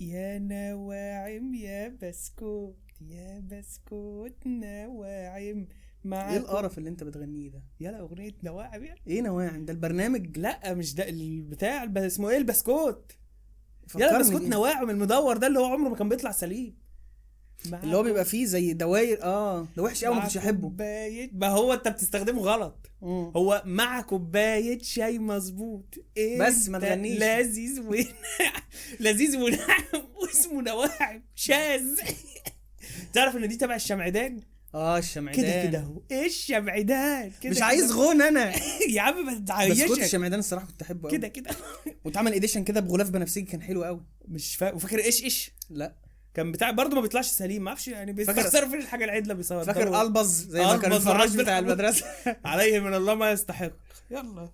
يا نواعم يا بسكوت يا بسكوت نواعم. مع إيه القرف اللي انت بتغنيه ده؟ يلا أغنية نواعم يعني. إيه نواعم؟ ده البرنامج؟ لا مش ده البتاع الب- اسمه إيه؟ البسكوت. يلا بسكوت. نواعم المدور ده اللي هو عمره ما كان بيطلع سليم. اللي هو بيبقى فيه زي دواير آه ده وحش قوي ما كنتش أحبه. كوباية ما هو أنت بتستخدمه غلط. مم. هو مع كوباية شاي مظبوط. إيه بس ما تغنيش. لذيذ و... لذيذ وناعم واسمه نواعم شاذ. تعرف إن دي تبع الشمعدان؟ آه الشمعدان. كده كده أهو. إيه الشمعدان؟ كده مش كده. عايز غون أنا. يا عم ما تعيشك الشمعدان الصراحة كنت أحبه قوي كده كده. واتعمل اديشن كده بغلاف بنفسجي كان حلو قوي مش فا... وفاكر إيش إيش؟ لا. كان بتاع برضه ما بيطلعش سليم ما أعرفش يعني بيستخسروا فين الحاجة العدلة بيصوروا فاكر ألبز زي ما كان الفراش بتاع. المدرسة؟ عليه من الله ما يستحق. يلا.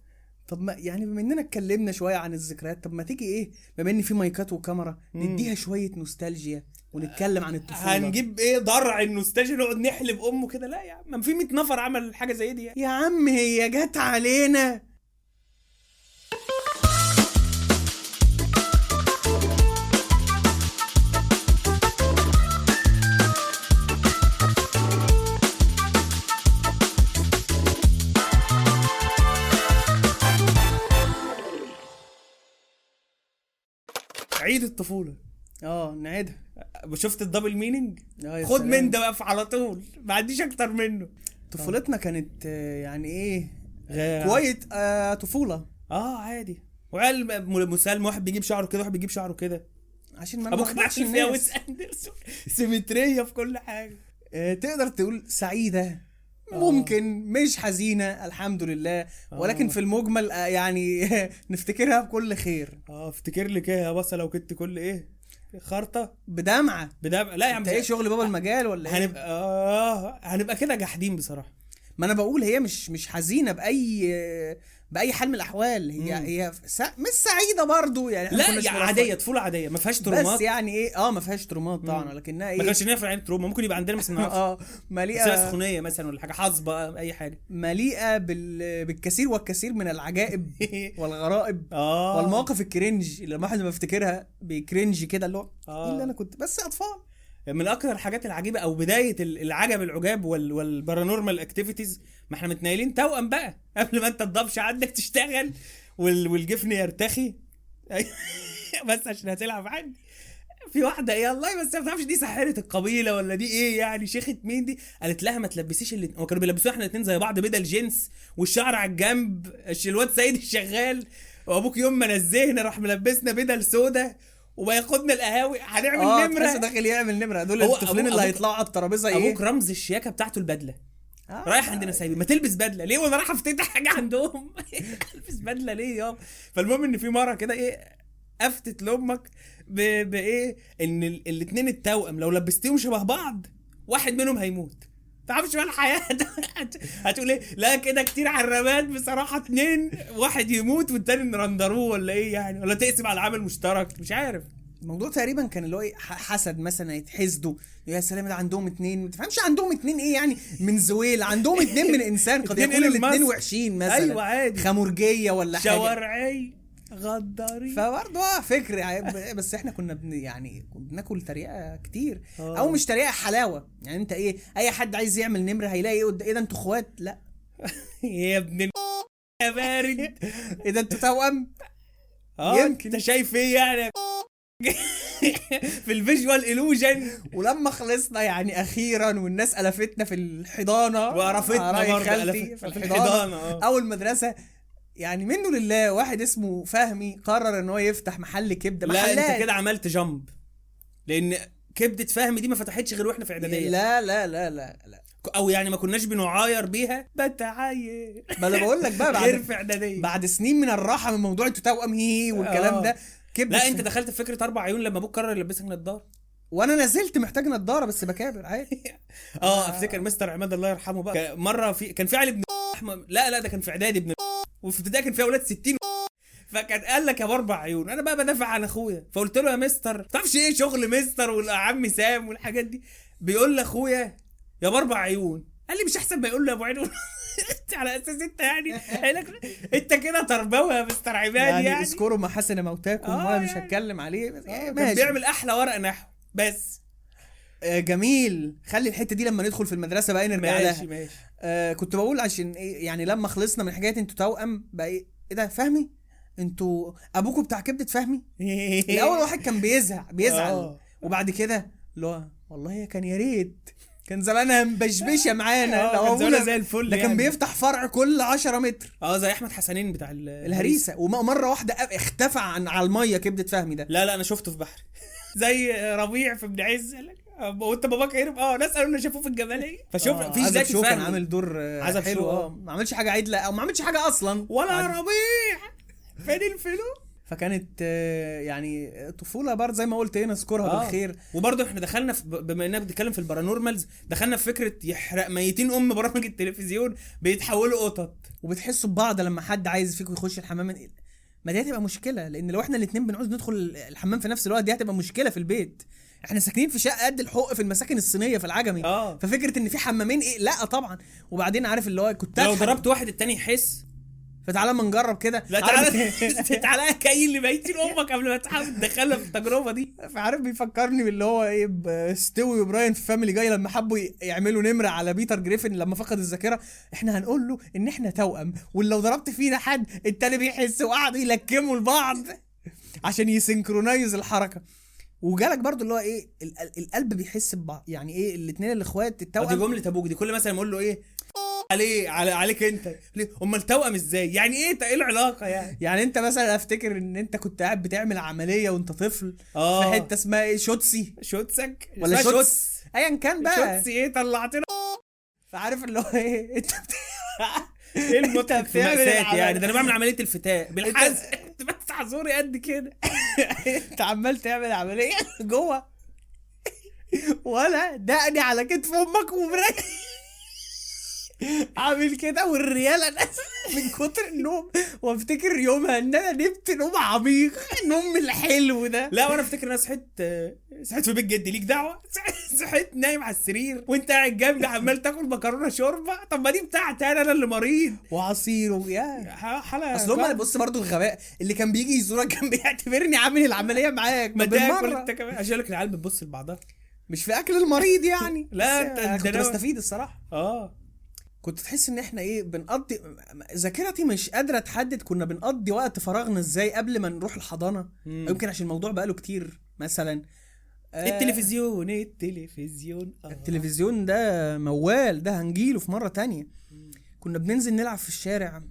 طب ما يعني بما إننا اتكلمنا شوية عن الذكريات طب ما تيجي إيه بما إن في مايكات وكاميرا. نديها شوية نوستالجيا ونتكلم عن الطفولة. هنجيب إيه ضرع النوستالجيا نقعد نحلب أمه كده؟ لا يا عم ما في 100 نفر عمل حاجة زي دي يعني. يا عم هي جت علينا. عيد الطفولة. آه نعيدها. شفت ال double meaning؟ آه خد سلام. من ده بقى على طول. ما عنديش أكتر منه. طفولتنا كانت آه، يعني إيه؟ غ- كويت آه طفولة. آه عادي. وعيال م- مسالم واحد بيجيب شعره كده واحد بيجيب شعره كده. عشان ما أبوك عامل فيها. ويس اندرسون symmetry في كل حاجة. آه، تقدر تقول سعيدة؟ ممكن مش حزينة الحمد لله. ولكن آه. في المجمل آه، يعني نفتكرها بكل خير. آه افتكر لي كده يا بصه لو كنت كل إيه؟ خرطة؟ بدمعة. بدم لا يا عم إيه شغل بابا المجال ولا إيه؟ هنبقى آه هنبقى كده جاحدين بصراحة. ما أنا بقول هي مش مش حزينة بأي بأي حال من الأحوال هي مم. هي سع... مش سعيدة برضو يعني لا مرفهين. عادية طفولة عادية ما فيهاش ترومات بس يعني إيه آه ما فيهاش ترومات طبعا. ولكنها ما إيه كانش نافع عين trauma ممكن يبقى عندنا بس ما آه بس مليئة سخونية مثلا ولا حاجة حصبة أي حاجة مليئة بال... بالكثير والكثير من العجائب والغرائب آه والمواقف ال cringe اللي الواحد لما بيفتكرها بي cringe كده اللي هو آه. إيه اللي أنا كنت بس أطفال من أكتر الحاجات العجيبة أو بداية ال- العجب العجاب وال وال paranormal activities ما إحنا متنايلين توأم بقى. قبل ما أنت الضبش عندك تشتغل وال والجفن يرتخي. بس عشان هتلعب عندي. في واحدة إيه والله بس ما تعرفش دي ساحرة القبيلة ولا دي إيه يعني شيخة مين دي؟ قالت لها ما تلبسيش اللي هو كانوا بيلبسونا إحنا الاثنين زي بعض بدل جينز والشعر على الجنب الواد سيد الشغال. وأبوك يوم ما نزهنا راح ملبسنا بدل سودا. وبياخدنا القهاوي. هنعمل آه نمرة. داخل يعمل نمرة. دول الطفلين اللي هيطلعوا على الترابيزه إيه؟ أبوك رمز الشياكة بتاعته البدلة. آه. رايح عند نسايبي. ما تلبس بدلة. ليه؟ وأنا رايح أفتتح حاجة عندهم. ألبس بدلة ليه يابا فالمهم إن في مرة كده إيه أفتت لأمك بإيه؟ إن ال- الاتنين التوأم لو لبستيهم شبه بعض واحد منهم هيموت. تعرفش بقى الحياة هت- هتقول إيه؟ لا كده كتير على الرماد. بصراحة اتنين واحد يموت والتاني نرندروه ولا إيه يعني؟ ولا تقسم على عامل مشترك مش عارف. الموضوع تقريبا كان اللي هو إيه حسد مثلا يتحسدوا. يا سلام ده عندهم اتنين. ما تفهمش عندهم اتنين إيه يعني؟ من زويل. عندهم اتنين من إنسان. قد يكون الاتنين. وحشين مثلا. أيوه عادي. خمرجية ولا حاجة. شوارعي. غداري فبرضه آه فكر يعني بس إحنا كنا بن يعني بناكل تريقه كتير. آه. أو مش تريقه حلاوة. يعني أنت إيه أي حد عايز يعمل نمره هيلاقي إيه إيه ده أنتوا إخوات؟ لأ. يا ابن يا بارد. إيه ده أنتوا توأم؟ آه يمكن. أنت شايف إيه يعني؟ في الفيجوال illusion ولما خلصنا يعني أخيرا والناس ألفتنا في الحضانة. وقرفتنا قرايب برضه في في الحضانة. الحضانة، آه. أو المدرسة يعني منه لله واحد اسمه فهمي قرر إن هو يفتح محل كبدة. لا محلات. انت كده عملت جامب. لأن كبدة فهمي دي ما فتحتش غير وإحنا في إعدادية. لا لا لا لا لا. أو يعني ما كناش بنعاير بيها. بتعاير. ما أنا بقول لك بقى غير بعد في إعدادية. بعد سنين من الراحة من موضوع أنتوا توأم هي والكلام آه. ده كبدة لا أنت دخلت في فكرة أربع عيون لما أبوك قرر يلبسك نضاره. وأنا نزلت محتاج نضاره بس بكابر عادي. آه أفتكر مستر عماد الله يرحمه بقى. مرة في كان في علي ابن أحمد- لا لا ده كان في إعدادي ابن وفي ابتدائي كان في أولاد 60 فكان قال لك يا باربع عيون. أنا بقى بدافع عن أخويا. فقلت له يا مستر تعرفش إيه شغل مستر والعم سام والحاجات دي؟ بيقول لاخويا يا باربع عيون. قال لي مش أحسن ما يقول له يا أبو عيون. على أساس أنت يعني. أنت كده تربوي يا مستر عماد يعني, يعني, اذكروا محاسن موتاكم آه وأنا مش يعني. هتكلم عليه آه، يعني ماشي. بيعمل أحلى ورق نحو. بس. آه جميل. خلي الحتة دي لما ندخل في المدرسة بقى نرجع ماشي لها. ماشي. آه كنت بقول عشان إيه يعني لما خلصنا من حكاية أنتوا توأم بقى إيه إيه ده فهمي؟ أنتوا أبوكوا بتاع كبدة فهمي؟ الأول واحد كان بيزهق بيزعل. آه. وبعد كده اللي هو والله كان يا ريت. كان زمانها مبشبشة معانا. آه، لو كان زي الفل ده كان يعني. بيفتح فرع كل 10 متر. آه زي أحمد حسنين بتاع ال- الهريسة. ومره واحدة اختفى عن على المية كبدة فهمي ده. لا لا أنا شفته في بحري. زي ربيع في ابن عز. آه، وانت باباك هرب. آه ناس قالوا إنه شافوه في الجمالية. فشوف آه، في عزب زكي شو كان عامل دور آه، عزب حلو. آه. ما عملش حاجة عدلة أو ما عملش حاجة أصلا. ولا عاد- ربيع. فين الفلوس فكانت يعني طفولة برضه زي ما قلت إيه نذكرها آه. بالخير. وبرضه إحنا دخلنا في بما إننا بنتكلم في البارانورمالز دخلنا في فكرة يحرق ميتين أم برامج التلفزيون بيتحولوا قطط. وبتحسوا ببعض لما حد عايز فيكم يخش الحمام. ما دي هتبقى مشكلة لأن لو إحنا الاثنين بنعوز ندخل الحمام في نفس الوقت دي هتبقى مشكلة في البيت. إحنا ساكنين في شقة قد الحق في المساكن الصينية في العجمي. آه. ففكرة إن في حمامين إيه؟ لأ طبعا. وبعدين عارف اللي هو كنت لو. ضربت واحد التاني يحس. فتعالى اما نجرب كده. لا تعالى. تعالى كأي اللي ميتين أمك قبل ما تحاول تدخلها في التجربة دي. فعارف بيفكرني باللي هو إيه ستيوي وبراين في Family Guy لما حبوا يعملوا نمرة على بيتر جريفن لما فقد الذاكرة. إحنا هنقول له إن إحنا توأم ولو ضربت فينا حد التاني بيحس وقعدوا يلكموا لبعض عشان ي synchronize الحركة. وجالك برضو اللي هو إيه ال- ال- القلب بيحس ببعض. يعني إيه الاثنين الإخوات دي التوأم جملة أبوك دي. كل مثلا يقول له إيه عليه على عليك انت. ليه؟ امال توأم إزاي؟ يعني إيه إيه العلاقة يعني؟ يعني انت مثلا افتكر ان انت كنت قاعد بتعمل عملية وانت طفل آه. في حتة اسمها إيه؟ شوتسي. شوتسك؟ ولا شوتس. ايا كان بقى. شوتسي إيه؟ طلعتنا. فعارف اللي هو إيه؟ انت إيه المتعه بتعمل. يعني؟ ده أنا بعمل عملية الفتاء بالحزق كنت بس حزوري قد كده. انت عمال تعمل عملية جوه. ولا دقني على كتف أمك ومركز عامل كده والريالة ناس من كتر النوم. وافتكر يومها ان أنا نمت نوم عميق. نوم الحلو ده. لا وأنا افتكر إن أنا صحيت صحيت في بيت جدي. ليك دعوة؟ صحيت نايم على السرير. وانت قاعد جنبي عمال تاكل مكرونة شوربة. طب ما دي بتاعتي أنا أنا اللي مريض. وعصير ويا حلقه أصل هم بص برضو الغباء. اللي كان بيجي يزورك كان بيعتبرني عامل العملية معاك. ما تاكل. انت كمان. عشان لك العيال بتبص لبعضها. مش في أكل المريض يعني. لا، انت- كنت بستفيد الصراحة. آه. كنت تحس إن إحنا إيه بنقضي ذاكرتي مش قادرة تحدد كنا بنقضي وقت فراغنا إزاي قبل ما نروح الحضانة. مم. يمكن عشان الموضوع بقاله كتير مثلا. آه، التلفزيون التلفزيون آه. التلفزيون ده موال ده هنجيله في مرة تانية. كنا بننزل نلعب في الشارع.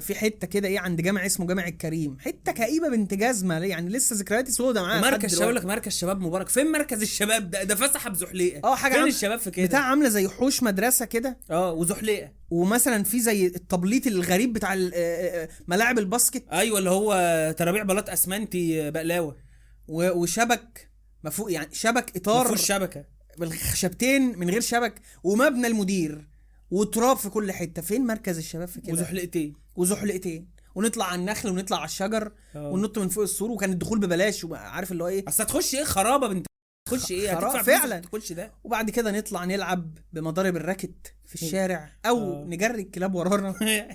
في- حتة كده إيه عند جامع اسمه جامع الكريم. حتة كئيبة بنت جزمة. يعني لسه ذكرياتي سودة معاها مركز. شباب لك مركز شباب مبارك. فين مركز الشباب ده؟ ده فسحه بزحليقة. آه حاجة فين عم- الشباب في كده؟ بتاع عاملة زي حوش مدرسة كده. آه وزحليقة. ومثلا في زي التبليط الغريب بتاع ال- آه، آه، ملاعب ال basket. أيوه اللي هو ترابيع بلاط أسمنتي بقلاوة. و- وشبك مفوق يعني شبك إطار مفيهوش شبكة. بالخشبتين من غير شبك. ومبنى المدير. وتراب في كل حتة. فين مركز الشباب في كده؟ وزحلقتين. وزحلقتين. ونطلع على النخل ونطلع على الشجر آه. وننط من فوق السور وكان الدخول ببلاش عارف اللي هو إيه؟ أصل هتخش إيه؟ خرابة بنت. تخش إيه؟ هتدفع فعلا. تخش ده. وبعد كده نطلع نلعب بمضارب ال racket في الشارع أو آه. نجري الكلاب ورانا.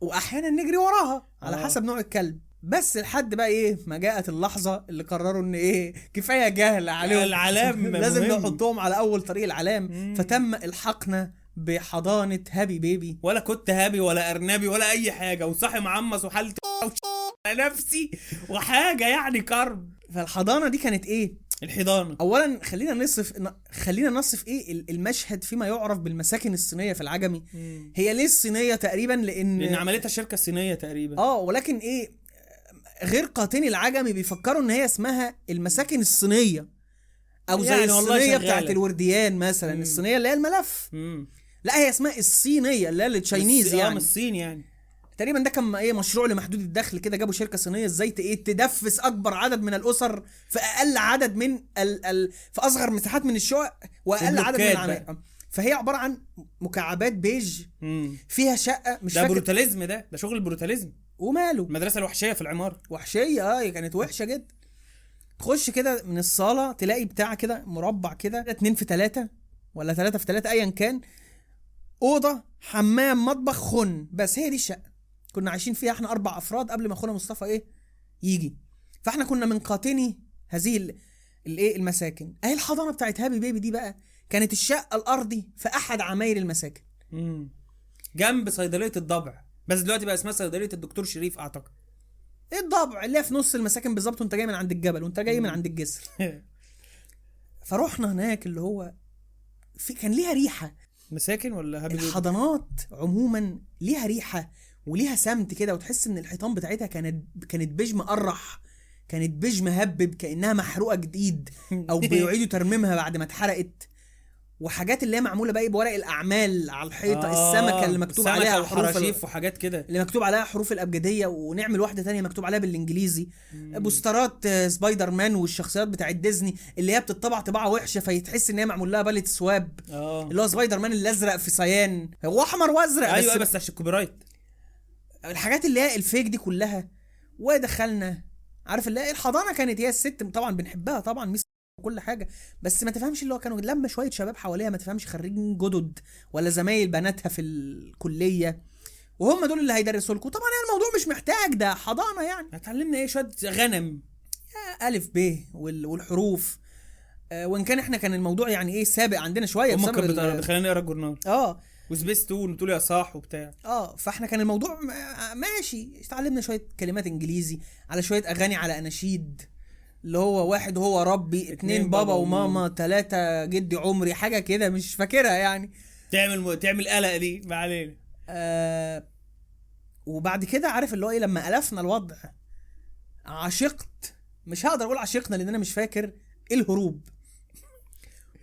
واحيانا نجري وراها على آه. حسب نوع الكلب. بس لحد بقى إيه؟ ما جاءت اللحظة اللي قرروا إن إيه؟ كفاية جهل عليهم. العلام لازم. نحطهم على أول طريق العلام. فتم الحقنا بحضانة هابي بيبي. ولا كنت هابي ولا أرنبي ولا أي حاجة وصاحي معمص وحالتي على نفسي وحاجة يعني كرب. فالحضانة دي كانت إيه؟ الحضانة. اولا خلينا نصف خلينا نصف إيه ال- المشهد فيما يعرف بالمساكن الصينية في العجمي. هي ليه الصينية تقريبا؟ لأن لأن عملتها الشركة الصينيه تقريبا. آه ولكن إيه غير قاطني العجمي بيفكروا إن هي اسمها المساكن الصينية. أو زي يعني الصينية. بتاعت الورديان مثلا مم. الصينية اللي هي الملف. امم لا هي اسمها الصينية اللي هي التشاينيز من يعني. الصين يعني. تقريبا ده كان إيه مشروع لمحدود الدخل كده جابوا شركة صينية إزاي إيه تدفس أكبر عدد من الأسر في أقل عدد من ال ال في أصغر مساحات من الشقق وأقل عدد من و blocks ات العماير فهي عبارة عن مكعبات بيج فيها شقة مش ده فاكر. brutalism ده ده شغل ال brutalism. وماله. المدرسة الوحشية في العمارة. وحشية آه كانت وحشة جدا. تخش كده من الصالة تلاقي بتاع كده مربع كده اتنين في تلاتة ولا تلاتة في تلاتة ايا كان. أوضة حمام مطبخ خن. بس هي دي الشقة. كنا عايشين فيها إحنا أربع أفراد قبل ما أخونا مصطفى إيه يجي. فإحنا كنا من قاطني هذه ال- الايه المساكن. أهي الحضانة بتاعت هابي بيبي دي بقى كانت الشقة الأرضي في أحد عماير المساكن. مم. جنب صيدلية الضبع. بس دلوقتي بقى اسمها صيدلية الدكتور شريف أعتقد. إيه الضبع؟ اللي هي في نص المساكن بالظبط وأنت جاي من عند الجبل وأنت جاي من عند الجسر. فروحنا هناك اللي هو في كان ليها ريحة. مساكن ولا بيبي؟ الحضانات عموما ليها ريحة وليها سمت كده وتحس إن الحيطان بتاعتها كانت كانت بيج مقرح كانت بيج مهبب كأنها محروقة جديد أو بيعيدوا ترميمها بعد ما اتحرقت وحاجات اللي هي معمولة بقى بورق الأعمال على الحيطة آه، السمكة اللي مكتوب عليها حروف وحاجات كده. اللي مكتوب عليها حروف الأبجدية ونعمل واحدة تانية مكتوب عليها بالإنجليزي. poster ات آه، سبايدر مان والشخصيات بتاعت ديزني اللي هي بتطبع طباعة وحشة فيتحس إن هي معمول لها باليت سواب. آه. اللي هو سبايدر مان الأزرق في صيان هو أحمر وأزرق أيوه بس, بس عشان ال copyright الحاجات اللي هي الفيك دي كلها. ودخلنا عارف اللي هي الحضانة كانت هي الست طبعا بنحبها طبعا ميس وكل حاجة بس ما تفهمش اللي هو كانوا لما شوية شباب حواليها ما تفهمش خريجين جدد ولا زمايل بناتها في الكلية. وهم دول اللي هيدرسوا لكم. طبعا يعني الموضوع مش محتاج ده حضانة يعني. هتعلمنا إيه؟ شوية غنم. ألف ب وال- والحروف. آه، وإن كان إحنا كان الموضوع يعني إيه سابق عندنا شوية بسبب كانت بتخلينا نقرأ الجورنال. آه. وسبيس تون وتقول يا صاح وبتاع. آه فإحنا كان الموضوع ماشي. اتعلمنا شوية كلمات إنجليزي على شوية أغاني على أناشيد. اللي هو واحد هو ربي اتنين بابا وماما تلاتة جدي عمري حاجة كده مش فاكرها يعني. تعمل م... تعمل قلق دي ما علينا آه وبعد كده عارف اللي هو إيه لما ألفنا الوضع عشقت مش هقدر أقول عشقنا لأن أنا مش فاكر إيه الهروب.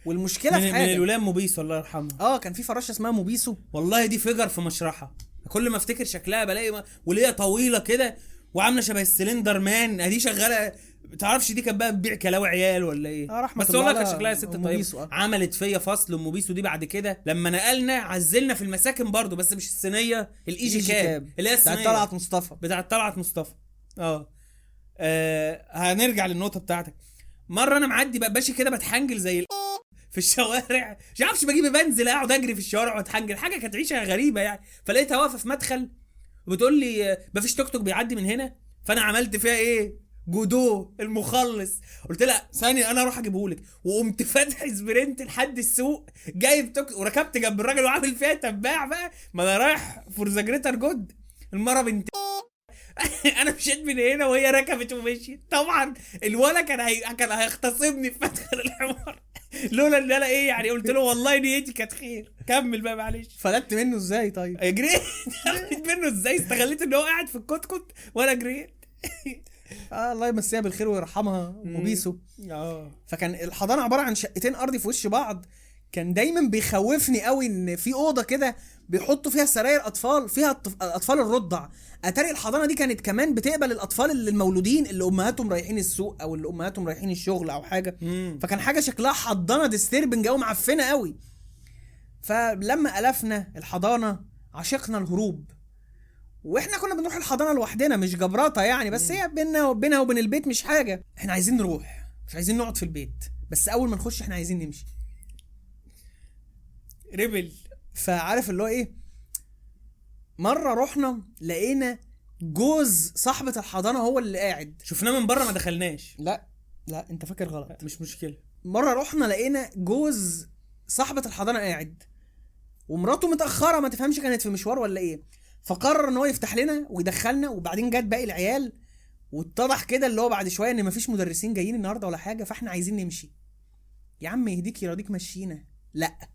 والمشكلة من, في من حاجة الولايه موبيس الله يرحمها آه كان في فراشة اسمها موبيسو والله دي فيجر في مشرحها كل ما أفتكر شكلها بلاقي ما... وليه طويلة كده وعاملة شبه السلندر مان. أدي شغالة. تعرفش دي كانت بقى بتبيع كلاوي عيال ولا إيه؟ آه، رحمة بس الله. والله كان شكلها ست. طيبه آه. عملت فيا فصل ام بيسو دي بعد كده. لما نقلنا عزلنا في المساكن برضو بس مش الصينية الإيجي كاب. اللي هي بتاعت طلعت مصطفى. بتاعت طلعت مصطفى. آه. آه، هنرجع للنقطة بتاعتك. مرة أنا معدي بقى ماشي كده بتحنجل زي ال- في الشوارع. مش عارفش بجيب بنزل أقعد أجري في الشوارع وأتحنجل. حاجة كانت عيشة غريبة يعني. فلقيتها واقفة في مدخل. وبتقول لي مفيش توك توك بيعدي من هنا؟ فأنا عملت فيها إيه؟ جودو المخلص. قلت لها ثانية أنا أروح أجيبه لك. وقمت فاتح sprint لحد السوق جايب توك وركبت جنب الراجل وعامل فيها تباع بقى. ما أنا رايح for the greater good المرة بنت أنا مشيت من هنا وهي ركبت ومشيت. طبعا الولا كان هي... كان هيغتصبني في مدخل الحوار. لولا إن أنا إيه يعني قلت له والله نيتي كانت خير. كمل بقى معلش. فلتت منه إزاي طيب؟ جريت. جريت منه إزاي؟ استغليت إن هو قاعد في الكتكوت وأنا جريت. آه الله يمسيها بالخير ويرحمها وبيسو آه. فكان الحضانة عبارة عن شقتين ارضي في وش بعض. كان دايما بيخوفني قوي إن في أوضة كده بيحطوا فيها سراير اطفال فيها اطفال الرضع. أتاري الحضانة دي كانت كمان بتقبل الأطفال اللي المولودين اللي أمهاتهم رايحين السوق أو اللي أمهاتهم رايحين الشغل أو حاجة. مم. فكان حاجة شكلها حضانة ديستربنج قوي معفنة قوي فلما ألفنا الحضانة عشقنا الهروب. وإحنا كنا بنروح الحضانة لوحدنا مش جبراته يعني بس هي بينا وبينها وبين البيت مش حاجة. إحنا عايزين نروح مش عايزين نقعد في البيت. بس أول ما نخش إحنا عايزين نمشي. ريبل. فعارف اللي هو إيه؟ مرة رحنا لقينا جوز صاحبة الحضانة هو اللي قاعد. شفناه من بره ما دخلناش. لا لا أنت فاكر غلط. مش مشكلة. مرة رحنا لقينا جوز صاحبة الحضانة قاعد. ومراته متأخرة ما تفهمش كانت في مشوار ولا إيه. فقرر إن هو يفتح لنا ويدخلنا وبعدين جت باقي العيال واتضح كده اللي هو بعد شوية إن مفيش مدرسين جايين النهارده ولا حاجة فإحنا عايزين نمشي. يا عم يهديك يراضيك مشينا. لا.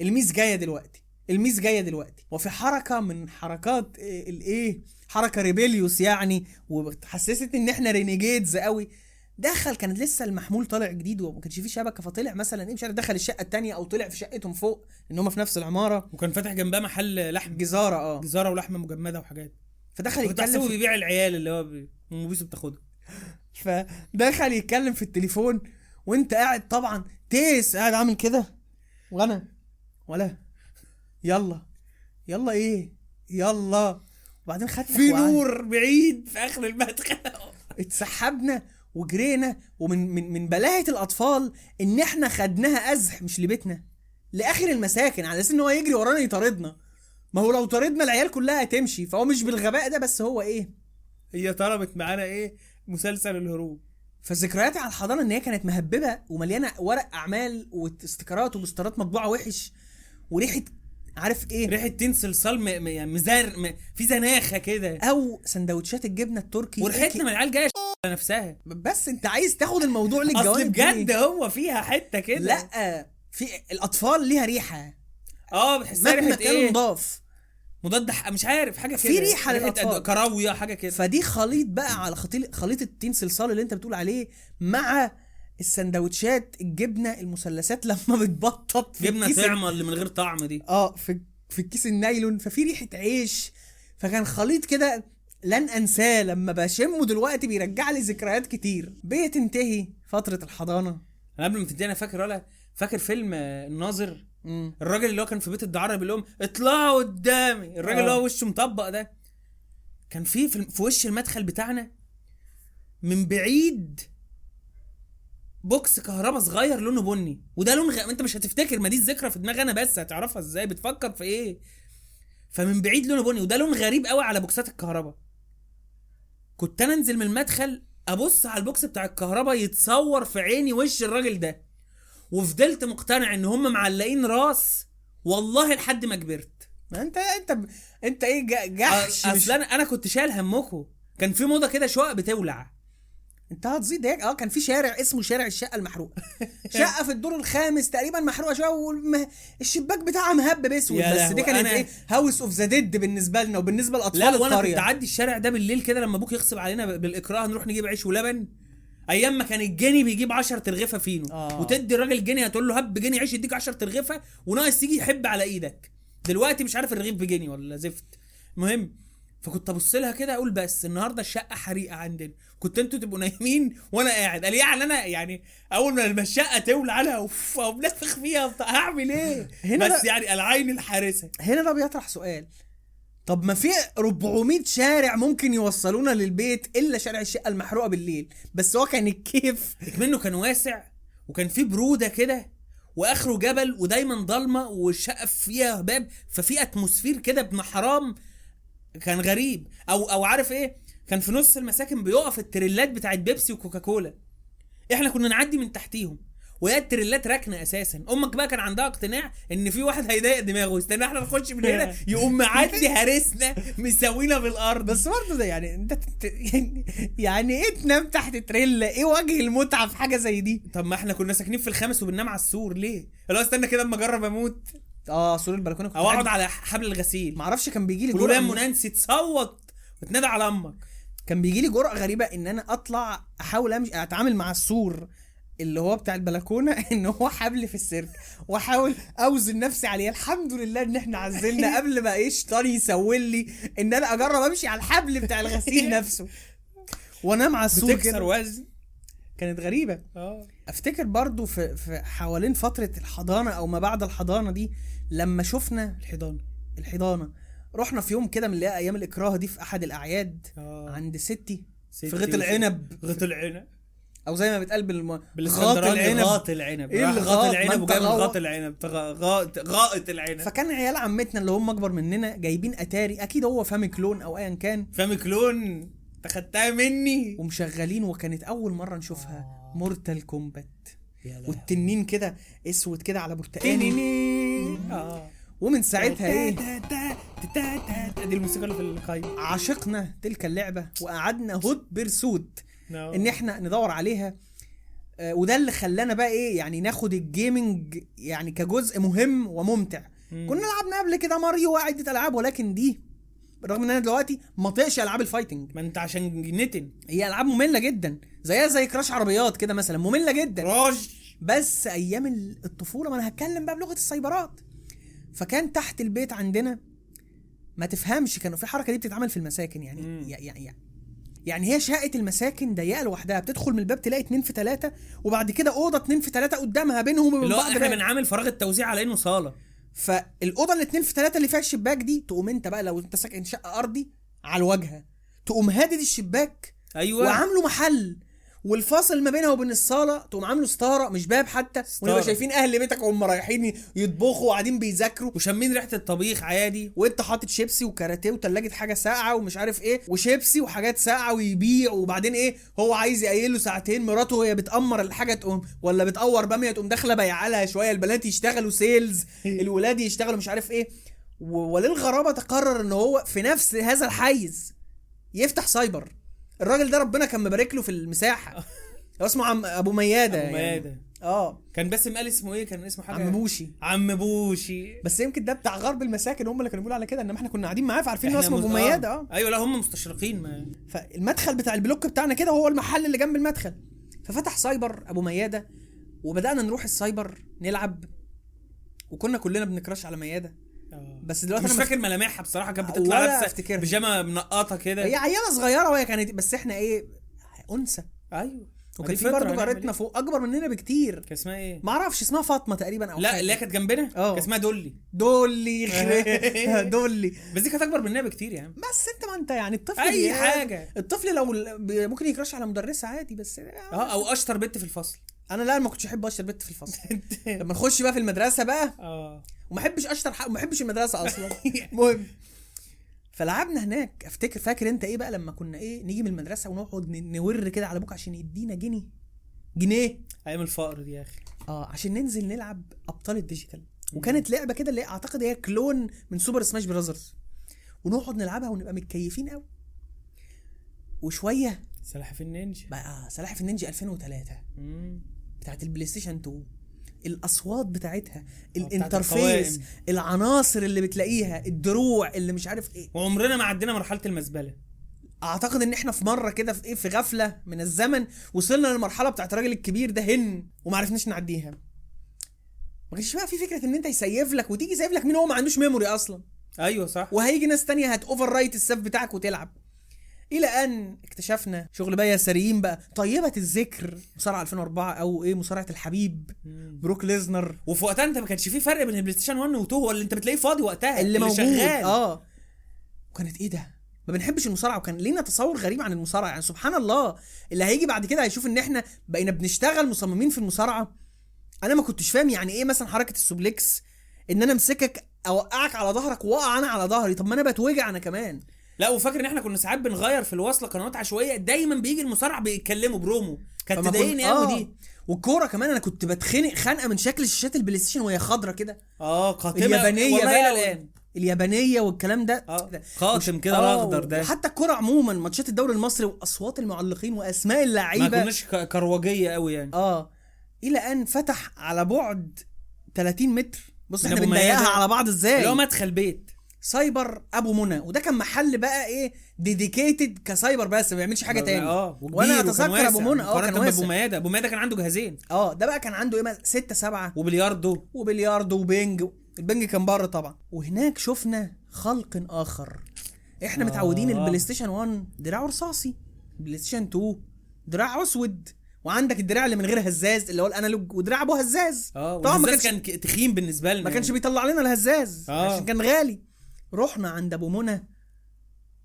الميس جاية دلوقتي الميس جاية دلوقتي. وفي حركة من حركات إيه- الايه حركة rebellious يعني وحسست إن إحنا renegades قوي. دخل كانت لسه المحمول طالع جديد وما كانش فيه شبكة فطلع مثلا إيه مش عارف دخل الشقة التانية أو طلع في شقتهم فوق إن هم في نفس العمارة. وكان فاتح جنبها محل لحم. جزارة آه. جزارة ولحمة مجمدة وحاجات. فدخل يتكلم في بيبيع العيال اللي هو بي- ام بيسو بتاخدها. فدخل يتكلم في التليفون وأنت قاعد طبعا تيس قاعد عامل كده. وأنا ولا؟ يلا. يلا إيه؟ يلا. وبعدين خدنا في. نور بعيد في آخر المدخل. اتسحبنا وجرينا ومن من من بلاهة الأطفال إن إحنا خدناها أزح مش لبيتنا. لآخر المساكن على أساس إن هو يجري ورانا يطاردنا. ما هو لو طاردنا العيال كلها هتمشي. فهو مش بالغباء ده بس هو إيه؟ هي طلبت معانا إيه؟ مسلسل الهروب. فذكرياتي على الحضانة إن هي كانت مهببة ومليانة ورق أعمال واستيكرات وبوسترات مطبوعة وحش. وريحة عارف إيه؟ ريحة تين صلصال م... م... يعني مزار م... في زناخة كده. أو سندوتشات الجبنة التركي. وريحتنا من العيال جاية نفسها. بس أنت عايز تاخد الموضوع أصل للجوانب دي. بجد هو فيها حتة كده. لأ في الأطفال ليها ريحة. آه بتحسها ريحة إيه؟ نضاف. مضاد مش عارف حاجة كده. في ريحة ريحة للأطفال. كراويه حاجة كده. فدي خليط بقى على خليط خليط التين صلصال اللي أنت بتقول عليه مع السندوتشات الجبنة المثلثات لما بتبطط في جبنة طعمه اللي من غير طعم دي. آه في في الكيس النايلون ففي ريحة عيش. فكان خليط كده لن أنساه لما بشمه دلوقتي بيرجع لي ذكريات كتير. بتنتهي فترة الحضانة. أنا قبل ما تدي أنا فاكر ولا فاكر فيلم آه، الناظر. الراجل اللي هو كان في بيت الدعارة بيقول لهم اطلعوا قدامي. الراجل آه. اللي هو وشه مطبق ده. كان في في وش المدخل بتاعنا؟ من بعيد box كهرباء صغير لونه بني وده لون غ... انت مش هتفتكر ما دي الذكرى في دماغي أنا بس هتعرفها إزاي؟ بتفكر في إيه؟ فمن بعيد لونه بني وده لون غريب قوي على box ات الكهرباء كنت أنا أنزل من المدخل أبص على ال box بتاع الكهرباء يتصور في عيني وش الراجل ده. وفضلت مقتنع إن هم معلقين راس والله لحد ما كبرت. ما أنت أنت. أنت إيه جحش. أصل أنا أنا كنت شايل همكم كان في موضة كده شقق بتولع. انت هتزيد هيك؟ آه كان في شارع اسمه شارع الشقة المحروقة. شقة في الدور الخامس تقريبا محروقة شوية والشباك بتاعها مهبب أسود بس دي كانت إيه؟ House of the Dead بالنسبة لنا وبالنسبة لأطفال لا وأنا كنت اعدي الشارع ده بالليل كده لما أبوك يغصب علينا بالإكراه نروح نجيب عيش ولبن. أيام ما كان الجني بيجيب 10 ترغيفه فينو آه. وتدي الراجل جنيه هتقول له هب جنيه عيش يديك 10 ترغيفه وناقص تيجي يحب على إيدك. دلوقتي مش عارف الرغيف بجنيه ولا زفت. المهم فكنت ابص لها كده أقول بس النهارده الشقه حريقه عندنا. كنت أنتوا تبقوا نايمين وأنا قاعد. قال يعني أنا يعني اول ما الشقه تولع أنا أوف أقوم نفخ فيها. هعمل إيه؟ هنا بس يعني العين الحارسه. هنا ده بيطرح سؤال. طب ما في 400 شارع ممكن يوصلونا للبيت إلا شارع الشقة المحروقة بالليل. بس هو كان الكيف. منه كان واسع وكان فيه برودة كده وآخره جبل ودايما ضلمة والشقة فيها باب. ففي atmosphere كده ابن حرام كان غريب. أو أو عارف إيه؟ كان في نص المساكن بيقف التريلات بتاعت بيبسي وكوكاكولا. إحنا كنا نعدي من تحتيهم. وهي التريلات راكنة أساسا. أمك بقى كان عندها اقتناع إن في واحد هيضايق دماغه. يستنى إحنا نخش من هنا. يقوم معدي هارسنا مساوينا بالأرض. بس برضه ده يعني أنت تت- يعني يعني إيه تنام تحت تريلا؟ إيه وجه المتعة في حاجة زي دي؟ طب ما إحنا كنا ساكنين في الخامس وبننام على السور. ليه؟ هو استنى كده أما أجرب أموت. آه سور البلكونة كنت أو أقعد على حبل الغسيل. ما أعرفش كان بيجي لي جرأة ام نانسي تصوت وتنادى على أمك. كان بيجي لي جرأة غريبة إن أنا أطلع أحاول أمشي أتعامل مع السور اللي هو بتاع البلكونة إن هو حبل في السيرك وأحاول أوزن نفسي عليه. الحمد لله إن إحنا عزلنا قبل ما إيه شيطان يسول لي إن أنا أجرب أمشي على الحبل بتاع الغسيل نفسه. وأنام على السور بتكسر وزن. كانت غريبة. آه. أفتكر برضو في, في حوالين فترة الحضانة أو ما بعد الحضانة دي لما شفنا الحضانة الحضانة. رحنا في يوم كده من اللي أيام الإكراه دي في أحد الأعياد آه. عند ستي ستي في غيط العنب. غيط العنب. أو زي ما بيتقال بالم... غاط العنب. غاط العنب. راح اللي غاط العنب من غاط. العنب. غيط العنب. فكان عيال عمتنا اللي هم أكبر مننا جايبين أتاري. أكيد هو فامي clone أو ايا كان. فامي clone. أنت خدتها مني. ومشغلين وكانت أول مرة نشوفها. Mortal Kombat. والتنين كده اسود كده على برتقاني آه. ومن ساعتها إيه؟ دي الموسيقى اللي في القايمة. عشقنا تلك اللعبة وقعدنا hot pursuit نعم. إن إحنا ندور عليها. آه، وده اللي خلانا بقى إيه؟ يعني ناخد ال gaming يعني كجزء مهم وممتع. مم. كنا لعبنا قبل كده ماريو وعدة ألعاب ولكن دي رغم إن أنا دلوقتي ما طيقش ألعاب ال fighting. ما أنت عشان نتن هي ألعاب مملة جدا. زيها زي كراش عربيات كده مثلا مملة جدا. راج بس أيام الطفولة ما أنا هتكلم بقى بلغة السايبرات. فكان تحت البيت عندنا ما تفهمش كانوا في الحركة دي بتتعمل في المساكن يعني. مم. يعني يعني يعني هي شقة المساكن ضيقة لوحدها بتدخل من الباب تلاقي اتنين في تلاتة وبعد كده أوضة اتنين في تلاتة قدامها بينهم وبين بعض إحنا باب. بنعامل فراغ التوزيع على إنه صالة. فالأوضة الاتنين في تلاتة اللي فيها الشباك دي تقوم أنت بقى لو أنت ساكن شقة أرضي على الواجهة تقوم هادد الشباك أيوه. وعامله محل. والفاصل ما بينها وبين الصالة تقوم عامله ستارة مش باب حتى. ونبقى شايفين أهل بيتك وهم رايحين يطبخوا وقاعدين بيذاكروا وشامين ريحة الطبيخ عادي وانت حاطط شيبسي وكاراتيه وتلاجة حاجة ساقعة ومش عارف إيه وشيبسي وحاجات ساقعة ويبيع وبعدين إيه هو عايز يقيل له ساعتين مراته وهي بتأمر الحاجة تقوم ولا بتقور باميه تقوم داخلة بايعة لها شوية البنات يشتغلوا sales الولاد يشتغلوا مش عارف إيه وللغرابة تقرر إن هو في نفس هذا الحيز يفتح سايبر الراجل ده ربنا كان مبارك له في المساحة. هو اسمه عم أبو ميادة أبو يعني. ميادة. آه. كان باسم قال اسمه إيه؟ كان اسمه حاجة عم بوشي. عم بوشي. بس يمكن ده بتاع غرب المساكن هم اللي كانوا بيقولوا على كده إنما إحنا كنا قاعدين معاه فعارفين انه اسمه أبو ميادة. آه. أيوه لا هم مستشرقين ما فالمدخل بتاع البلوك بتاعنا كده هو المحل اللي جنب المدخل. ففتح سايبر أبو ميادة وبدأنا نروح السايبر نلعب وكنا كلنا بنكراش على ميادة. آه. بس دلوقتي مش أنا فاكر ملامحها بصراحة كانت بتطلع لابسه أفتكرها. بيجامة منقطة كده. هي عيانه صغيرة وهي كانت بس إحنا إيه أنثى. أيوه. وكان في برضه جارتنا؟ فوق أكبر مننا بكتير. كان اسمها إيه؟ ما أعرفش اسمها فاطمة تقريبا أو لا. اللي هي كانت جنبنا؟ آه. كان اسمها دولي. دولي. دولي. بس دي كانت أكبر مننا بكتير يا عم بس أنت ما أنت يعني الطفل أي حاجة. الطفل لو ممكن يكراش على مدرسة عادي بس آه أو أشطر بنت في الفصل. أنا لا ما كنتش احب اشطر بنت في الفصل. لما نخش بقى في المدرسة بقى آه. وما احبش اشطر حق وما احبش المدرسة أصلا. المهم فلعبنا هناك. افتكر فاكر انت إيه بقى لما كنا إيه نيجي من المدرسة ونقعد نزن كده على أبوك عشان يدينا جنيه؟ جنيه. أيام الفقر دي يا أخي. آه عشان ننزل نلعب أبطال ال digital. وكانت لعبة كده اللي أعتقد هي clone من Super Smash Brothers ونقعد نلعبها ونبقى متكيفين قوي وشوية سلاحف النينجا. بقى سلاحف النينجا 2003 مم. بتاعت ال PlayStation 2 الأصوات بتاعتها بتاعت ال interface القوائم. العناصر اللي بتلاقيها الدروع اللي مش عارف إيه. وعمرنا ما عدينا مرحلة المزبلة. أعتقد إن إحنا في مرة كده في إيه في غفلة من الزمن وصلنا للمرحلة بتاعت الراجل الكبير ده هن وما عرفناش نعديها. ما كانش بقى في فكرة إن أنت يسيف لك وتيجي يسيف لك مين هو ما عندوش memory أصلا. أيوه صح. وهيجي ناس تانية هت overwrite ال save بتاعك وتلعب. إلى أن اكتشفنا شغل بقى يساريين بقى. طيبة الذكر مصارعة 2004 أو إيه مصارعة الحبيب. Brock Lesnar. وفي وقتها أنت ما كانش في فرق بين ال PlayStation 1 و 2 هو اللي أنت بتلاقيه فاضي وقتها اللي موجود. شغال. آه. وكانت إيه ده؟ ما بنحبش المصارعة وكان لينا تصور غريب عن المصارعة. يعني سبحان الله اللي هيجي بعد كده هيشوف إن إحنا بقينا بنشتغل مصممين في المصارعة. أنا ما كنتش فاهم يعني إيه مثلا حركة ال suplex إن أنا أمسكك أوقعك على ظهرك وأقع أنا على ظهري. طب ما أنا بتوجع أنا كمان. لا وفاكر إن إحنا كنا ساعات بنغير في الوصلة قنوات عشوائية؟ دايما بيجي المصارع بيتكلموا برومو. كانت تضايقني قوي دي. والكورة كمان أنا كنت بتخنق خنقه من شكل شاشات ال PlayStation وهي خضرة كده. آه قاتمة اليابانية بقى الآن. اليابانية والكلام ده. آه ده. قاتم كده آه، الأخضر ده. وحتى الكورة عموما ماتشات الدوري المصري وأصوات المعلقين وأسماء ما اللعيبه كناش ك- كروجية قوي يعني. آه. إلى أن فتح على بعد 30 متر. بص إحنا بنضيقها. على بعض اللي هو إزاي مدخل بيت. سايبر أبو منى. وده كان محل بقى إيه dedicated ك cyber بس ما بيعملش حاجة تاني. آه وأنا أتذكر أبو منى آه كان ابو ميادة. أبو ميادة كان عنده جهازين. آه ده بقى كان عنده إيه مثلا ستة سبعة. وبلياردو. وبلياردو وبينج البنج كان بره طبعا. وهناك شفنا خلق آخر. إحنا آه. متعودين ال PlayStation 1 دراعه رصاصي PlayStation 2 دراع أسود. وعندك الدراع اللي من غير هزاز اللي هو ال analog ودراع أبو هزاز. آه طبعا ما كانش كان تخين بالنسبة لنا ما كانش يعني. بيطلع لنا الهزاز. آه. عشان كان غالي. رحنا عند أبو منى.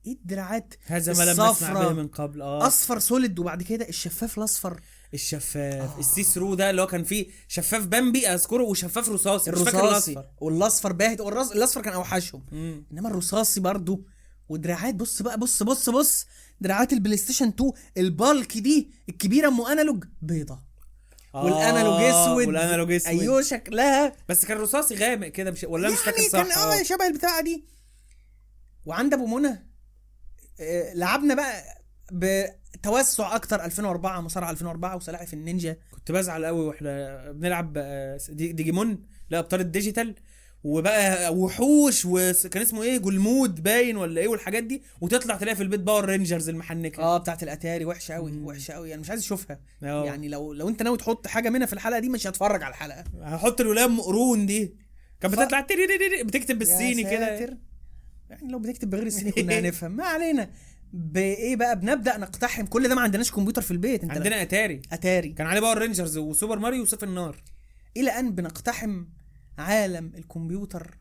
إيه الدراعات؟ هذا ما لم نسمع. به من قبل آه. أصفر solid وبعد كده الشفاف الأصفر. الشفاف. ال see-through ده اللي هو كان فيه شفاف بامبي أذكره وشفاف رصاصي. مش فاكر الرصاصي. الأصفر. والأصفر باهت. والرص... الأصفر كان أوحشهم. مم. إنما الرصاصي برضو. ودراعات بص بقى بص بص بص. دراعات ال PlayStation 2 ال bulky دي الكبيرة أم analog؟ بيضة. آه، وال analog أسود. وال analog أسود. أيوه شكلها. بس كان رصاصي غامق كده مش ولا مش فاكر يعني صح؟ كان آه. شبه البتاعة دي. وعند أبو منى آه، لعبنا بقى بتوسع أكتر 2004 مصارعة 2004 وسلاحف النينجا. كنت بزعل قوي وإحنا بنلعب آه، دي- ديجيمون لا أبطال ال digital. وبقى وحوش وكان اسمه إيه؟ جلمود باين ولا إيه؟ والحاجات دي. وتطلع تلاقي في البيت Power Rangers المحنكة. آه بتاعت الأتاري. وحشة قوي. وحشة قوي يعني مش عايز أشوفها. آه. يعني لو لو أنت ناوي تحط حاجة منها في الحلقة دي مش هتفرج على الحلقة. هحط الولايه قرون دي. كانت بتطلع بتكتب بالصيني كده. يعني لو بتكتب بغير الصيني كنا هنفهم ما علينا. بإيه بقى؟ بنبدأ نقتحم. كل ده ما عندناش كمبيوتر في البيت. انت عندنا أتاري. أتاري. كان عليه Power Rangers و Super Mario وسيف النار. إلى أن بنقتحم عالم الكمبيوتر.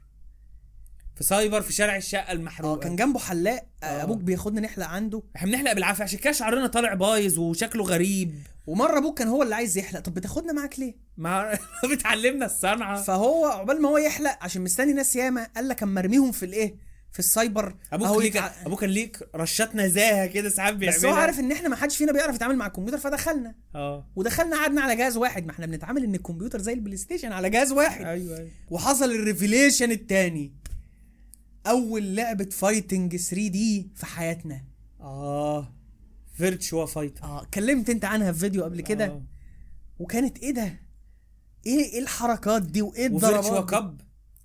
في سايبر في شارع الشقة آه المحروقه كان جنبه حلاق. آه. أبوك بياخدنا نحلق عنده. إحنا بنحلق بالعافية. عشان كده شعرنا طالع بايظ وشكله غريب. ومرة أبوك كان هو اللي عايز يحلق. طب بتاخدنا معاك ليه؟ ما بتعلمنا الصنعة. فهو عقبال ما هو يحلق عشان مستني ناس ياما قال لك أما أرميهم في الإيه؟ في السايبر أبوك أهو ليك يتع- أبوك كان ليك رشات نزاهه كده ساعات بيعملها بس هو عارف إن إحنا ما حدش فينا بيعرف يتعامل مع الكمبيوتر فدخلنا. آه. ودخلنا قعدنا على جهاز واحد. ما إحنا بنتعامل إن الكمبيوتر زي البلاي ستيشن على جهاز واحد. أيوه أيوه. وحصل ال revelation التاني. أول لعبة fighting 3D في حياتنا. آه. Virtua Fighter آه كلمت أنت عنها في فيديو قبل كده. آه. وكانت إيه ده؟ إيه إيه الحركات دي؟ وإيه وفيرتشوا الضربات دي؟ cop.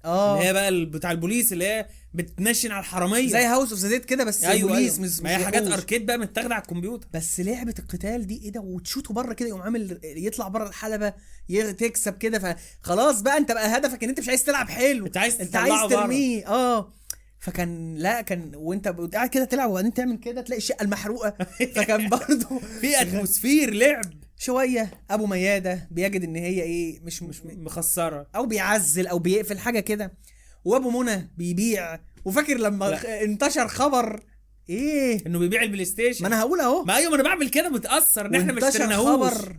آه. اللي هي بقى بتاع البوليس اللي هي بتنشن على الحرامية. زي House of the Dead كده بس أيوه بوليس مش ما هي حاجات. arcade بقى متاخدة على الكمبيوتر. بس لعبة القتال دي إيه ده؟ وتشوطه بره كده يقوم عامل يطلع بره الحلبة تكسب كده. فخلاص بقى أنت بقى هدفك إن أنت مش عايز تلعب حلو. أنت عايز أنت عايز. ترميه. آه. فكان لا كان وأنت قاعد كده تلعب وبعدين تعمل كده تلاقي الشقة المحروقة. فكان برضه في atmosphere لعب. شوية. أبو ميادة بيجد إن هي إيه مش مش مخسرة. أو بيعزل أو بيقفل حاجة كده. وأبو منى بيبيع. وفاكر لما لا. انتشر خبر؟ إيه. إنه بيبيع البلاي ستيشن ما أنا هقول أهو. ما أيوه ما أنا بعمل كده متأثر إن إحنا ما اشتريناهوش. خبر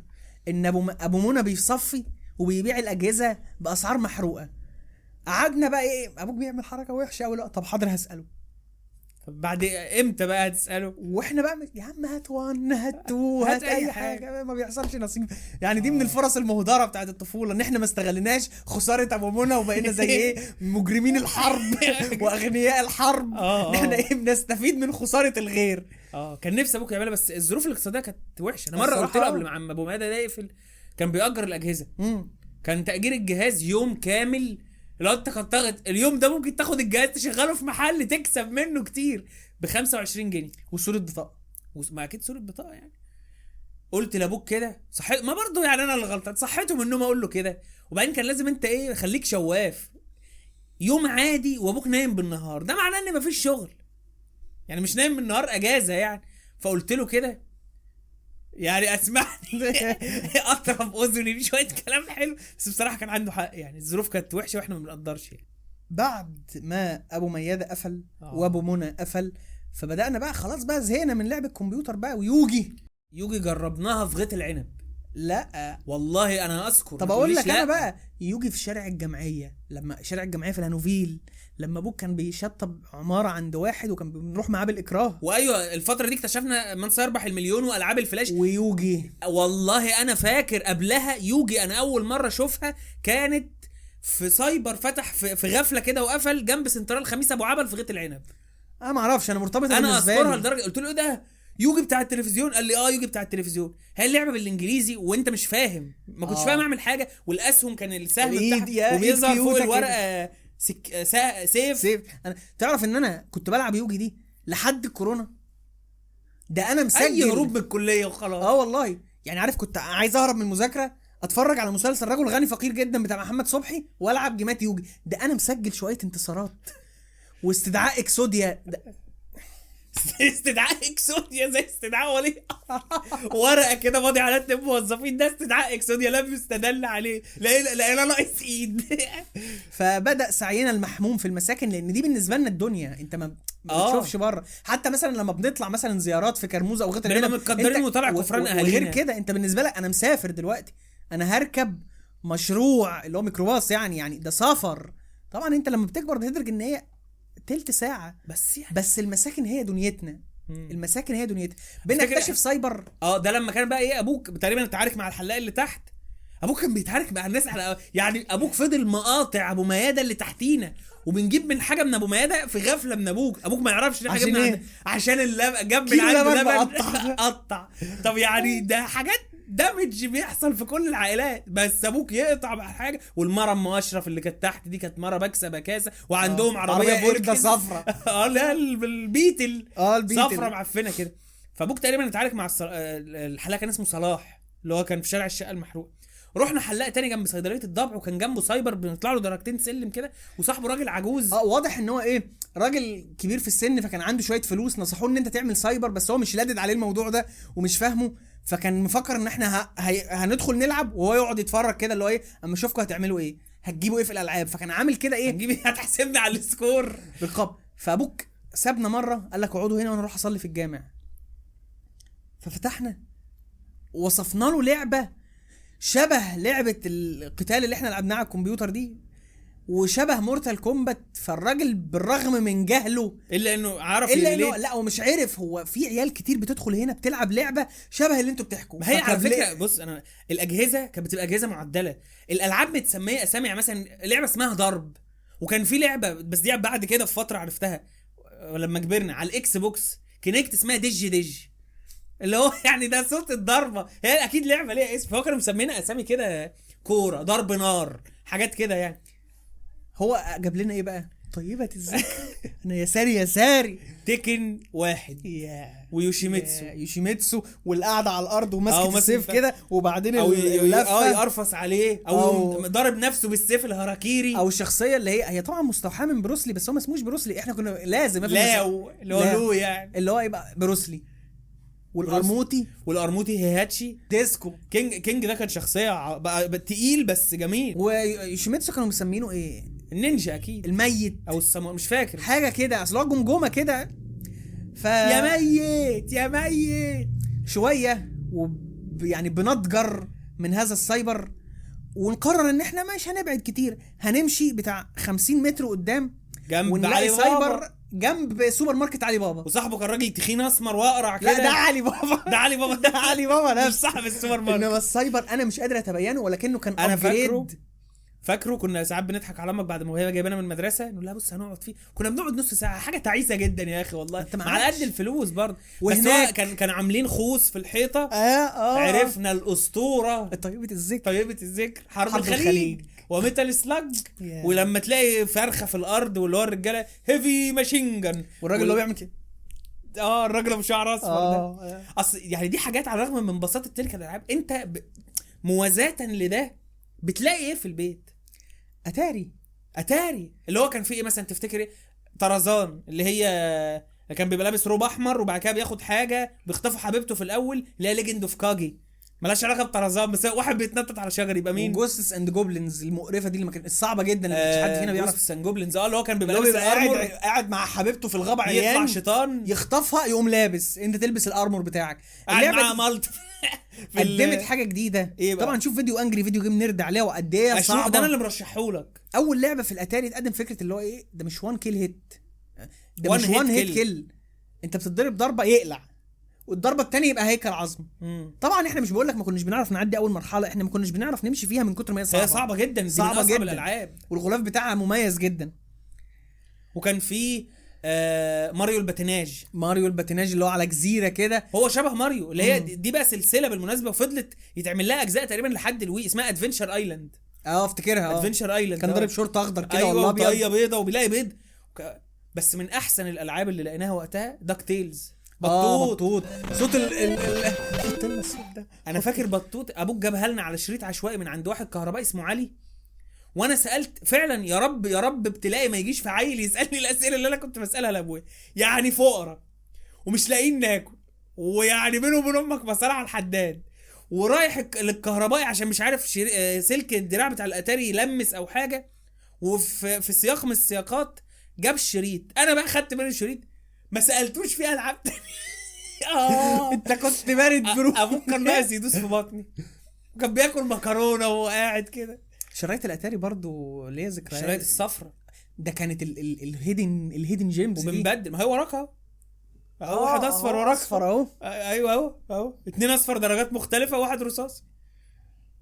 إن أبو أبو منى بيصفي وبيبيع الأجهزة بأسعار محروقة. قعدنا بقى إيه أبوك بيعمل حركة وحشة قوي لا طب حاضر هسأله. طب بعد إمتى بقى هتسأله؟ وإحنا بقى يا عم هات وان هات تو هات, أي حاجة. حاجة. ما بيحصلش نصيب. يعني دي من الفرص المهدرة بتاعت الطفولة إن إحنا ما استغلناش خسارة أبو منى وبقينا زي إيه مجرمين الحرب وأغنياء الحرب. آه، ان إحنا آه. إيه بنستفيد من خسارة الغير. آه كان نفسي أبوك يعملها بس الظروف الاقتصادية كانت وحشة. أنا مرة قلت له آه. قبل ما عم أبو مادة ده يقفل كان بيأجر الأجهزة. كان تأجير الجهاز يوم كامل لو انت كنت اليوم ده ممكن تاخد الجهاز تشغله في محل تكسب منه كتير ب 25 جنيه. وصورة بطاقة. ما أكيد صورة بطاقة يعني. قلت لأبوك كده صحيت ما برضه يعني أنا اللي غلطان صحيته من النوم أقول له كده. وبعدين كان لازم أنت إيه خليك شواف. يوم عادي وأبوك نايم بالنهار. ده معناه إن مفيش شغل. يعني مش نايم بالنهار أجازة يعني. فقلت له كده يعني أسمعني. طرف أذني. بشويه كلام حلو بس بصراحة كان عنده حق. يعني الظروف كانت وحشة وإحنا ما بنقدرش يعني. بعد ما أبو ميادة قفل آه. وأبو منى قفل فبدأنا بقى خلاص بقى زهقنا من لعب الكمبيوتر بقى ويوغي. يوغي جربناها في غيط العنب. لا. والله أنا أذكر. طب أقول لك أنا. بقى يوغي في شارع الجمعية لما شارع الجمعية في الهانوفيل لما أبوك كان بيشطب عمارة عند واحد وكان بنروح معاه بالاكراه وأيوة الفترة دي اكتشفنا من سيربح المليون وألعاب الفلاش. ويوغي. والله أنا فاكر قبلها يوغي أنا أول مرة أشوفها كانت في سايبر فتح في, في غفلة كده وقفل جنب سنترال خميس أبو عبل في غيط العنب. أنا ما أعرفش أنا مرتبطه أنا أذكرها. لدرجة قلت له إيه ده؟ يوغي بتاع التلفزيون؟ قال لي آه يوغي بتاع التلفزيون. هي اللعبة بالإنجليزي وأنت مش فاهم ما كنتش آه. فاهم أعمل حاجة. والأسهم كان السهم بتاعها وبيظهر فوق الورقة. سك... سا... سيف. سيف. أنا تعرف إن أنا كنت بلعب يوغي دي لحد الكورونا ده أنا مسجل. أي هروب من الكلية وخلاص. آه والله. يعني عارف كنت عايز أهرب من المذاكرة أتفرج على مسلسل رجل غني فقير جدا بتاع محمد صبحي وألعب جيمات يوغي. ده أنا مسجل شوية انتصارات. واستدعاء إكسوديا. ده استدعاء إكسوديا زي استدعاء ولي ورقة كده ماضي على اتنين موظفين ده استدعاء إكسوديا لم يستدل عليه. لا لا ناقص إيد. فبدأ سعينا المحموم في المساكن لأن دي بالنسبة لنا الدنيا. أنت ما آه. بتشوفش بره. حتى مثلا لما بنطلع مثلا زيارات في كرموز أو بنبقى العنب، متقدرين وطالع كفران أهالينا. وغير كده أنت بالنسبة لك أنا مسافر دلوقتي. أنا هركب مشروع اللي هو ميكروباص يعني يعني ده سفر. طبعا أنت لما بتكبر بتدرك إن هي تلت ساعة. بس يعني. بس المساكن هي دنيتنا. مم. المساكن هي دنيتنا. بنكتشف سايبر. آه ده لما كان بقى إيه أبوك تقريبا اتعارك مع الحلاق اللي تحت. أبوك كان بيتعارك مع الناس على يعني أبوك فضل مقاطع أبو ميادة اللي تحتينا. وبنجيب من حاجة من أبو ميادة في غفلة من أبوك. أبوك ما يعرفش إن إحنا عشان جبنا إيه؟ عشان اللبن جاب من عنده لبن. قطع. طب يعني ده حاجات damage بيحصل في كل العائلات. بس أبوك يقطع بقى حاجة والمرة أم أشرف اللي كانت تحت دي كانت مرة بكسة بكاسة وعندهم آه. عربية عربية فولكس. صفرا. آه لا ال- ال Beetle آه ال Beetle صفرة معفنة كده. فأبوك تقريبا اتعارك مع الصل... آه، الحلاق كان اسمه صلاح اللي هو كان في شارع الشقة المحروق. رحنا حلاق تاني جنب صيدلية الضبع وكان جنبه سايبر بنطلع له درجتين سلم كده وصاحبه راجل عجوز. آه واضح إن هو إيه راجل كبير في السن فكان عنده شوية فلوس نصحوه إن أنت تعمل سايبر بس هو مش لادد عليه الموضوع ده ومش فاهمه. فكان مفكر ان إحنا ه... هي... هندخل نلعب وهو يقعد يتفرج كده اللي هو إيه اما اشوفكم هتعملوا إيه؟ هتجيبوا إيه في الألعاب؟ فكان عامل كده إيه؟ هنجيب هتحسبني على ال score. بالقبض. فأبوك سابنا مرة قال لك اقعدوا هنا وأنا أروح اصلي في الجامع. ففتحنا وصفنا له لعبة شبه لعبة القتال اللي إحنا لعبناها على الكمبيوتر دي. وشبه Mortal Kombat فالراجل بالرغم من جهله إلا إنه عرف إلا ي relate. إنه لا هو مش عارف هو في عيال كتير بتدخل هنا بتلعب لعبة شبه اللي أنتوا بتحكوا. ما هي على فكرة بص أنا الأجهزة كانت بتبقى أجهزة معدلة. الألعاب متسميه اسامي يعني مثلا لعبة اسمها ضرب. وكان في لعبة بس دي بعد كده في فترة عرفتها لما كبرنا على ال Xbox. Kinect اسمها دج دج اللي هو يعني ده صوت الضربة. هي أكيد لعبة ليها اسم فهو كانوا مسمينها أسامي كده كورة ضرب نار حاجات كده يعني. هو جاب لنا إيه بقى؟ طيبة الذكر. أنا يساري يساري Tekken واحد. يا ويوشيميتسو. يا يوشيميتسو والقعدة على الأرض وماسك ماسك السيف كده وبعدين أو ال- ي- آه اللفة. يقرفص عليه. أو, أو- ضارب نفسه بالسيف الهراكيري أو الشخصية اللي هي هي طبعا مستوحاة من بروسلي بس هو ما اسموش بروسلي. إحنا كنا لازم لاو اللي هو. لو يعني. اللي هو يبقى بروسلي. والقرموطي والقرموطي هيهاتشي. ديسكو. كينج كينج ده كان شخصية بقى تقيل بس جميل. ويوشيميتسو كانوا مسمينه إيه؟ النينجا أكيد. الميت. أو السمو مش فاكر. حاجة كده أصل هو جمجمه كده. ف يا ميت يا ميت. شوية وب... يعني بنتجر من هذا السايبر ونقرر إن إحنا مش هنبعد كتير. هنمشي بتاع 50 متر قدام جنب علي سايبر بابا. جنب سوبر ماركت علي بابا. وصاحبه كان راجل تخين أسمر وأقرع كده. لا ده علي بابا. ده علي بابا. ده علي بابا نفسه. صاحب السوبر ماركت. إنما السايبر أنا مش قادر أتبينه ولكنه كان أنا فاكره. فاكره كنا ساعات بنضحك على أمك بعد ما وهي جايبانا من المدرسة نقول لها بص هنقعد فيه. كنا بنقعد نص ساعة حاجة تعيسة جدا يا أخي والله. ما على. قد الفلوس برضه. وهناك- كان كان عاملين خوص في الحيطة. آه آه. عرفنا الأسطورة. طيبة الذكر. طيبة الذكر. حرب, حرب الخليج, الخليج. وميتال سلاج يا. ولما تلاقي فرخة في الأرض واللي هو الرجالة هيفي ماشين جن والراجل اللي هو بيعمل كده. آه الراجل ابو شعر أصفر ده. آه أصل يعني دي حاجات على الرغم من بساطه تلك الألعاب. أنت ب... موازاه لده بتلاقي إيه في البيت؟ أتاري أتاري. اللي هو كان فيه إيه مثلا؟ تفتكر إيه طرزان اللي هي كان بيبقى لابس روب أحمر وبعد كده بياخد حاجة بيخطفوا حبيبته في الأول اللي هي Legend of Kage ملهاش علاقة بطرزان بس واحد بيتنطط على شجر يبقى مين؟ Ghosts and Goblins المقرفة دي اللي ما كانت الصعبة جدا اللي مش حد فينا بيعرف. Ghosts 'n Goblins. آه اللي هو كان بيبقى لابس قاعد قاعد مع حبيبته في الغابه يطلع عيان شيطان. يخطفها يقوم لابس. انت تلبس ال armor بتاعك. قاعد اللعبة معاه دي مالت في ال- قدمت حاجة جديدة. إيه بقى؟ طبعا شوف فيديو Angry Video Game Nerd عليها وقد إيه أشوف ده أنا صعبه اللي مرشحهولك. أول لعبة في الأتاري تقدم فكرة اللي هو إيه؟ ده مش one kill hit ده مش one hit. kill أنت بتتضرب ضربة يقلع والضربة الثانية يبقى هيكل عظم. مم. طبعا إحنا مش بقول لك ما كناش بنعرف نعدي أول مرحلة إحنا ما كناش بنعرف نمشي فيها من كتر ما هي صعبه هي صعبة. جدا أصعب جدا. الألعاب. والغلاف بتاعها مميز جدا. وكان في آه ماريو الباتيناج. ماريو الباتيناج اللي هو على جزيرة كده. هو شبه ماريو. اللي هي. دي بقى سلسلة بالمناسبة وفضلت يتعمل لها أجزاء تقريبا لحد ال Wii اسمها Adventure Island آه افتكرها آه. Adventure Island كان ضارب شورت أخضر كده أيوه والله ابيض وطاقيه بيضة وبيلاقي بيض. بس من أحسن الألعاب اللي لقيناها وقتها DuckTales آه بطوط. بطوط. صوت ال ال ال الصوت ده. أنا فاكر بطوط. أبوك جابها لنا على شريط عشوائي من عند واحد كهربائي اسمه علي. وأنا سألت فعلا يا رب يا رب ابتلائي ما يجيش في عيل يسألني الأسئلة اللي أنا كنت بسألها لأبويا. يعني فقراء ومش لاقيين ناكل ويعني بينه وبين أمك مصارعه الحداد. ورايح للكهربائي عشان مش عارف شري... آه، سلك الدراع بتاع الأتاري يلمس أو حاجة. وفي في سياق من السياقات جاب الشريط أنا بقى خدت منه الشريط. ما سألتوش فيه ألعاب تانية. آه. أنت كنت بارد برو أ- أبوك كان ناقص يدوس في بطني. وكان بياكل مكرونة وهو قاعد كده. شرايط الأتاري برضو ليا ذكريات. الشرايط الصفرا ده كانت ال ال ال hidden ال hidden gems وبنبدل ما هي وراك أهو. أهو آه، واحد أصفر آه، وراك. أصفر أهو. أيوه أهو أهو. اتنين أصفر درجات مختلفة وواحد رصاصي.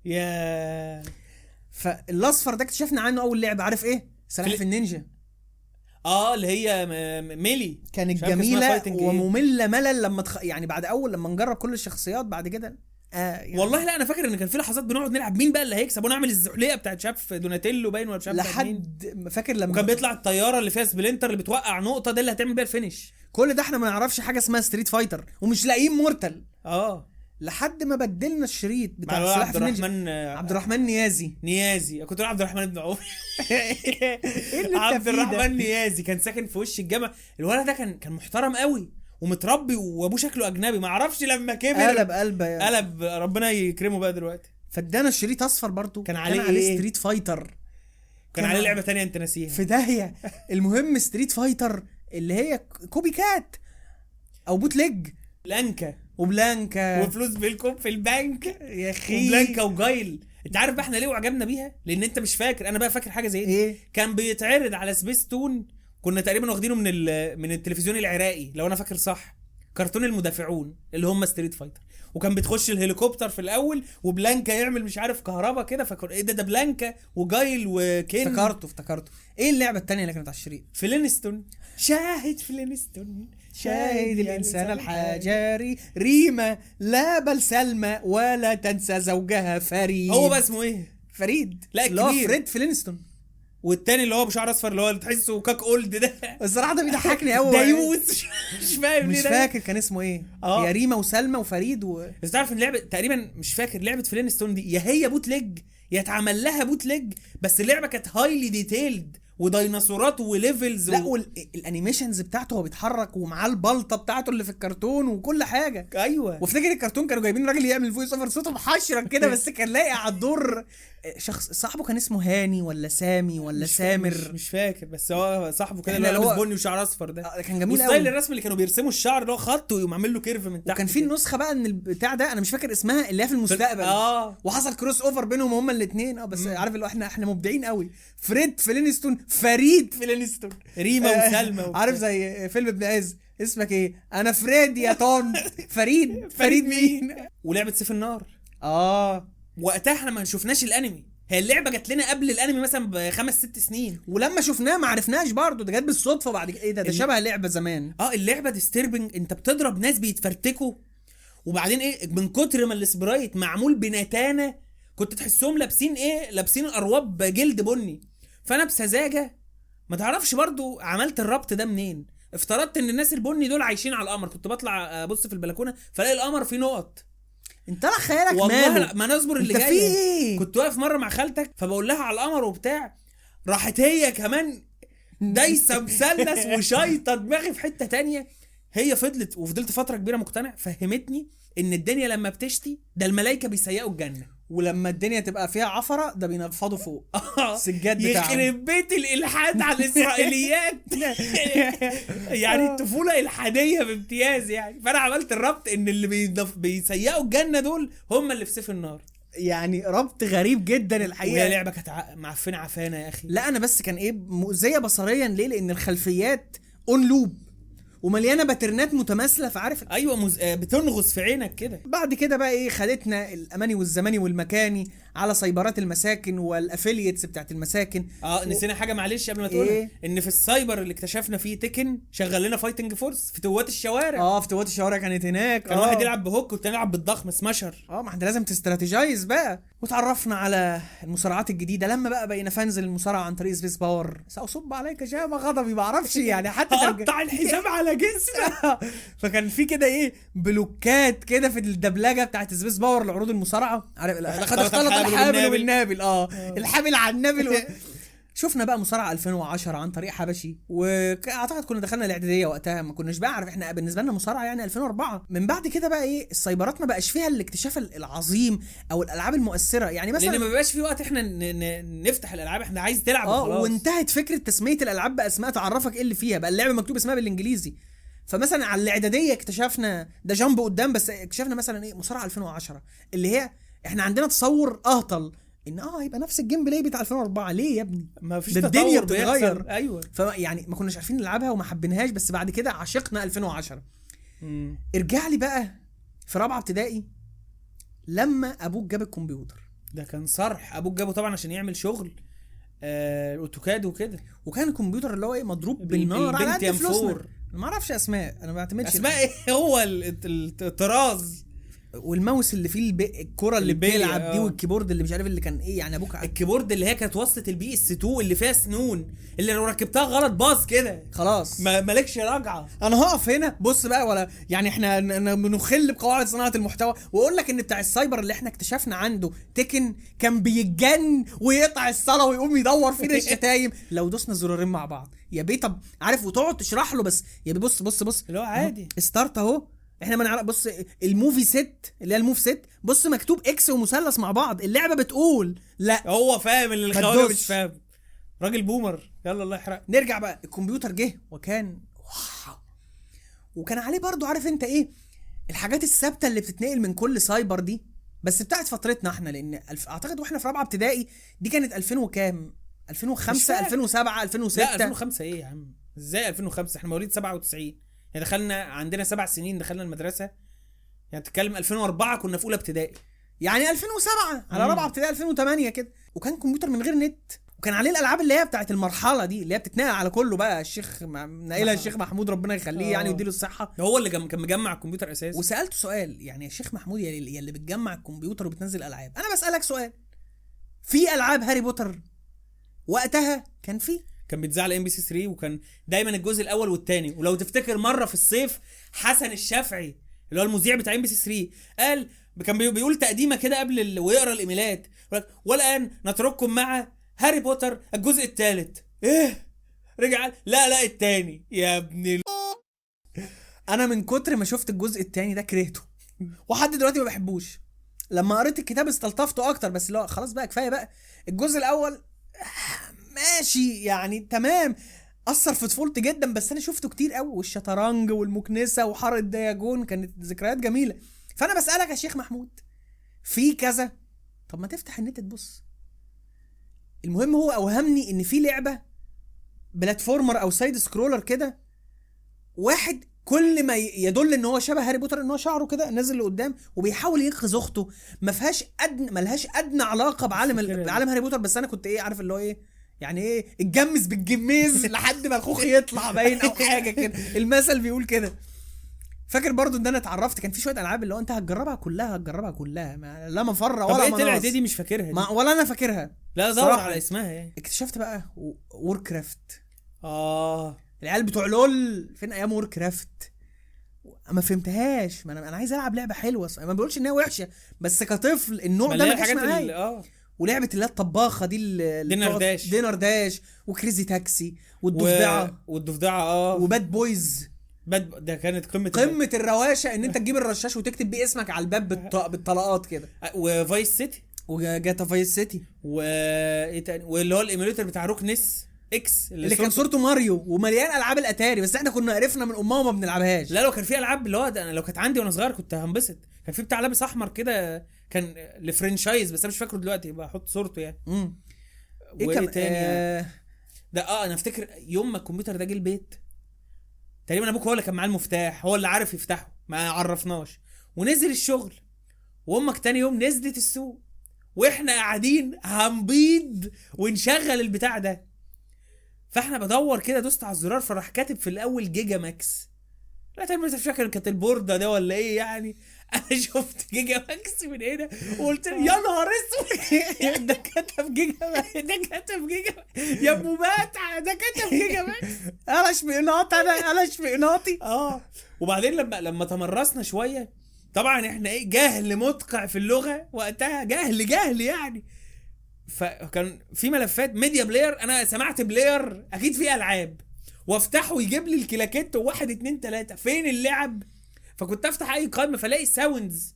يا فالاصفر ده اكتشفنا عنه أول لعبة عارف إيه؟ سلاحف في- النينجا. آه اللي هي ميلي. كانت جميلة. ومملة ملل لما تخ... يعني بعد أول لما نجرب كل الشخصيات بعد كده. يعني والله لا أنا فاكر إن كان في لحظات بنقعد نلعب مين بقى اللي هيكسب ونعمل الزحليقه بتاعت شاف دوناتيلو باين ولا مش عارف. لحد فاكر لما وكان بيطلع الطيارة اللي فيها سبلنتر اللي بتوقع نقطة ده اللي هتعمل بيها ال finish. كل ده إحنا ما نعرفش حاجة اسمها Street Fighter ومش لاقيين Mortal آه. لحد ما بدلنا الشريط بتاع سلاحف عبد الرحمن آه، عبد الرحمن نيازي. نيازي. كنت عبد الرحمن بن عوف. إيه أنت عبد؟ الرحمن نيازي كان ساكن في وش الجامع. الولد ده كان كان محترم قوي. ومتربي وابوه شكله أجنبي. ما أعرفش لما كبر. قلب قلبه يعني. قلب. ربنا يكرمه بقى دلوقتي. فادانا الشريط أصفر برضو. كان عليه إيه؟ Street Fighter كان كان عليه لعبة تانية أنت ناسيها. في داهية. المهم Street Fighter اللي هي copycat أو bootleg بلانكا. وبلانكا. وفلوس بيلكم في البنك. يا أخي. وبلانكا وجايل. أنت عارف بقى إحنا ليه وعجبنا بيها؟ لأن أنت مش فاكر. أنا بقى فاكر حاجة زي دي. إيه؟ كان بيتعرض على سبيس تون كنا تقريبا واخدينه من ال- من التلفزيون العراقي لو أنا فاكر صح. كرتون المدافعون اللي هم Street Fighter وكان بتخش الهليكوبتر في الأول وبلانكا يعمل مش عارف كهربا كده فكر إيه ده؟ ده بلانكا وجايل وكين افتكرته افتكرته. إيه اللعبة التانية اللي كانت على الشريط؟ فلينستون. شاهد فلينستون. شاهد الإنسان الحجري. ريما لا بل سلمى ولا تنسى زوجها فريد. هو بقى اسمه إيه؟ فريد. لا، اللي هو كبير. فريد فلينستون. والتاني اللي هو بشعر اصفر اللي هو اللي تحسه cuckold ده. الصراحة ده بيضحكني قوي ديوس مش فاهم مش. فاكر كان اسمه إيه. آه. يا ريما وسلمى وفريد و... بس تعرف إن لعبه تقريبا مش فاكر لعبة فلينستون دي يا هي bootleg يا اتعمل لها bootleg بس اللعبة كانت highly detailed وديناصورات و levels لا و... وال animations بتاعته هو بيتحرك ومعاه البلطة بتاعته اللي في الكرتون وكل حاجة. أيوه. وافتكر الكرتون كانوا جايبين راجل يعمل voice over صوته محشرك كده بس كان لايق على الدور. شخص صاحبه كان اسمه هاني ولا سامي ولا مش سامر؟ مش, مش فاكر بس هو صاحبه كده اللي لابس بني وشعر أصفر ده. آه، كان جميل و style قوي. الرسم اللي كانوا بيرسموا الشعر اللي هو خط ويقوم عامل له curve من تحت وكان في. النسخة بقى إن البتاع ده أنا مش فاكر اسمها اللي هي في المستقبل. آه. وحصل crossover بينهم هما الاثنين آه بس عارف اللي إحنا إحنا مبدعين قوي. فريد فلينستون فريد فلينستون. ريما آه، وسلمى. عارف زي فيلم ابن عز اسمك إيه؟ أنا فريد يا طون فريد. فريد مين؟ ولعبة سيف النار. آه. وقتها إحنا ما شفناش الانمي. هي اللعبة جات لنا قبل الانمي مثلا بخمس ست سنين. ولما شفناه ما عرفناش برضه ده جت بالصدفة بعد كده. إيه ده؟ ده شبه لعبة زمان. آه اللعبة disturbing انت بتضرب ناس بيتفرتكوا. وبعدين إيه؟ من كتر ما ال sprite معمول بنتانة كنت تحسهم لابسين إيه؟ لابسين أرواب جلد بني. فانا بسذاجة ما تعرفش برضو عملت الربط ده منين. افترضت ان الناس البني دول عايشين على القمر كنت بطلع ابص في البلكونة فلاقي القمر فيه نقط. انت طلع خيالك والله لا ما نصبر اللي جاي. إيه؟ كنت واقف مرة مع خالتك فبقول لها على القمر وبتاع راحت هي كمان دايسة مثلث وشايطة دماغي في حتة تانية. هي فضلت وفضلت فترة كبيرة مقتنع فهمتني إن الدنيا لما بتشتي ده الملائكة بيسيقوا الجنة. ولما الدنيا تبقى فيها عفرة ده بينفضوا فوق. السجاد بتاعهم. يخرب بيت الإلحاد على الإسرائيليات. يعني الطفولة إلحادية بامتياز يعني. فأنا عملت الربط إن اللي بيسيقوا الجنة دول هم اللي في سيف النار. يعني ربط غريب جدا وهي الحقيقة لعبة كانت ع- معفنة عفانة يا أخي. لا أنا بس كان إيه مؤذيه بصريا ليه؟ لأن الخلفيات اون لوب ومليانة باترنات متماثلة فعارف؟ أيوه مز... آه، بتنغص في عينك كده. بعد كده بقى إيه خدتنا الأماني والزماني والمكاني. على سايبرات المساكن والافيليتس بتاعت المساكن. آه نسينا حاجة معلش قبل ما تقولها إيه؟ إن في السايبر اللي اكتشفنا فيه تكن شغل لنا فايتنج فورس في توات الشوارع. آه فتوات الشوارع كانت هناك. كان آه. واحد يلعب بهوك والتاني يلعب بالضخم سماشر آه ما إحنا لازم تستراتيجايز بقى. وتعرفنا على المصارعات الجديدة. لما بقى بقينا فانز المصارعه عن طريق سبيس باور ساصب عليك شام غضبي ما أعرفش يعني. حتى قطع الحزام على جسمك فكان في كده إيه بلوكات كده في الدبلجة بتاعت سبيس باور لعروض المصارعة. عارف اختلط الحابل الحابل بالنابل. والنابل آه. الحابل على النابل و... شفنا بقى مصارعة 2010 عن طريق حبشي وأعتقد كنا دخلنا الإعدادية وقتها ما كناش بقى عارف إحنا بالنسبة لنا مصارعة يعني 2004 من بعد كده بقى إيه السايبرات ما بقاش فيها الاكتشاف العظيم أو الألعاب المؤثرة. يعني لأن مثلا ما بيبقاش في وقت إحنا. نفتح الألعاب إحنا عايز تلعب آه وخلاص. وانتهت فكرة تسمية الألعاب باسماء تعرفك إيه اللي فيها. بقى اللعبة مكتوب اسمها بالإنجليزي. فمثلا على الإعدادية اكتشفنا ده جنب قدام بس اكتشفنا مثلا إيه مصارعة 2010 اللي هي إحنا عندنا تصور اهطل ان آه هيبقى نفس ال gameplay بتاع 2004 ليه يا ابني؟ ما فيش ده الدنيا. بتتغير. أيوه. فيعني ما كناش عارفين نلعبها وما حبيناهاش بس بعد كده عشقنا 2010 ارجع لي بقى في رابعة ابتدائي لما أبوك جاب الكمبيوتر. ده كان صرح. أبوك جابه طبعا عشان يعمل شغل آه وكده. وكان الكمبيوتر اللي هو إيه مضروب بال- بالنار على قد فلوسنا. ما أعرفش أسماء أنا ما بعتمدش أسماء إيه؟ هو ال- ال- الطراز. والماوس اللي فيه الب... الكرة اللي بتلعب دي آه. والكيبورد اللي مش عارف اللي كان إيه يعني أبوك الكيبورد اللي هي كانت وصلة ال PS 2 اللي فيها سنون اللي لو ركبتها غلط باظ كده. خلاص. ما مالكش رجعه أنا هقف هنا. بص بقى ولا يعني إحنا بنخل بقواعد صناعة المحتوى. وأقول لك إن بتاع السايبر اللي إحنا اكتشفنا عنده Tekken كان بيتجن ويقطع الصلاة ويقوم يدور فينا الشتايم. لو دوسنا زرارين مع بعض. يا بيه طب عارف وتقعد تشرح له بس. يا بيه بص بص بص. اللي هو عادي. start أهو. إحنا ما نعرف بص ال move set اللي هي ال move set بص مكتوب X ومثلث مع بعض اللعبة بتقول لا هو فاهم اللي الخواجه. مش فاهم راجل boomer يلا الله يحرق نرجع بقى الكمبيوتر جه وكان. وكان عليه برضو عارف انت إيه الحاجات الثابتة اللي بتتنقل من كل سايبر دي بس بتاعت فترتنا إحنا لأن. أعتقد وإحنا في رابعة ابتدائي دي كانت 2000 وكام مش 2005 فاكر. 2007 2006 لا 2005 إيه يا عم إزاي 2005 إحنا مواليد 97 يعني دخلنا عندنا سبع سنين دخلنا المدرسة. يعني تتكلم 2004 كنا في أولى ابتدائي. يعني 2007 على. رابعة ابتدائي 2008 كده. وكان كمبيوتر من غير نت. وكان عليه الألعاب اللي هي بتاعت المرحلة دي اللي هي بتتنقل على كله بقى. الشيخ ناقلها الشيخ محمود ربنا يخليه يعني آه. ويديله الصحة. هو اللي. كان مجمع الكمبيوتر أساسا. وسألته سؤال يعني يا شيخ محمود يا اللي يا اللي بتجمع الكمبيوتر وبتنزل ألعاب. أنا بسألك سؤال. في ألعاب هاري بوتر وقتها كان في؟ كان بيتذاع على MBC 3 وكان دايما الجزء الأول والثاني ولو تفتكر مرة في الصيف حسن الشافعي اللي هو المذيع بتاع MBC 3 قال كان بي- بيقول تقديمة كده قبل. ويقرأ الإيميلات. والآن نترككم مع هاري بوتر الجزء الثالث إيه؟ رجع لا لا الثاني يا ابن ال... أنا من كتر ما شفت الجزء التاني ده كرهته. ولحد دلوقتي ما بحبوش. لما قريت الكتاب استلطفته أكتر بس هو خلاص بقى كفاية بقى. الجزء الأول ماشي يعني تمام. أثر في طفولتي جدا بس أنا شفته كتير قوي والشطرنج والمكنسة وحاره دياجون كانت ذكريات جميلة. فأنا بسألك يا شيخ محمود في كذا؟ طب ما تفتح النت تبص. المهم هو أوهمني إن في لعبة platformer أو side scroller كده واحد كل ما يدل إن هو شبه هاري بوتر إن هو شعره كده نازل لقدام وبيحاول ينقذ أخته. ما فيهاش أدنى ملهاش أدنى علاقة بعالم. بعالم هاري بوتر بس أنا كنت إيه عارف اللي هو إيه يعني إيه اتجمز بالجميز لحد ما الخوخ يطلع باين أو حاجة كده. المثل بيقول كده. فاكر برضو ان أنا اتعرفت كان في شوية ألعاب اللي هو انت هتجربها كلها هتجربها كلها ما لا مفر طب ولا إيه طلعت إيه دي مش فاكرها دي. ما ولا أنا فاكرها. لا دور. على اسمها يعني اكتشفت بقى Warcraft آه. العيال بتوع LOL فين أيام Warcraft ما فهمتهاش. ما أنا أنا عايز ألعب لعبة حلوة ما بقولش إن هي وحشة بس كطفل النوع ده ما اللي معايا. آه. ولعبة اللي هي الطباخة دي Diner Dash. Diner Dash و Crazy Taxi و... والضفدعة والضفدعه آه. و Bad Boys. بد... ده كانت قمة قمة الروشه إن أنت تجيب الرشاش وتكتب بيه اسمك على الباب بالط... بالطلقات كده. و Vice City. وجاتا Vice City. وايه تاني؟ واللي هو ال emulator بتاع RockNES X اللي كان صورته ماريو ومليان ألعاب الأتاري بس إحنا كنا قرفنا من أمها وما بنلعبهاش. لا لو كان في ألعاب اللي هو أنا لو كانت عندي وأنا صغير كنت هنبسط. كان في بتاع لابس أحمر كده كان ل franchise بس أنا مش فاكره دلوقتي أحط صورته يعني. امم إيه كم... تاني آه... ده آه أنا أفتكر يوم ما الكمبيوتر ده جه البيت تقريبا أبوك هو اللي كان معاه المفتاح هو اللي عارف يفتحه ما عرفناش. ونزل الشغل وأمك تاني يوم نزلت السوق وإحنا قاعدين هنبيض ونشغل البتاع ده. فاحنا بدور كده دوست على الزرار فراح كاتب في الأول جيجا ماكس لا تقريبا مش فاكر كانت البوردة ده ولا إيه يعني؟ أنا شفت جيجا ماكس من هنا وقلت له يا نهار أسود! ده كتب جيجا ماكس ده كتب جيجا يا أبو ماتع ده كتب جيجا ماكس أنا اشمئناط أنا أنا اشمئناطي آه. وبعدين لما لما تمرسنا شوية طبعا إحنا إيه جهل مدقع في اللغة وقتها جهل جهل يعني. فكان في ملفات media player أنا سمعت player أكيد فيه ألعاب. وافتحه يجيب لي الكلاكيت وواحد اتنين تلاتة. فين اللعب؟ فكنت أفتح أي قائمة فلاقي sounds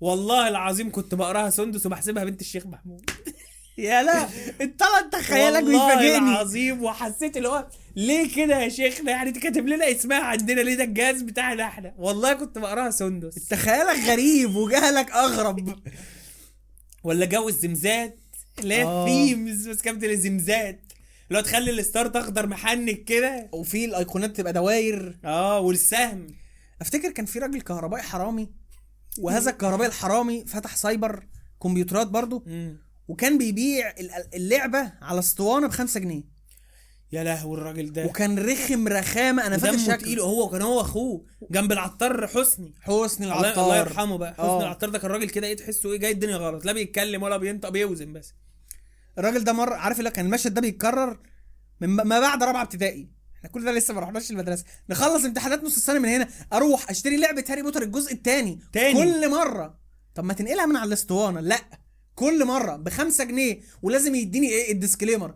والله العظيم كنت بقراها سندس وبحسبها بنت الشيخ محمود. يا لا انت أنت خيالك والله بيفاجئني. العظيم وحسيت اللي هو ليه كده يا شيخنا؟ يعني انت كاتب لنا اسمها عندنا ليه ده الجهاز بتاعنا إحنا؟ والله كنت بقراها سندس. أنت خيالك غريب وجهلك أغرب. ولا جو الزمزات؟ اللي هي. themes بس كابتن الزمزات اللي هو تخلي ال start أخضر محنك كده. وفي الأيقونات تبقى دواير آه والسهم. أفتكر كان في راجل كهربائي حرامي وهذا الكهربائي الحرامي فتح سايبر كمبيوترات برضو مم. وكان بيبيع ال- اللعبة على أسطوانة بخمسة جنيه. يا لهوي الراجل ده. وكان رخم رخامة. أنا فاكر شكله. تقيل. هو كان هو أخوه. جنب العطار حسني. حسني العطار الله يرحمه بقى. حسني آه. العطار ده كان راجل كده إيه تحسه إيه جاي الدنيا غلط. لا بيتكلم ولا بينطق بيوزن بس. الراجل ده مرة عارف اللي كان المشهد ده بيتكرر من ما بعد رابعة ابتدائي. إحنا كل ده لسه ما رحناش المدرسة. نخلص امتحانات نص السنة من هنا. أروح أشتري لعبة هاري بوتر الجزء الثاني. كل مرة. طب ما تنقلها من على الاسطوانة. لأ. كل مرة بخمسة جنيه. ولازم يديني إيه الديسكليمر.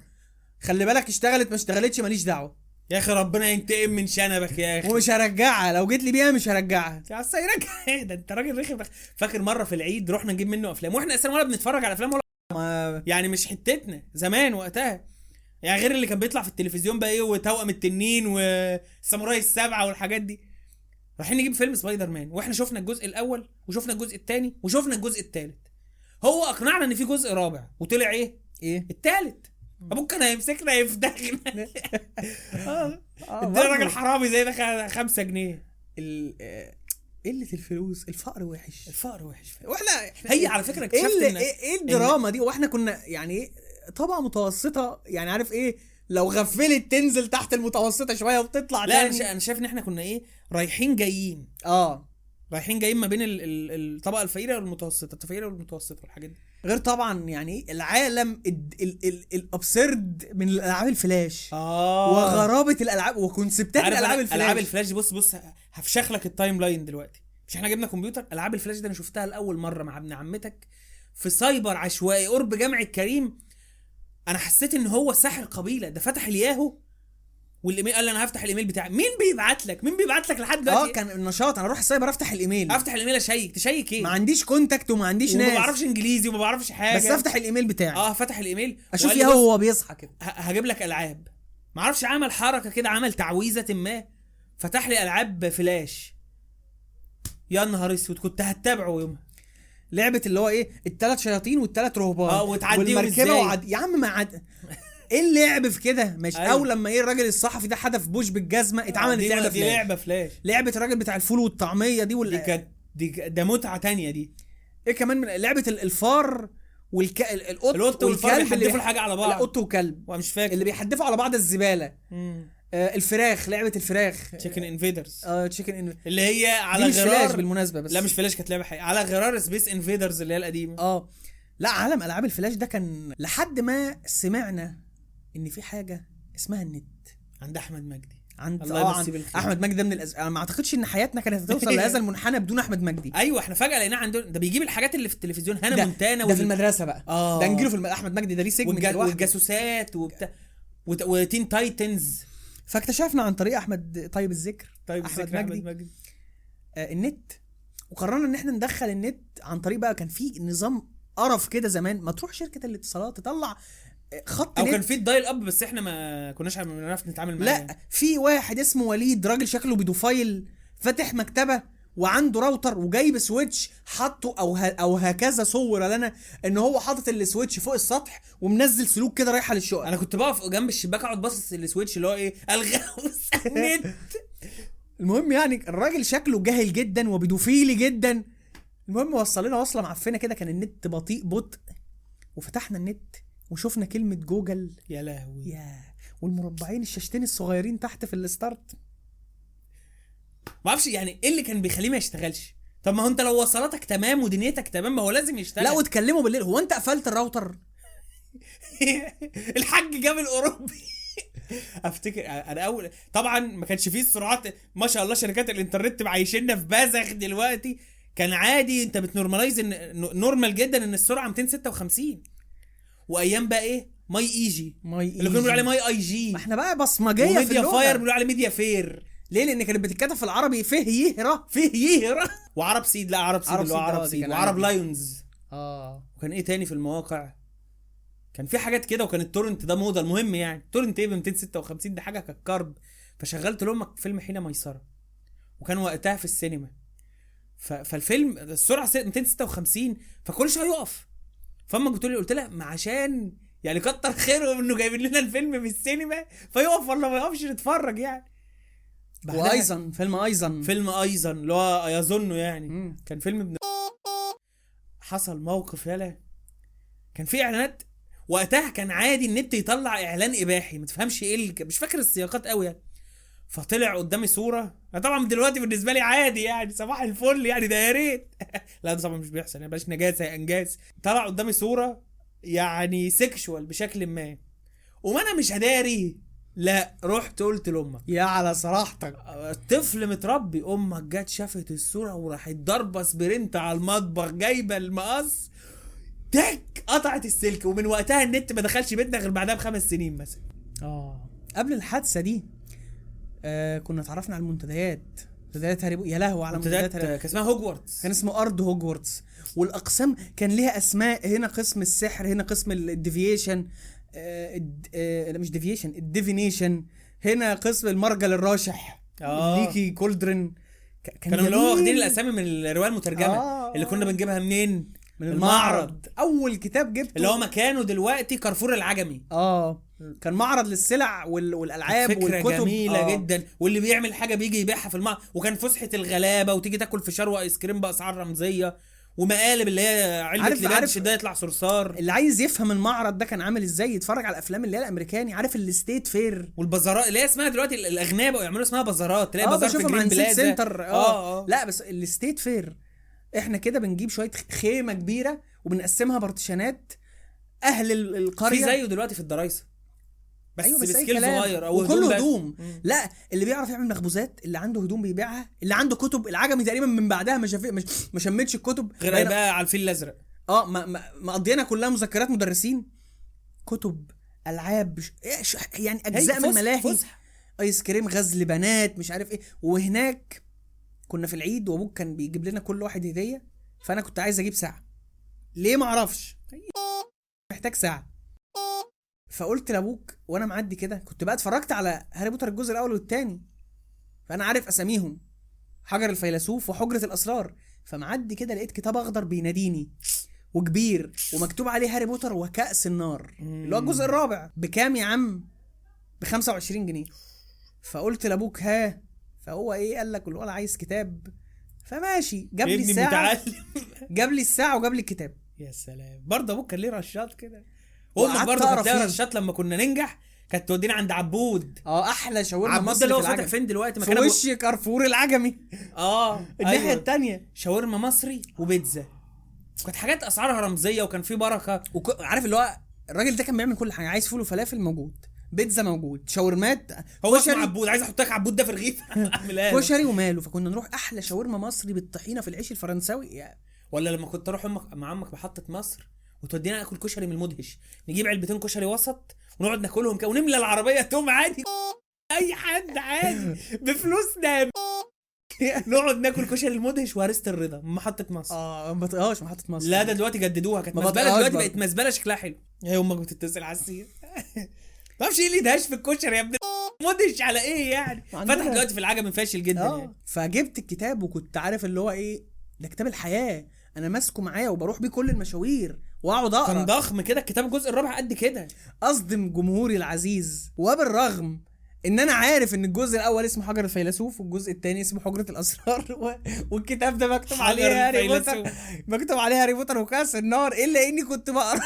خلي بالك اشتغلت ما اشتغلتش ماليش دعوة. يا أخي ربنا ينتقم من شنبك يا أخي. ومش هرجعها لو جيت لي بيها مش هرجعها. يا اصل يرجع إيه ده أنت راجل رخم. فاكر مرة في العيد رحنا نجيب منه أفلام؟ وإحنا أصلا ولا بنتفرج على أفلام ولا ما يعني مش حتتنا زمان وقتها. يعني غير اللي كان بيطلع في التلفزيون بقى إيه وتوأم التنين والساموراي السبعه والحاجات دي. رايحين نجيب فيلم سبايدر مان وإحنا شفنا الجزء الأول وشفنا الجزء الثاني وشفنا الجزء الثالث هو أقنعنا إن في جزء رابع وطلع إيه؟ إيه؟ الثالث أبوك كان هيمسكنا يفدخنا آه ادينا راجل حرامي زي ده 5 جنيه. آه، قلة الفلوس الفقر وحش. الفقر وحش. وإحنا هي على فكرة إيه اكتشفت ان إيه إيه الدراما دي؟ وإحنا كنا يعني إيه طبقة متوسطة يعني عارف إيه؟ لو غفلت تنزل تحت المتوسطة شوية وتطلع لا أنا تاني. أنا شايف إن إحنا كنا إيه؟ رايحين جايين. آه. رايحين جايين ما بين ال- ال- الطبقة الفقيرة والمتوسطة الفقيرة والمتوسطة والحاجات دي. غير طبعا يعني العالم ال- ال- ال- ال absurd من الألعاب الفلاش. آه. وغرابة الألعاب و concept ات الألعاب ألعاب الفلاش. العاب الفلاش بص بص هفشخ لك ال timeline دلوقتي. مش إحنا جبنا كمبيوتر؟ ألعاب الفلاش دي أنا شفتها لأول مرة مع ابن عمتك في سايبر عشوائي قرب جامع الكريم. أنا حسيت إن هو ساحر قبيلة ده فتح الياهو والإيميل قال لي أنا هفتح الإيميل بتاعي. مين بيبعت لك؟ مين بيبعت لك لحد آه دلوقتي كان النشاط. أنا أروح السايبر أفتح الإيميل. أفتح الإيميل أشيك. تشيك إيه؟ ما عنديش contact وما عنديش وما ناس. بعرفش إنجليزي وما بعرفش حاجة. بس أفتح الإيميل بتاعي. آه فتح الإيميل. أشوف بص، وهو بيصحى كده. هجيب لك ألعاب. ما أعرفش عمل حركة كده عمل تعويذة ما. فتح لي ألعاب فلاش يا نهار أسود كنت هتابعه يومها. لعبة اللي هو إيه؟ الثلاث شياطين والثلاث رهبان. آه، وتعديهم والمركبة إزاي؟ وعد... يا عم ما عد... إيه اللعب في كده؟ ماشي. أيوه. أو لما إيه الراجل الصحفي ده حدف بوش بالجزمه اتعملت دي لعبة دي فلاش. لعبة فلاش. لعبة الراجل بتاع الفول والطعمية دي دي وال... كانت دي ده متعة تانية دي. إيه كمان من لعبة ال- الفار والك... ال- القط القط والكلب اللي بيحدفوا الحاجة على بعض. لا قط وكلب. ومش فاكر. اللي بيحدفوا على بعض الزبالة. آه الفراخ لعبة الفراخ. Chicken Invaders آه Chicken In اللي هي على دي مش فلاش غرار. بالمناسبة بس. لا مش فلاش كانت لعبة حقيقية. على غرار Space Invaders اللي هي القديمة. آه. لا عالم ألعاب الفلاش ده كان لحد ما سمعنا إن في حاجة اسمها النت عند أحمد مجدي. عند الله آه، يمسيه عن- بالخير. أحمد مجدي ده من الأز... أنا ما أعتقدش إن حياتنا كانت هتوصل لهذا المنحنى بدون أحمد مجدي. أيوه إحنا فجأة لقيناه عندنا ده بيجيب الحاجات اللي في التلفزيون Hannah ده, Montana ده في المدرسة بقى. آه. ده نجيله في الم... أحمد مجدي ده ليه سجن والج... والجاسوسات وبتاع وت... و Teen Titans. فاكتشفنا عن طريق أحمد طيب الذكر طيب أحمد ذكر مجدي. مجدي. آه النت. وقررنا إن إحنا ندخل النت عن طريق بقى كان في نظام قرف كده زمان ما تروح شركة الاتصالات تطلع خط أو كان في ال dial up بس إحنا ما كناش بنعرف نتعامل معاه لا في واحد اسمه وليد راجل شكله pedophile فاتح مكتبة وعنده راوتر وجايب switch حاطه أو ه... أو هكذا صور لنا إن هو حاطط ال switch فوق السطح ومنزل سلوك كده رايحه للشقق أنا كنت بقف جنب الشباك أقعد باصص ال switch اللي هو إيه الغوص النت المهم يعني الراجل شكله جاهل جدا وبيدوفيلي جدا. المهم وصل لنا وصلة معفنة كده كان النت بطيء بطء وفتحنا النت. وشفنا كلمة جوجل يا لهوي. يا. والمربعين الشاشتين الصغيرين تحت في ال start. ما أعرفش يعني إيه اللي كان بيخليه ما يشتغلش؟ طب ما هو أنت لو وصلاتك تمام ودنيتك تمام ما هو لازم يشتغل. لا وتكلموا بالليل. هو أنت قفلت الراوتر؟ الحاج جاب الأوروبي. أفتكر أنا أول طبعا ما كانش فيه السرعات. ما شاء الله شركات الإنترنت معيشنا في بازخ دلوقتي. كان عادي أنت بتنورماليز نورمال جدا إن السرعة 256 وأيام بقى إيه؟ ماي إيجي. ماي اللي كانوا بيقولوا عليه ماي أي جي. ما إحنا بقى بصمجية في اللغة. فاير بيقولوا عليه ميديا فير. ليه؟ لأن كانت بتتكتب في العربي فيه يهرى فيه يهرى وعرب سيد لا عرب سيد عرب اللي هو عرب آه، سيد. وعرب. لايونز. آه. وكان إيه تاني في المواقع؟ كان في حاجات كده وكان ال torrent ده موضه المهم يعني torrent إيه؟ ب 256 ده حاجة كانت كرب فشغلت لامك فيلم حين ميسرة. وكان وقتها في السينما. ف... فالفيلم السرعة س- 256 فكل شوية يقف. فاما قلت لي قلت لها ما عشان يعني كتر خيرهم انه جايبين لنا الفيلم في السينما فيقف ولا ما يقفش نتفرج يعني. وأيضا فيلم أيضا فيلم أيضا اللي هو يظنه يعني. مم. كان فيلم ابن حصل موقف يالا كان في إعلانات وقتها كان عادي النت يطلع إعلان إباحي ما تفهمش إيه اللي مش فاكر السياقات قوي يعني. فطلع قدامي صورة. أنا طبعا دلوقتي بالنسبة لي عادي يعني صباح الفل يعني ده يا ريت. لا ده طبعا مش بيحصل يعني بلاش نجاسة يا أنجاس. طلع قدامي صورة يعني sexual بشكل ما. وما أنا مش هداري. لا رحت قلت لأمك. يا على صراحتك. طفل متربي أمك جت شافت الصورة وراحت ضاربه sprint على المطبخ جايبة المقص. تك قطعت السلك. ومن وقتها النت ما دخلش بيتنا غير بعدها بخمس سنين مثلا. آه. قبل الحادثة دي آه كنا اتعرفنا على المنتديات. منتديات هاري يا لهوي على منتديات هاري كان اسمها هوجورتس. كان اسمه أرض هوجورتس. والأقسام كان ليها أسماء هنا قسم السحر هنا قسم ال division آه الد- آه مش division ال definition. هنا قسم المرجل الراشح آه. Leaky Cauldron كان كانوا اللي هو. واخدين الأسامي من الرواية المترجمة آه، اللي كنا بنجيبها منين؟ من المعرض. أول كتاب جبته اللي هو مكانه دلوقتي كارفور العجمي. آه. كان معرض للسلع وال... والألعاب فكرة والكتب. جميلة آه. جدا. واللي بيعمل حاجة بيجي يبيعها في المعرض وكان فسحة الغلابة وتيجي تاكل فشار وايس كريم بأسعار رمزية ومقالب اللي هي علبة عارف- عارف- ده يطلع صرصار. اللي عايز يفهم المعرض ده كان عامل إزاي يتفرج على الأفلام اللي هي الأمريكاني عارف ال state fair؟ والبازارات اللي هي اسمها دلوقتي ال- الأغنياء بقوا يعملوا اسمها بازارات تلاقي آه بازار في Green Plaza. center. آه, آه آه. لا بس ال state fair. إحنا كده بنجيب شوية خيمة كبيرة وبنقسمها partition ات أهل ال- في القريه زيه دلوقتي في الدرايسة بس, أيوه بس ب scale صغير. أو وكله. هدوم. لا اللي بيعرف يعمل مخبوزات اللي عنده هدوم بيبيعها اللي عنده كتب العجمي تقريبا من بعدها ما شاف مش ما شمتش الكتب. غير بقى على الفيل الأزرق. آه مقضينا كلها مذكرات مدرسين. كتب ألعاب يعني أجزاء من ملاهي. آيس كريم غزل بنات مش عارف إيه. وهناك كنا في العيد وابوك كان بيجيب لنا كل واحد هدية فأنا كنت عايز أجيب ساعة. ليه ما أعرفش؟ محتاج ساعة. فقلت لأبوك وأنا معدي كده كنت بقى اتفرجت على هاري بوتر الجزء الأول والثاني فأنا عارف أساميهم حجر الفيلسوف وحجرة الأسرار. فمعدي كده لقيت كتاب أخضر بيناديني وكبير ومكتوب عليه هاري بوتر وكأس النار. اللي هو الجزء الرابع. بكام يا عم؟ ب 25 جنيه. فقلت لأبوك ها؟ فهو إيه قال لك الولد عايز كتاب. فماشي جاب لي الساعة جاب لي الساعة وجاب لي الكتاب. يا سلام. برضه أبوك كان ليه رشات كده؟ أمك برضه كانت ليها فيه. رشات لما كنا ننجح كانت تودينا عند عبود. آه أحلى شاورما عبود ده اللي هو في فاتح فين دلوقتي؟ في مكان أبو- وش كارفور العجمي. آه الناحية أيوة. التانية. شاورما مصري وبيتزا. كانت حاجات أسعارها رمزية وكان في بركة. وك... عارف اللي هو الراجل ده كان بيعمل كل حاجة عايز فول وفلافل موجود. بيتزا موجود شاورمات. هو اسمه عبود عايز أحط لك عبود ده في الرغيف. كشري وماله فكنا نروح أحلى شاورما مصري بالطحينة في العيش الفرنساوي يعني. ولا لما كنت أروح أمك مع أمك محطه مصر وتودينا ناكل كشري من المدهش. نجيب علبتين كشري وسط ونقعد ناكلهم كده ونملى العربية توم عادي. أي حد عادي. بفلوسنا. نقعد ناكل كشري المدهش وهرسه الرضا. من محطه مصر. آه ما بطقهاش محطه مصر. لا ده دلوقتي جددوها كانت بطقهاش دلوقتي. بقت مزبله شكلها حلو. هي أمك بتتصل على السير. ما أعرفش إيه اللي دهش في الكشري يا ابني مدهش على إيه يعني. فتح دلوقتي في العجم فاشل جدا آه. يعني. فجبت الكتاب وكنت عارف اللي هو إيه ده كتاب الحياة. أنا ماسكه معايا وبروح بيه كل المشاوير واقعد اقرأ. كان ضخم كده الكتاب الجزء الرابع قد كده. اصدم جمهوري العزيز. وبالرغم إن أنا عارف إن الجزء الأول اسمه حجر الفيلسوف والجزء الثاني اسمه حجرة الأسرار و... والكتاب ده مكتوب عليه هاري بوتر. مكتوب عليه هاري بوتر وكأس النار إلا إني كنت بقرأ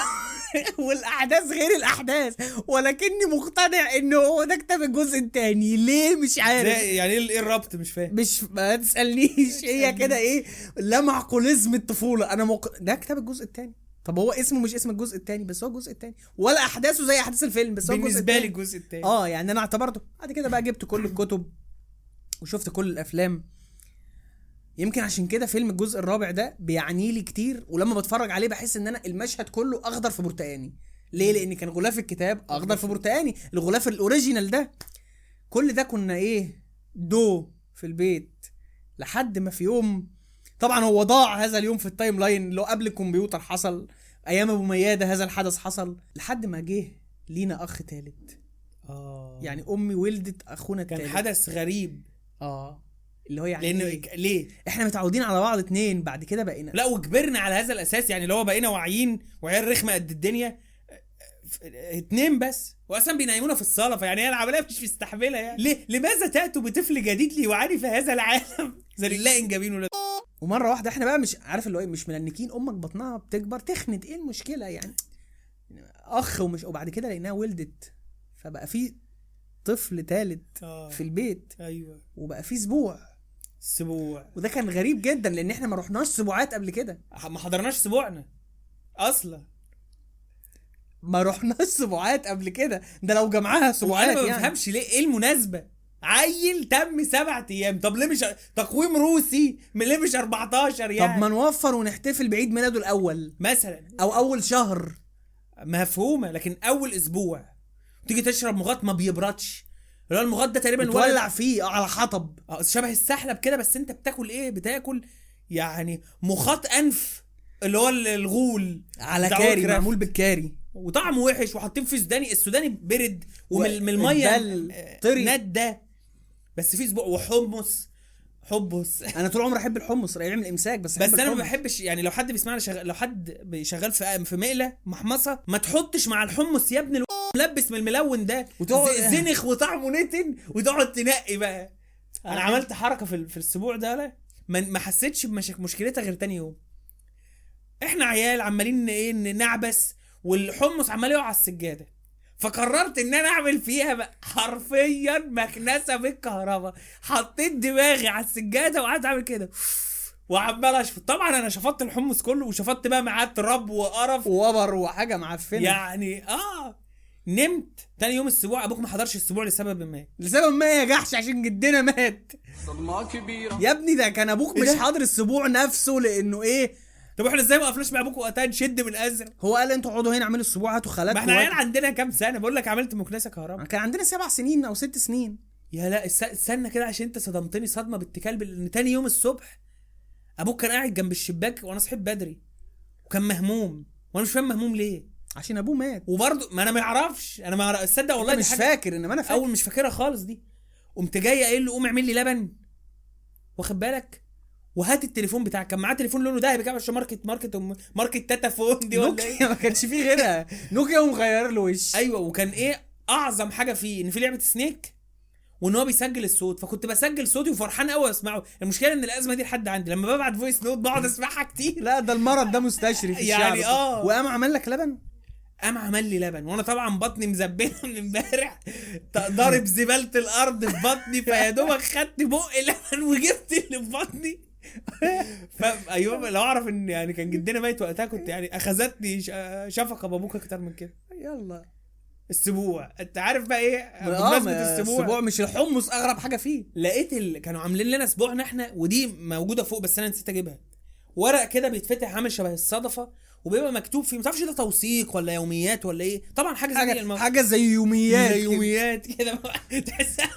والأحداث غير الأحداث ولكني مقتنع إن هو ده كتاب الجزء الثاني ليه؟ مش عارف. يعني إيه إيه الربط؟ مش فاهم. مش ما تسألنيش. هي كده إيه؟ لا معقوليزم الطفولة. أنا مق... ده كتاب الجزء الثاني طب هو اسمه مش اسم الجزء الثاني بس هو الجزء الثاني ولا أحداثه زي أحداث الفيلم بس هو الجزء بالنسبة لي. الجزء الثاني آه يعني أنا اعتبرته. بعد كده بقى جبت كل الكتب وشفت كل الأفلام. يمكن عشان كده فيلم الجزء الرابع ده بيعني لي كتير ولما بتفرج عليه بحس إن أنا المشهد كله أخضر في برتقاني. ليه؟ لأن كان غلاف الكتاب أخضر في برتقاني. الغلاف ال original ده كل ده كنا إيه دو في البيت لحد ما في يوم طبعا هو ضاع هذا اليوم في ال timeline هو قبل الكمبيوتر حصل أيام أبو ميادة هذا الحدث حصل لحد ما جه لينا أخ تالت. آه. يعني أمي ولدت أخونا كان التالت. حدث غريب. آه. اللي هو يعني لأنه إيه؟ ليه؟ إحنا متعودين على بعض اتنين بعد كده بقينا. لا وكبرنا على هذا الأساس يعني اللي هو بقينا واعيين وعيال رخمة قد الدنيا. اتنين بس. واصلا بينيمونا في الصالة فيعني هي العملية مش مستحملة يعني. ليه؟ لماذا تأتوا بطفل جديد ليعاني في هذا العالم؟ زي لله جابين ولا ومرة واحدة إحنا بقى مش عارف اللي هو إيه، مش ملنكين أمك بطنها بتكبر تخنت إيه المشكلة يعني؟ أخ ومش وبعد كده لقيناها ولدت فبقى في طفل تالت في البيت. أيوه. وبقى في أسبوع أسبوع وده كان غريب جدا لأن إحنا ما رحناش سبوعات قبل كده. ما حضرناش اسبوعنا أصلا. ما رحناش سبوعات قبل كده. ده لو جمعها سبوعات وأنا ما يعني. بفهمش ليه إيه المناسبة؟ عيل تم سبعة أيام. طب ليه مش تقويم روسي؟ من ليه مش 14 يعني؟ طب ما نوفر ونحتفل بعيد ميلاده الأول. مثلا. أو أول شهر. مفهومة لكن أول أسبوع. تيجي تشرب مغط ما بيبردش. اللي هو المغط ده تقريبا الولد فيه على حطب. آه شبه السحلب كده بس أنت بتاكل إيه؟ بتاكل يعني مخاط أنف اللي هو ال- الغول. على كاري. معمول بالكاري. وطعمه وحش وحاطين فيه سوداني السوداني برد ومن و- من المية طري. ندة بس في سبوع وحمص. حبص أنا طول عمري أحب الحمص يعمل امساك بس بس أحب أنا ما. بحبش يعني لو حد بيسمعنا شغال لو حد شغال في في مقلة محمصة ما تحطش مع الحمص يا ابن ألو... ملبس من الملون ده. وتقعد- زنخ وطعمه نتن وتقعد تنقي بقى. أنا عملت حركة في ال- في الأسبوع ده لا. ما حسيتش بمشكلتها غير تاني يوم. إحنا عيال عمالين إيه نعبس والحمص عمال يقع على السجادة. فقررت إن أنا أعمل فيها بقى حرفيا مكنسة بالكهرباء حطيت دماغي على السجادة وقعدت أعمل كده. وعمال أشفط. طبعا أنا شفطت الحمص كله وشفطت بقى معاه تراب وقرف. وبر وحاجة معفنة. يعني آه. نمت. تاني يوم الأسبوع أبوك ما حضرش الأسبوع لسبب ما. لسبب ما يا جحش عشان جدنا مات. صدمة كبيرة. يا ابني ده كان أبوك إيه مش؟ حاضر السبوع نفسه لأنه إيه؟ طب إحنا إزاي ما وقفناش مع أبوك وقتها نشد من ازرق هو قال أنتوا اقعدوا هنا اعملوا السبوع هاتوا خالات ما إحنا عيال عندنا كام سنة؟ بقول لك عملت مكنسة كهرباء. كان عندنا سبع سنين أو ست سنين. يا لا است- استنى كده عشان انت صدمتني صدمة بالتكال ان تاني يوم الصبح أبوك كان قاعد جنب الشباك وأنا صحيت بدري وكان مهموم وأنا مش فاهم مهموم ليه. عشان أبوه مات. وبرضه ما أنا ما أعرفش أنا ما تصدق والله مش فاكر انما أنا فاكر. أول مش فاكرها خالص دي. قمت جاي قايل له قوم اعمل لي لبن. واخد بالك؟ وهات التليفون بتاعك. كان معاه تليفون لونه ذهبي كده عشان ماركت ماركت ماركت تاتا فون دي ولا إيه؟ نوكيا ما كانش فيه غيرها. نوكيا ومغير له وش. أيوه وكان إيه أعظم حاجة فيه إن في لعبة snake وإن هو بيسجل الصوت. فكنت بسجل صوتي وفرحان قوي أسمعه. المشكلة إن الأزمة دي لحد عندي. لما ببعت voice note بقعد أسمعها كتير. لا ده المرض ده مستشري في الشعب. يعني آه. وقام عمل لك لبن؟ قام عمل لي لبن. وأنا طبعا بطني مزبلة من امبارح. ضارب زباله الأرض في بطني فيا دوبك خدت بق لبن وجبت اللي في بطني. أيوه لو أعرف إن يعني كان جدنا ميت وقتها كنت يعني أخذتني شفقة بابوك أكتر من كده. يلا. السبوع. أنت عارف بقى إيه؟ آه بمناسبة السبوع. السبوع مش الحمص أغرب حاجة فيه. لقيت ال... كانوا عاملين لنا اسبوعنا إحنا ودي موجودة فوق بس أنا نسيت أجيبها. ورق كده بيتفتح عامل شبه الصدفة وبيبقى مكتوب فيه ما تعرفش ده توثيق ولا يوميات ولا إيه؟ طبعا حاجة زي حاجة المو... حاجة زي يوميات زي. يوميات كده. تحسها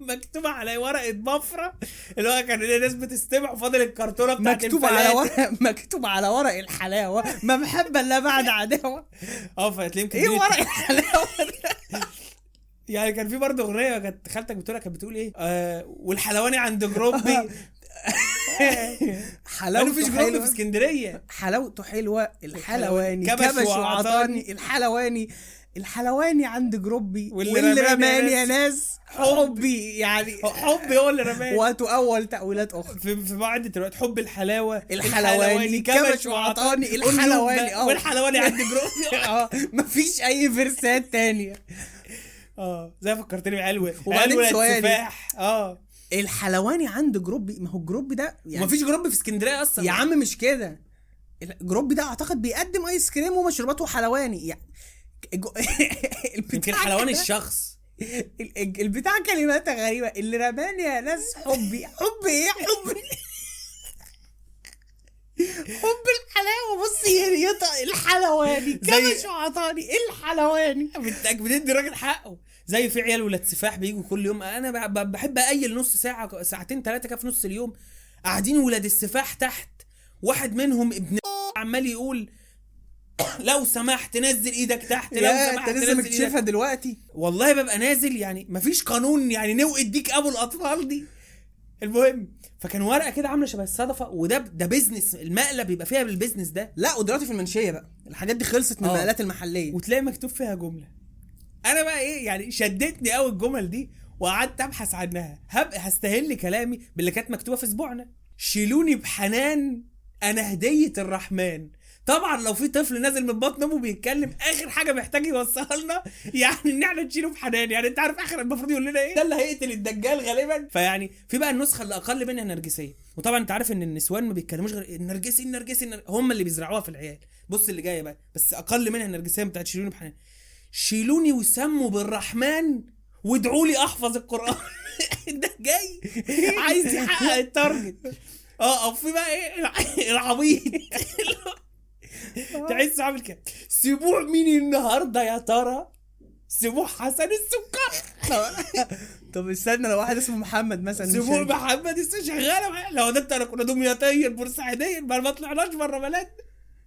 مكتوبه على ورقة بفره اللي هو كان الناس بتستمع وفاضل الكرتونة بتاعت مكتوب على. ورق مكتوب على ورق الحلاوة. ما محبه إلا بعد عداوة. آه فتلاقيهم إيه ورق الحلاوة ده؟ يعني كان في برضه أغنية كانت خالتك بتقولها كانت بتقول إيه؟ آه والحلواني عند جروبي. حلاوته قالوا مفيش جروب في. اسكندرية. حلوته حلوة. الحلواني. كبش وعطاني. الحلواني. الحلواني عند جروبي. واللي رماني يا ناس. حبي يعني. حبي هو اللي رماني وقته أول تأويلات أخرى. في في بعض دلوقتي حب الحلاوة. الحلواني. كبش وعطاني. الحلواني. آه. والحلواني عند جروبي. آه. مفيش أي فيرسات تانية. آه. زي فكرتني بعلوه وبعدين. التفاح آه. الحلواني عند جروبي ما هو الجروبي ده يعني ومفيش جروبي في اسكندرية أصلا. يا عم مش كده. الجروبي ده أعتقد بيقدم آيس كريم ومشروبات وحلواني يعني يمكن حلواني الشخص. ال- ال- البتاع كلماتها غريبة. اللي رماني يا ناس حبي. حب إيه؟ حب حب الحلاوة. بص يطق الحلواني. كبش وعطاني الحلواني. بت- بتدي الراجل حقه. زي في عيال ولاد سفاح بيجوا كل يوم. أنا بحب أقيل نص ساعة ساعتين ثلاثة كده في نص اليوم. قاعدين ولاد السفاح تحت. واحد منهم ابن عمال يقول لو سمحت نزل إيدك تحت لو سمحت أنت لسه مكتشفها دلوقتي؟ والله ببقى نازل يعني مفيش قانون يعني نوقت ديك أبو الأطفال دي. المهم فكان ورقة كده عاملة شبه الصدفة وده ده بيزنس المقلب بيبقى فيها بالبيزنس ده. لا ودلوقتي في المنشية بقى. الحاجات دي خلصت من آه. المقالات المحلية. وتلاقي مكتوب فيها جملة. أنا بقى إيه يعني شدتني قوي الجمل دي وقعدت ابحث عنها. هب هستهل كلامي باللي كانت مكتوبة في اسبوعنا شيلوني بحنان أنا هدية الرحمن. طبعا لو في طفل نازل من بطن أمه بيتكلم آخر حاجة محتاج يوصلها لنا يعني إن إحنا نشيله بحنان. يعني أنت عارف آخر المفروض يقول لنا إيه؟ ده اللي هيقتل الدجال غالبا. فيعني في بقى النسخة اللي أقل منها نرجسية. وطبعا أنت عارف إن النسوان ما بيتكلموش غير النرجسي النرجسي النر- هم اللي بيزرعوها في العيال. بص اللي جاية بقى بس أقل منها النرجسيه بتاعت شيلوني بحنان. شيلوني وسموا بالرحمن وادعوا لي أحفظ القرآن. ده جاي. عايز يحقق التارجت. آه أو في بقى إيه؟ الع- العبيط. تحس عامل كده. سبوع مين النهارده يا ترى؟ سبوع حسن السكر. طب استنى لو واحد اسمه محمد مثلا سبوع. محمد لسه شغاله. لو ده أنا كنا دمياطيا بورسعيديا ما طلعناش بره بلدنا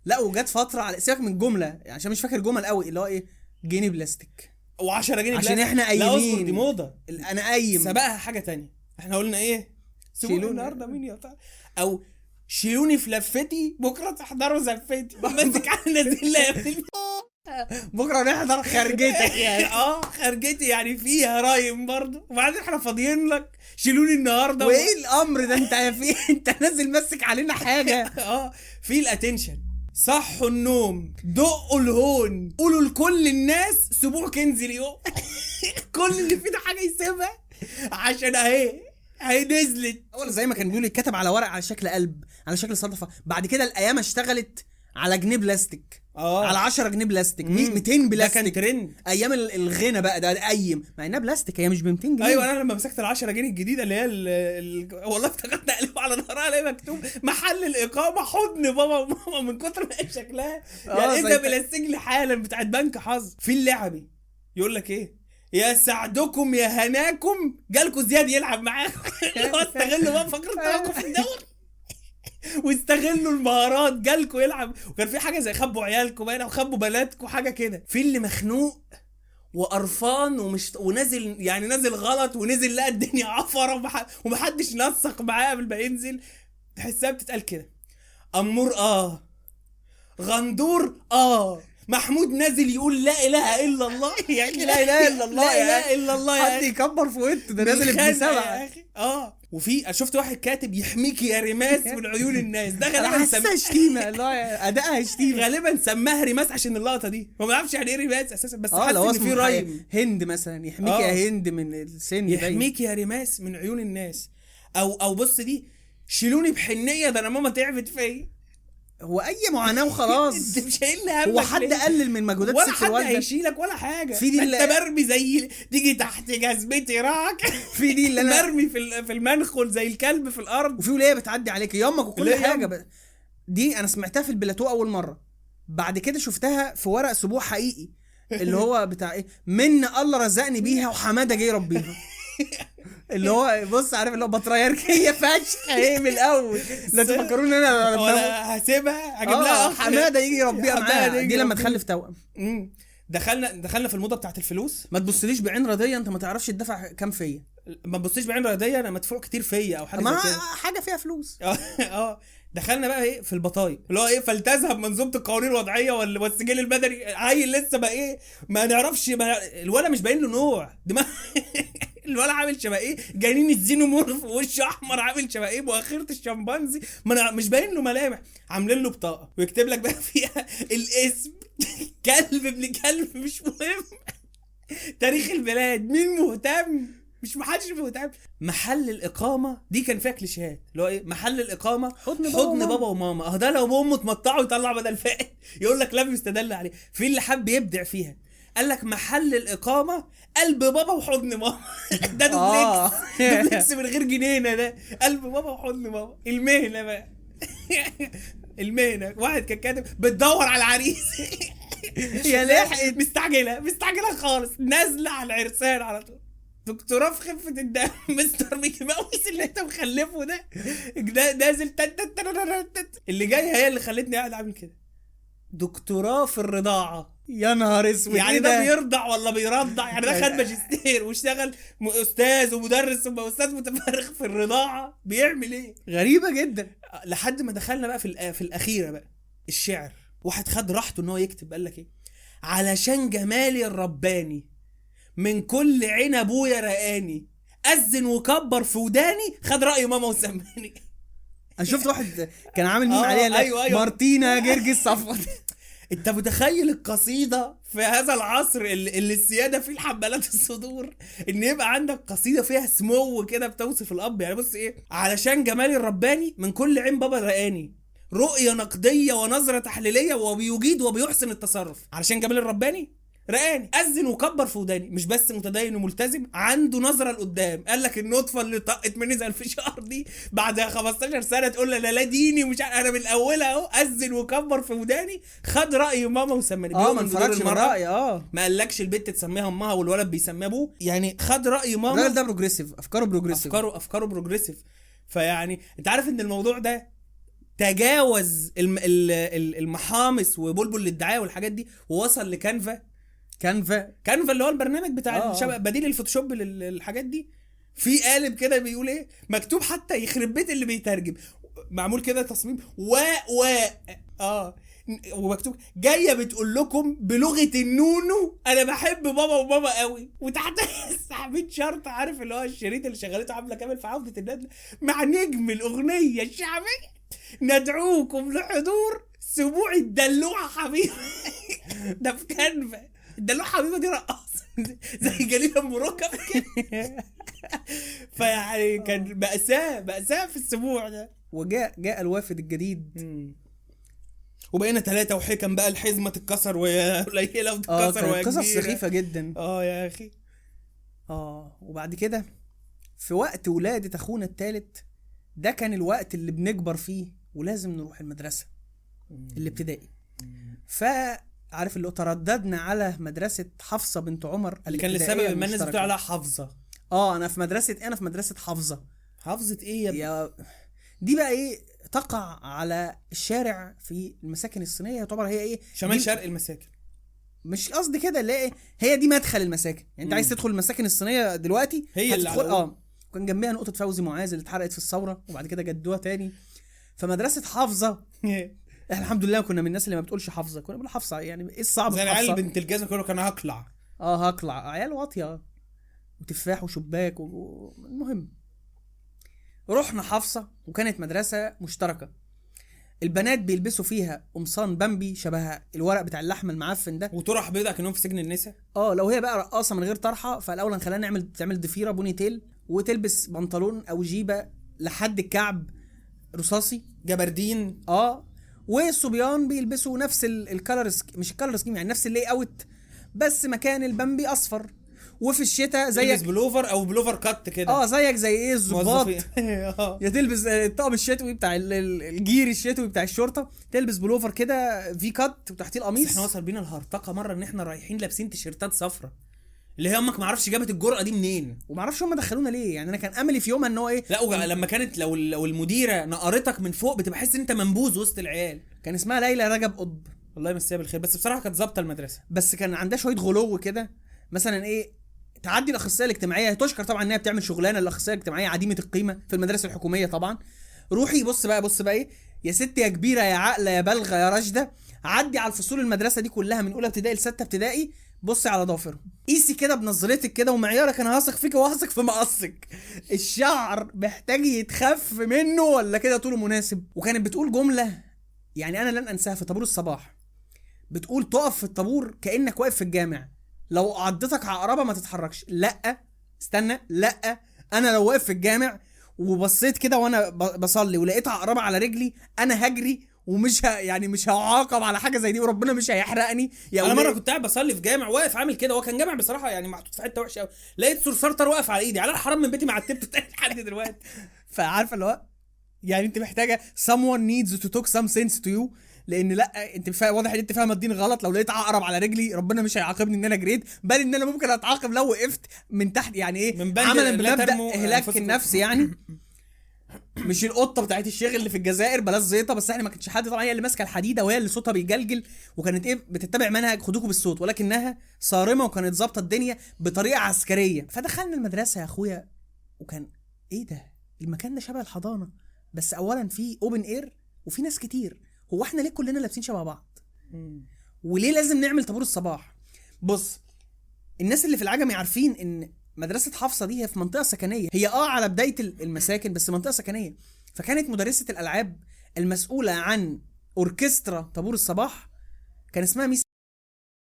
لا وجت فترة على سيبك من جمله يعني عشان مش فاكر جمل قوي اللي هو إيه؟ جنيه بلاستيك. و10 جنيه عشان بلاستيك. لا اصبر قايمين. دي موضة. أنا قايم سبقها حاجة تانية. إحنا قلنا إيه؟ سيبوني شيلوني. النهارده مين يا أو شيلوني في لفتي بكرة تحضروا زفتي. ماسك على نازل بكرة نحضر خرجتك يعني. آه خرجتي يعني فيها rhyme برضه. وبعدين إحنا فاضيين لك. شيلوني النهارده. وإيه الأمر ده؟ أنت في أنت نازل ماسك علينا حاجة. آه في ال attention صحوا النوم دقوا الهون قولوا لكل الناس سبوع كنز اليوم كل اللي فيه ده حاجة يسيبها عشان اهي اهي نزلت. أول زي ما كان بيقول يتكتب على ورق على شكل قلب على شكل صدفة. بعد كده الأيام اشتغلت على جنيه بلاستيك. آه. على 10 جنيه بلاستيك مم. 200 ده كان بلاستيك. ترند. أيام ال- الغنى بقى ده قيم مع إنها بلاستيك هي مش ب 200 جنيه. أيوه أنا لما مسكت ال 10 جنيه الجديدة اللي هي ال ال والله افتكرت اقلب على ظهرها ألاقي مكتوب محل الإقامة حضن بابا وماما من كتر ما هي شكلها. آه، يعني أنت بلاستيك حالا بتاعت بنك حظ. في اللعبي يقول لك إيه؟ يا سعدكم يا هناكم. جالكوا زياد يلعب معاكم. اللي هو استغلوا بقى فقرة توقف الدوري. واستغلوا المهارات جالكوا يلعب. وكان في حاجة زي خبوا عيالكم باين أو خبوا بناتكم حاجة كده. في اللي مخنوق وقرفان ومش ونازل يعني نازل غلط ونزل لقى الدنيا عفرة ومح... ومحدش نسق معاه قبل ما ينزل. تحسها بتتقال كده. أمور آه. غندور آه. محمود نازل يقول لا إله إلا الله يعني لا إله إلا الله لا إله أخي. إلا الله يا حد. يكبر في وانت ده نازل ابن سبعه. آه وفي شفت واحد كاتب يحميك يا رماس من عيون الناس ده غالبا سم... حاسسها شتيمة هو أدائها شتيمة غالبا سماها رماس عشان اللقطة دي هو ما يعرفش يعني إيه رماس أساسا بس آه حاسس إن في رايم هند مثلا يحميك آه. يا هند من السن. يحميك يا رماس من عيون الناس أو أو بص دي شيلوني بحنية ده أنا ماما تعبت فيا هو أي معاناة وخلاص. أنت مش شايل همك هو حد؟ قلل من مجهودات ولا حد هيشيلك ولا حاجة. في دي أنت مرمي زي تيجي تحت جزمتي راك. في دي اللي أنا مرمي في في المنخل زي الكلب في الأرض. وفي وليه بتعدي عليك. يامك وكل حاجة؟ ب... دي أنا سمعتها في البلاتو أول مرة. بعد كده شفتها في ورق سبوع حقيقي. اللي هو بتاع إيه؟ من الله رزقني بيها وحمادة جه يربيها اللي هو بص عارف اللي هو بطريركيه فشخ إيه من الأول. لا تفكروني إن أنا ولا هسيبها هجيب لها آه أخ. حمادة يجي يربيها يجي دي لما. تخلف توأم. دخلنا دخلنا في الموضة بتاعت الفلوس. ما تبصليش بعين رضية أنت ما تعرفش تدفع كام فيا. ما تبصيش بعين رياضيه أنا مدفوع كتير فيا أو حاجة ما حاجة فيها فلوس. آه آه. دخلنا بقى إيه؟ في البطايق. اللي هو إيه؟ فلتذهب منظومة القوانين الوضعية وال- والسجل المدني عيل لسه بقى إيه؟ ما نعرفش ما الولا مش باين له نوع. دماغ الولا عامل شبه إيه؟ جنين الزينومورف ووشه أحمر عامل شبه إيه؟ مؤخره الشمبانزي. ما نع- مش باين له ملامح. عاملين له بطاقة ويكتب لك بقى فيها الاسم. كلب ابن كلب مش مهم. تاريخ البلاد مين مهتم؟ مش محدش مهتم. محل الإقامة دي كان فيها كليشيهات. اللي هو إيه؟ محل الإقامة حضن بابا حضن وماما. بابا وماما. أهو ده لو بامه تمطعه يطلع بدل فائد يقول لك لا بيستدل عليه. في اللي حب يبدع فيها. قال لك محل الإقامة قلب بابا وحضن ماما. ده دوبلكس آه. دوبلكس من غير جنينة ده. قلب بابا وحضن ماما. المهنة بقى. المهنة. واحد كان كاتب بتدور على العريس. يا لحقت. مستعجلة. مستعجلة خالص. نازلة على العرسان على طول. دكتوراه في خفة الدم. مستر ميكي ماوس اللي انت مخلفه ده. نازل. اللي جاي هي اللي خلتني قاعد عامل كده. دكتوراه في الرضاعة. يا نهار اسود يعني إيه ده بيرضع ولا بيرضع؟ يعني ده خد ماجستير واشتغل أستاذ ومدرس ثم أستاذ متفرغ في الرضاعة. بيعمل إيه؟ غريبة جدا. لحد ما دخلنا بقى في في الأخيرة بقى الشعر. واحد خد راحته إن هو يكتب قال لك إيه؟ علشان جمالي الرباني من كل عين أبويا رقاني اذن وكبر في وداني خد رأي ماما وسماني. أنا شفت واحد كان عامل ميم آه، عليها أيوة، أيوة. مارتينا جرجس صفوت. انت متخيل القصيدة في هذا العصر اللي, اللي السيادة فيه الحمالات الصدور؟ ان يبقى عندك قصيدة فيها سمو كده بتوصف الأب. يعني بص إيه علشان جمالي الرباني من كل عين بابا رقاني. رؤية نقدية ونظرة تحليلية وبيجيد وبيحسن التصرف. علشان جمال الرباني رقاني أذن وكبر في وداني. مش بس متدين وملتزم عنده نظرة لقدام. قال لك النطفة اللي طقت مني زي الفشار دي بعد 15 سنة تقول لي لا لا ديني ومش عارف أنا من اولها أهو أذن وكبر في وداني. خد رأي ماما وسماني. آه ما انفردش من. رأيي آه. ما قالكش البنت تسميها أمها والولد بيسميها أبوه. يعني خد رأي ماما. الراجل ده progressive أفكاره progressive أفكاره أفكاره progressive فيعني أنت عارف إن الموضوع ده تجاوز الم... ال- ال- المحامس وبلبل للدعايه والحاجات دي ووصل ل Canva Canva Canva اللي هو البرنامج بتاع آه،. بديل ال Photoshop لل- للحاجات دي في قالب كده بيقول إيه مكتوب حتى يخرب بيت اللي بيترجم. معمول كده تصميم و و آه ومكتوب جاية بتقول لكم بلغة النونو أنا بحب بابا وماما قوي. وتحت سحبين شرط عارف اللي هو الشريط اللي شغلته عاملة كامل في عودة الندله مع نجم الأغنية الشعبيه ندعوكم لحضور سبوع الدلوعة حبيبي. ده في كنفه الدلوعه حبيبه دي رقاصه زي جليل أم ركب كده. فيعني كان مأساة مأساة في السبوع ده. وجاء جاء الوافد الجديد. وبقينا ثلاثة وحكم بقى الحزمة تتكسر وهي قليلة آه وتتكسر كانت قصص. سخيفة جدا. آه يا أخي. آه وبعد كده في وقت ولادة أخونا التالت ده كان الوقت اللي بنكبر فيه ولازم نروح المدرسة الابتدائي. فعارف اللي هو ترددنا على مدرسة حفصة بنت عمر اللي كان لسبب ما الناس. بتقول عليها حافظة آه أنا في مدرسة أنا في مدرسة حفظة. حافظة إيه يا؟ يا دي بقى إيه تقع على الشارع في المساكن الصينية. تعتبر هي إيه شمال شرق المساكن. مش قصدي كده اللي هي هي دي مدخل المساكن. يعني أنت. عايز تدخل المساكن الصينية دلوقتي هي اللي آه وكان جنبها نقطة فوزي معاذ اللي اتحرقت في الثورة وبعد كده جدوها تاني. فمدرسة حافظه إحنا الحمد لله كنا من الناس اللي ما بتقولش حافظة. كنا بنقول حافظة يعني إيه الصعب زي العيال بنت الجزمة كله كان هقلع آه هقلع عيال واطية وتفاح وشباك و... المهم. رحنا حفصه وكانت مدرسة مشتركة. البنات بيلبسوا فيها قمصان بامبي شبه الورق بتاع اللحم المعفن ده. وطرح بيضة كانهم في سجن النساء؟ آه لو هي بقى رقاصة من غير طرحة فالأول هنخليها نعمل تعمل ضفيرة بوني تيل وتلبس بنطلون أو جيبة لحد الكعب رصاصي. جبردين. آه والصبيان بيلبسوا نفس ال- ال color. مش ال color scheme يعني نفس ال layout بس مكان البامبي أصفر. وفي الشتاء زي زيك بلوفر أو بلوفر كات كده. آه زيك زي إيه الظباط. آه. يا تلبس الطقم الشتوي بتاع ال- ال- الجيري الشتوي بتاع الشرطة تلبس بلوفر كده في كات وتحتيه القميص. إحنا وصل بينا الهرطقة مرة إن إحنا رايحين لابسين تيشيرتات صفرة. اللي هي أمك ما أعرفش جابت الجرأة دي منين. ومعرفش هم دخلونا ليه. يعني أنا كان أملي في يومها إن هو إيه لا وج- لما كانت لو لو المديرة نقرتك من فوق بتبقى حاسس إن أنت منبوذ وسط العيال. كان اسمها ليلى رجب قطب. الله يمسيها بالخير. بس بصراحة كانت ظابطة المدرسة. بس كان عندها شوية غلو كده. مثلا إيه تعدي الأخصائية الاجتماعية. هي تشكر طبعا انها بتعمل شغلانة الاخصائيه الاجتماعية عديمة القيمة في المدارس الحكومية طبعا. روحي بص بقى بص بقى إيه يا ست يا كبيرة يا عاقلة يا بالغة يا راشده عدي على الفصول المدرسة دي كلها من أولى ابتدائي لستة ابتدائي. بصي على ضوافرهم. قيسي كده بنظرتك كده ومعيارك أنا هثق فيك وهثق في مقصك. الشعر محتاج يتخف منه ولا كده طوله مناسب؟ وكانت بتقول جملة يعني أنا لن أنساها في طابور الصباح. بتقول تقف في الطابور كأنك واقف في الجامع. لو عضتك عقربه ما تتحركش. لأ. استنى. لأ. أنا لو واقف في الجامع وبصيت كده وأنا بصلي ولقيت عقربة على رجلي أنا هجري ومش ه... يعني مش هعاقب على حاجة زي دي وربنا مش هيحرقني. يا أنا مرة كنت قاعد بصلي في جامع واقف عامل كده هو كان جامع بصراحة يعني محطوط في حتة وحشة قوي لقيت صرصرتر واقف على إيدي. على الحرام من بيتي مع التبت بتاعي لحد دلوقتي. فعارفة اللي هو يعني أنت محتاجة someone needs to talk some sense to you. لأن لأ أنت فا... واضح إن أنت فاهمة الدين غلط. لو لقيت عقرب على رجلي ربنا مش هيعاقبني إن أنا جريت. بل إن أنا ممكن أتعاقب لو وقفت من تحت يعني إيه؟ من عملا لا بمبدأ اهلاك. النفس يعني. مش القطة بتاعت الشيخ اللي في الجزائر بلاش زيطة بس إحنا ما كانتش حد طبعا هي اللي ماسكة الحديدة وهي اللي صوتها بيجلجل وكانت إيه بتتبع منهج خدوكوا بالصوت ولكنها صارمة وكانت ظابطة الدنيا بطريقة عسكرية. فدخلنا المدرسة يا أخويا وكان إيه ده؟ المكان ده شبه الحضانة بس اولا في open air وفي ناس كتير. هو إحنا ليه كلنا لابسين شبه بعض؟ وليه لازم نعمل طابور الصباح؟ بص الناس اللي في العجمي عارفين إن مدرسة حفصة دي هي في منطقة سكنية. هي آه على بداية المساكن بس منطقة سكنية. فكانت مدرسة الألعاب المسؤولة عن أوركسترا طابور الصباح كان اسمها ميس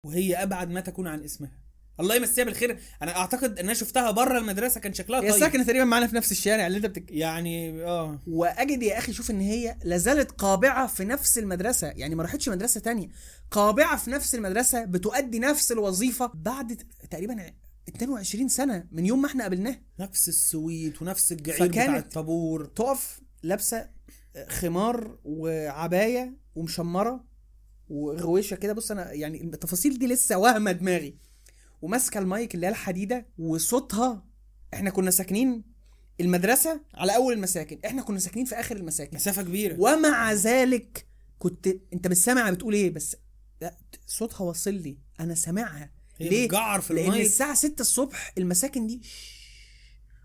وهي أبعد ما تكون عن اسمها. الله يمسيها بالخير. أنا أعتقد إن أنا شفتها بره المدرسة كان شكلها هي طيب. ساكنه تقريبا معانا في نفس الشارع اللي أنت بتك... يعني آه. وأجد يا أخي شوف إن هي لازالت قابعة في نفس المدرسة. يعني ما راحتش مدرسة تانية. قابعة في نفس المدرسة بتؤدي نفس الوظيفة بعد تقريبا 22 سنة من يوم ما إحنا قابلناها نفس السويت ونفس الجعير بتاع الطابور. تقف لابسة خمار وعباية ومشمرة وغويشة كده. بص أنا يعني التفاصيل دي لسه واهمة دماغي. وماسكة المايك اللي هي الحديدة وصوتها. إحنا كنا ساكنين المدرسة على أول المساكن. إحنا كنا ساكنين في آخر المساكن. مسافة كبيرة. ومع ذلك كنت أنت مش سامع بتقول إيه بس لا صوتها واصل لي. أنا سامعها. ليه؟ بتجعر في لأن المايك. الساعة 6 الصبح المساكن دي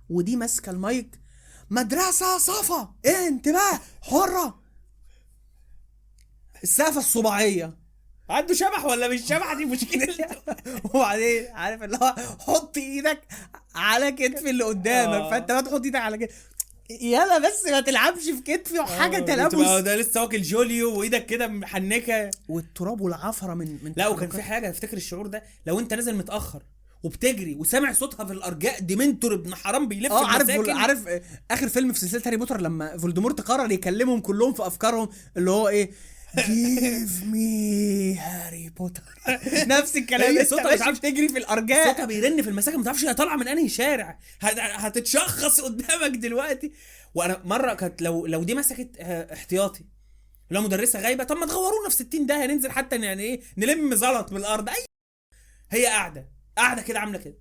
ودي ماسكة المايك. مدرسة صفا! انتباه! حرة! السقفة الصباعية. عنده شبح ولا مش شبح؟ دي مشكلة. وبعدين عارف اللي هو حط إيدك على كتف اللي قدامك. آه. فانت ما تحط إيدك على كتف. يلا بس ما تلعبش في كتفي وحاجة بتبقى تلامس ده لسه واكل جوليو وإيدك كده محنكة. والتراب والعفرة من من لا وكان في حاجة افتكر الشعور ده؟ لو أنت نازل متأخر وبتجري وسامع صوتها في الأرجاء dementor ابن حرام بيلف آه عارف. عارف آه، آخر فيلم في سلسلة هاري بوتر لما فولدمورت قرر يكلمهم كلهم في أفكارهم اللي هو إيه؟ give me Harry Potter نفس الكلام. هي صوتها مش عارف- بتجري في الأرجاء. صوتها بيرن في المساكن ما تعرفش هي طالعة من أنهي شارع. هت- هتتشخص قدامك دلوقتي. وأنا مرة كانت لو لو دي مسكت آه، احتياطي. لو مدرسة غايبة. طب ما تغورونا في 60 داهية ننزل حتى يعني إيه نلم زلط من الأرض. اي هي قاعدة. قاعدة كده عاملة كده.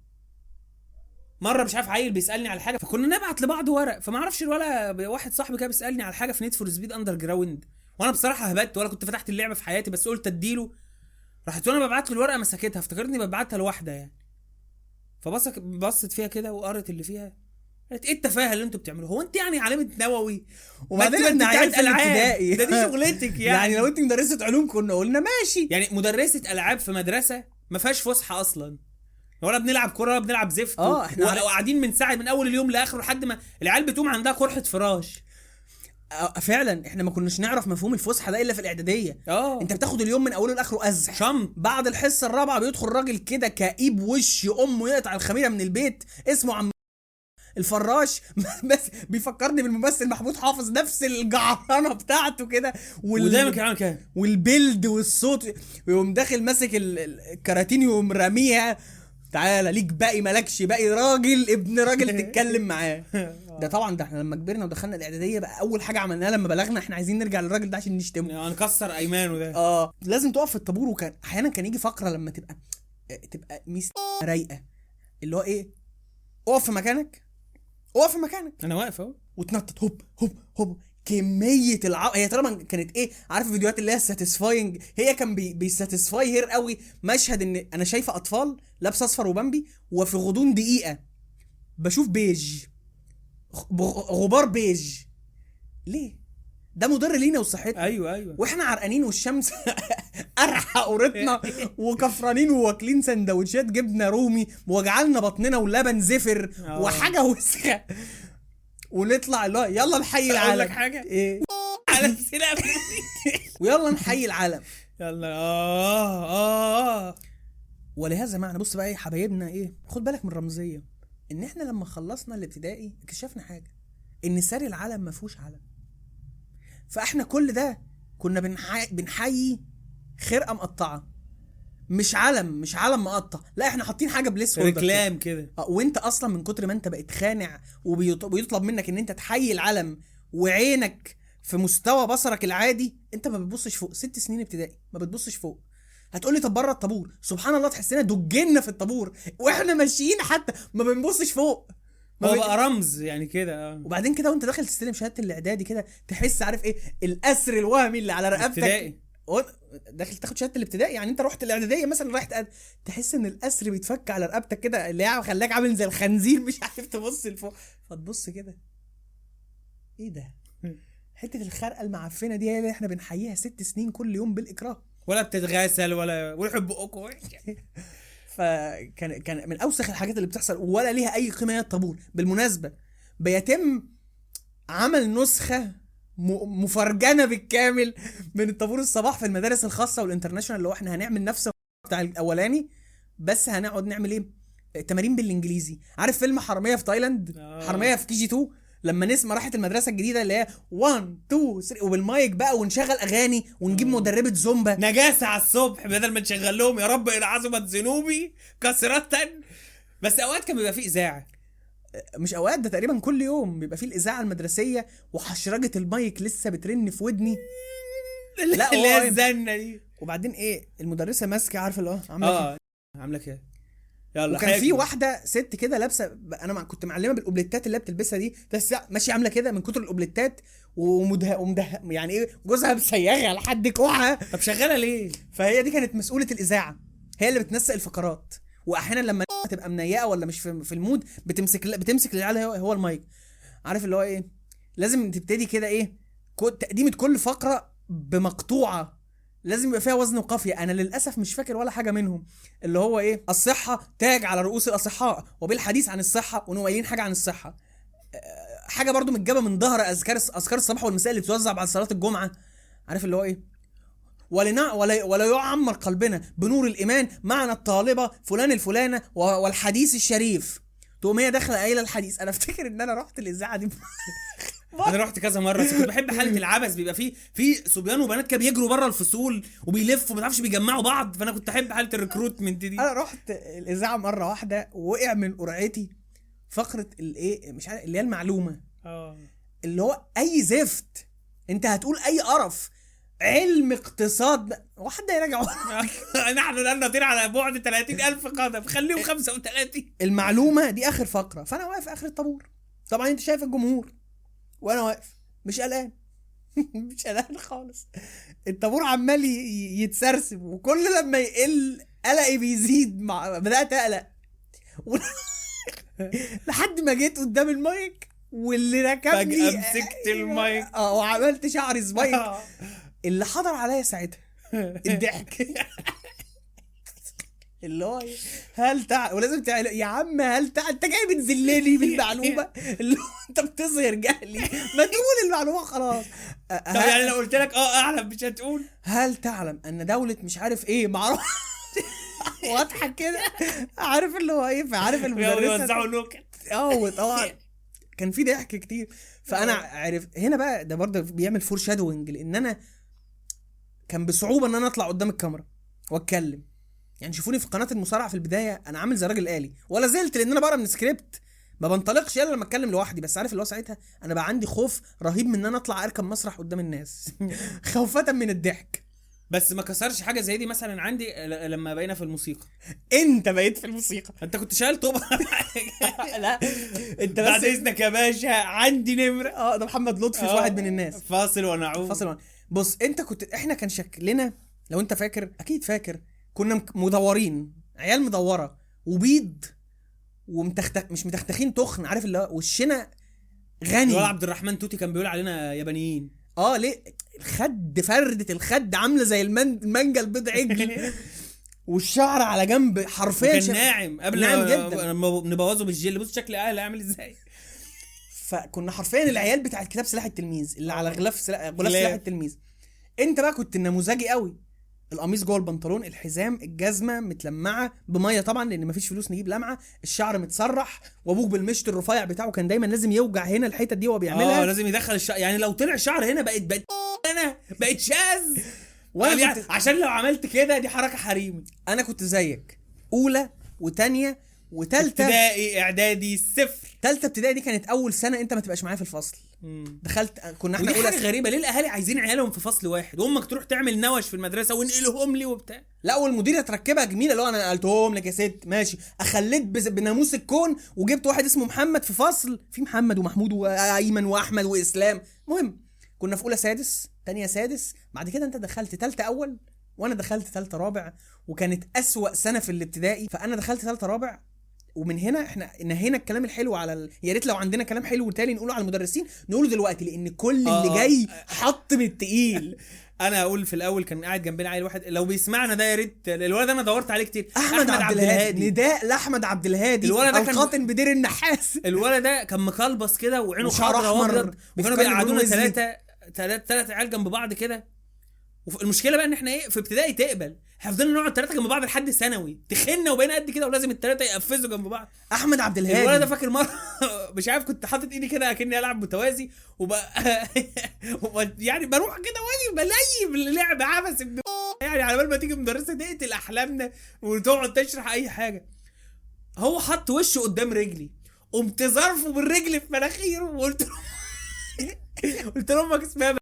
مرة مش عارف عيل بيسألني على حاجة. فكنا نبعت لبعض ورق. فما أعرفش الولا واحد صاحبي كده بيسألني على حاجة في Need for Speed Underground وأنا بصراحه هبت ولا كنت فتحت اللعبه في حياتي بس قلت اديله راحت. وأنا ببعت له الورقه مسكتها افتكرتني ببعتها لواحده يعني. فبصت بصت فيها كده وقرت اللي فيها. قالت إيه التفاهة اللي أنتوا بتعملوه؟ هو انت يعني عالمة نووي؟ وبعدين انت في الابتدائي. ده دي شغلتك يعني يعني. لو انت مدرسة علوم كنا قلنا ماشي. يعني مدرسة ألعاب في مدرسة ما فيهاش فسحة أصلا. ولا بنلعب كورة ولا بنلعب زفت آه، إحنا وقاعدين من ساعة من أول اليوم لاخره لحد ما العيال بتقوم عندها قرحه فراش. فعلا إحنا ما كناش نعرف مفهوم الفسحة ده إلا في الإعدادية. آه. أنت بتاخد اليوم من أوله لآخره أزح. شمط بعد الحصة الرابعة بيدخل راجل كده كئيب وش أمه يقطع الخميرة من البيت اسمه عم الفراش بس بيفكرني بالممثل محمود حافظ نفس الجعرانة بتاعته كده وال... ودايما كان عامل كده. والبلد والصوت ويقوم داخل ماسك ال- ال- الكراتين يقوم راميها. تعالى ليك باقي مالكش باقي راجل ابن راجل تتكلم معاه. ده طبعا ده إحنا لما كبرنا ودخلنا الإعدادية بقى أول حاجة عملناها لما بلغنا إحنا عايزين نرجع للراجل ده عشان نشتمه. نكسر أيمانه ده. آه لازم تقف في الطابور وكان أحيانا كان يجي فقرة لما تبقى تبقى ميس رايقة. اللي هو إيه؟ اقف في مكانك. اقف في مكانك. أنا واقف أهو. وتنطط. هوب هوب هوب. كمية الع... هي طالما كانت إيه؟ عارف الفيديوهات اللي هي satisfying هي كان بي... بي satisfy her قوي مشهد إن أنا شايفة أطفال لابسة أصفر وبامبي وفي غضون دقيقة. بشوف بيج غبار بيج. ليه؟ ده مضر لينا وصحتنا. أيوه أيوه. وإحنا عرقانين والشمس قرحة قورتنا وكفرانين وواكلين سندوتشات جبنة رومي وجعانا بطننا ولبن زفر آه. وحاجة وسخة. ونطلع اللي هو يلا نحيي العالم. أقول لك حاجة؟ إيه؟ على ويلا نحيي العالم. يلا. آه آه آه. ولهذا معنى بص بقى إيه حبايبنا إيه خد بالك من الرمزية. إن إحنا لما خلصنا الابتدائي اكتشفنا حاجة إن ساري العلم ما فيهوش علم فإحنا كل ده كنا بنحي... بنحيي خرقة مقطعة. مش علم مش علم مقطع. لا إحنا حاطين حاجة بليس. ريكلام كده. آه وإنت أصلا من كتر ما إنت بقيت خانع وبيط- وبيطلب منك إن إنت تحيي العلم وعينك في مستوى بصرك العادي إنت ما بتبصش فوق. ست سنين ابتدائي ما بتبصش فوق. هتقولي طب بره الطابور. سبحان الله تحسنا دجنا في الطابور. وإحنا ماشيين حتى ما بنبصش فوق. ما هو بقى رمز يعني كده آه. وبعدين كده وانت داخل تستلم شهادة الاعدادي كده تحس عارف إيه؟ الأسر الوهمي اللي على رقبتك. ابتدائي داخل تاخد شهادة الابتدائي؟ يعني انت رحت الاعدادية مثلا رايح تقد... تحس ان الأسر بيتفك على رقبتك كده اللي هي خلاك عامل زي الخنزير مش عارف تبص لفوق. فتبص كده. إيه ده؟ حتة الخرقة المعفنة دي هي اللي إحنا بنحييها ست سنين كل يوم بالإكراه. ولا بتتغاسل ولا ويحب بقكم فكان كان من أوسخ الحاجات اللي بتحصل ولا ليها أي قيمة هي الطابور. بالمناسبة بيتم عمل نسخة مفرجنة بالكامل من الطابور الصباح في المدارس الخاصة والإنترناشونال اللي هو إحنا هنعمل نفس بتاع الأولاني بس هنقعد نعمل إيه؟ تمارين بالإنجليزي. عارف فيلم حرامية في تايلاند؟ آه. حرامية في KG 2 لما نسمع راحت المدرسة الجديدة اللي هي 1 2 3 وبالمايك بقى ونشغل أغاني ونجيب. مدربة زومبا. نجاسة على الصبح بدل ما نشغل لهم يا رب ان عظمت ذنوبي كثرة بس أوقات كان بيبقى فيه إذاعة. مش أوقات ده تقريبا كل يوم بيبقى فيه الإذاعة المدرسية وحشرجة المايك لسه بترن في ودني. لا، اللي هي الزنة دي. وبعدين إيه المدرسة ماسكة عارفة اللي هو عاملة. آه. عاملة كده. يلا وكان في. واحدة ست كده لابسة أنا كنت معلمة بالأوبليتات اللي بتلبسها دي بس ماشية عاملة كده من كتر الأوبليتات ومده ومده يعني إيه جوزها مسيغه لحد كوعها. طب شغالة ليه؟ فهي دي كانت مسؤولة الإذاعة. هي اللي بتنسق الفقرات. وأحيانا لما تبقى منيقه ولا مش في المود بتمسك بتمسك للعيال هو, هو المايك. عارف اللي هو إيه؟ لازم تبتدي كده إيه تقديمة كل فقرة بمقطوعة. لازم يبقى فيها وزن وقافيه أنا للأسف مش فاكر ولا حاجة منهم. اللي هو إيه؟ الصحة تاج على رؤوس الأصحاء. وبالحديث عن الصحة ونويلين حاجة عن الصحة. آه، حاجة برضو متجابة من ظهر أذكار أذكار الصباح والمساء اللي بتوزع بعد صلاة الجمعة. عارف اللي هو إيه؟ ولنا ولا ولا يعمر قلبنا بنور الإيمان معنا الطالبة فلان الفلانة والحديث الشريف. تقوم هي داخلة قايلة الحديث. أنا أفتكر إن أنا رحت الاذاعه دي. أنا رحت كذا مرة بس كنت بحب حالة العبث بيبقى فيه في صبيان وبنات كده بيجروا بره الفصول وبيلفوا ما تعرفش بيجمعوا بعض فأنا كنت أحب حالة ال recruitment دي. أنا رحت الإذاعة مرة واحدة وقع من قرعتي فقرة الايه مش عارف اللي هي المعلومة. آه. اللي هو أي زفت أنت هتقول أي قرف. علم اقتصاد واحد يراجع نحن الان نطير على بعد 30000 قدم خليهم 35 المعلومة دي آخر فقرة فأنا واقف آخر الطابور. طبعا أنت شايف الجمهور. وأنا واقف. مش قلقان. مش قلقان خالص. الطابور عمال يتسرسب وكل لما يقل قلقي بيزيد. مع... بدأت أقلق. و... لحد ما جيت قدام المايك واللي ركبني فجأة مسكت المايك. آه وعملت شعري spike. آه. اللي حضر عليا ساعتها. الضحك. اللي هو إيه؟ هل تع... ولازم تعمل يا عم هل تع... انت جاي بتذلني بالمعلومه اللي هو انت بتظهر جهلي. ما تقول المعلومة خلاص. أ- طب يعني لو قلت لك آه أعلم مش هتقول؟ هل تعلم أن دولة مش عارف إيه معروف واضحك كده. عارف اللي هو إيه؟ فعارف المدرسة؟ يوزعوا نكت آه طبعا كان في ضحك كتير. فأنا عرف هنا بقى ده برضه بيعمل foreshadowing لأن أنا كان بصعوبة إن أنا أطلع قدام الكاميرا وأتكلم. يعني شوفوني في قناة المصارعة في البداية أنا عامل زي راجل آلي. ولا زلت لأن أنا بقرأ من سكريبت ما بنطلقش الا لما أتكلم لوحدي بس عارف اللي هو ساعتها أنا بقى عندي خوف رهيب من إن أنا أطلع أركب مسرح قدام الناس. خوفة من الضحك. بس ما كسرش حاجة زي دي مثلا عندي ل- لما بقينا في الموسيقى. أنت بقيت في الموسيقى. أنت كنت شايل طوبه لا. أنت بعد بس إذنك يا باشا عندي نمرة. آه ده محمد لطفي في آه. واحد من الناس. فاصل ونعود. فاصل واحد. بص أنت كنت إحنا كان شكلنا لو أنت فاكر أكيد فاكر كنا مدورين عيال مدورة وبيض ومتختخ مش متختخين تخن عارف اللي هو وشنا غني. عبد الرحمن توتي كان بيقول علينا يابانيين. آه ليه؟ الخد فردة الخد عاملة زي. المانجا البيض عجل والشعر على جنب حرفيا كان شف- ناعم قبل ناعم ما- جدا. لما نبوظه بالجل. بص شكل أهلي عامل إزاي. فكنا حرفيا العيال بتاعت كتاب سلاح التلميذ اللي على غلاف سلاح غلاف غلاف. سلاح التلميذ. انت بقى كنت نموذجي قوي. القميص جوه البنطلون الحزام الجزمة متلمعة بمية طبعا لأن مفيش فلوس نجيب لمعة. الشعر متسرح وابوك بالمشط الرفيع بتاعه كان دايما لازم يوجع هنا الحتت دي وهو آه بيعملها لازم يدخل الشعر يعني لو طلع شعر هنا بقت بقت أنا بقت شاذ. وأنا يعني كنت عشان لو عملت كده دي حركة حريمي أنا كنت زيك أولى وتانية وتالتة. ابتدائي إعدادي صفر. تالتة ابتدائي دي كانت أول سنة أنت ما تبقاش معايا في الفصل. دخلت كنا إحنا اولى غريبة ليه الأهالي عايزين عيالهم في فصل واحد؟ وأمك تروح تعمل نوش في المدرسة وانقلهم لي وبتاع. لا والمديره تركبها جميلة اللي هو أنا نقلتهم لك يا ست ماشي. أخليت بناموس الكون وجبت واحد اسمه محمد في فصل. في محمد ومحمود وأيمن وأحمد وإسلام. المهم كنا في أولى سادس تانية سادس. بعد كده أنت دخلت تالتة أول وأنا دخلت تالتة رابع وكانت أسوأ سنة في الابتدائي. فأنا دخلت تالتة رابع ومن هنا إحنا نهينا الكلام الحلو على ال... يا ريت لو عندنا كلام حلو تاني نقوله على المدرسين نقوله دلوقتي لأن كل اللي آه. جاي حط من التقيل. أنا أقول في الأول كان قاعد جنبنا عيل واحد لو بيسمعنا ده يا ريت الولد ده أنا دورت عليه كتير. أحمد, عبد الهادي. نداء لأحمد عبد الهادي الولد ده كان- القاطن بدير النحاس. الولد ده كان مكلبص كده وعينه وشعره خضرا أحمر، وأبيض. وكانوا بيقعدونا. ثلاثة ثلاثة ثلاثة عيال جنب بعض كده. والمشكلة بقى إن إحنا إيه في ابتدائي تقبل. إحنا فضلنا نقعد ثلاثة جنب بعض لحد ثانوي. تخنا وبقينا قد كده ولازم الثلاثه يقفزوا جنب بعض. أحمد عبد الولد ده الهادي فاكر مرة مش عارف كنت حاطط إيدي كده اكني ألعب متوازي وبقى يعني بروح كده وأجي بليم اللعب ابن يعني على بال ما تيجي مدرسة تقتل أحلامنا وتقعد تشرح أي حاجة. هو حط وشه قدام رجلي قمت ظرفه بالرجل في مناخيره وقلت له قلت له أمك اسمها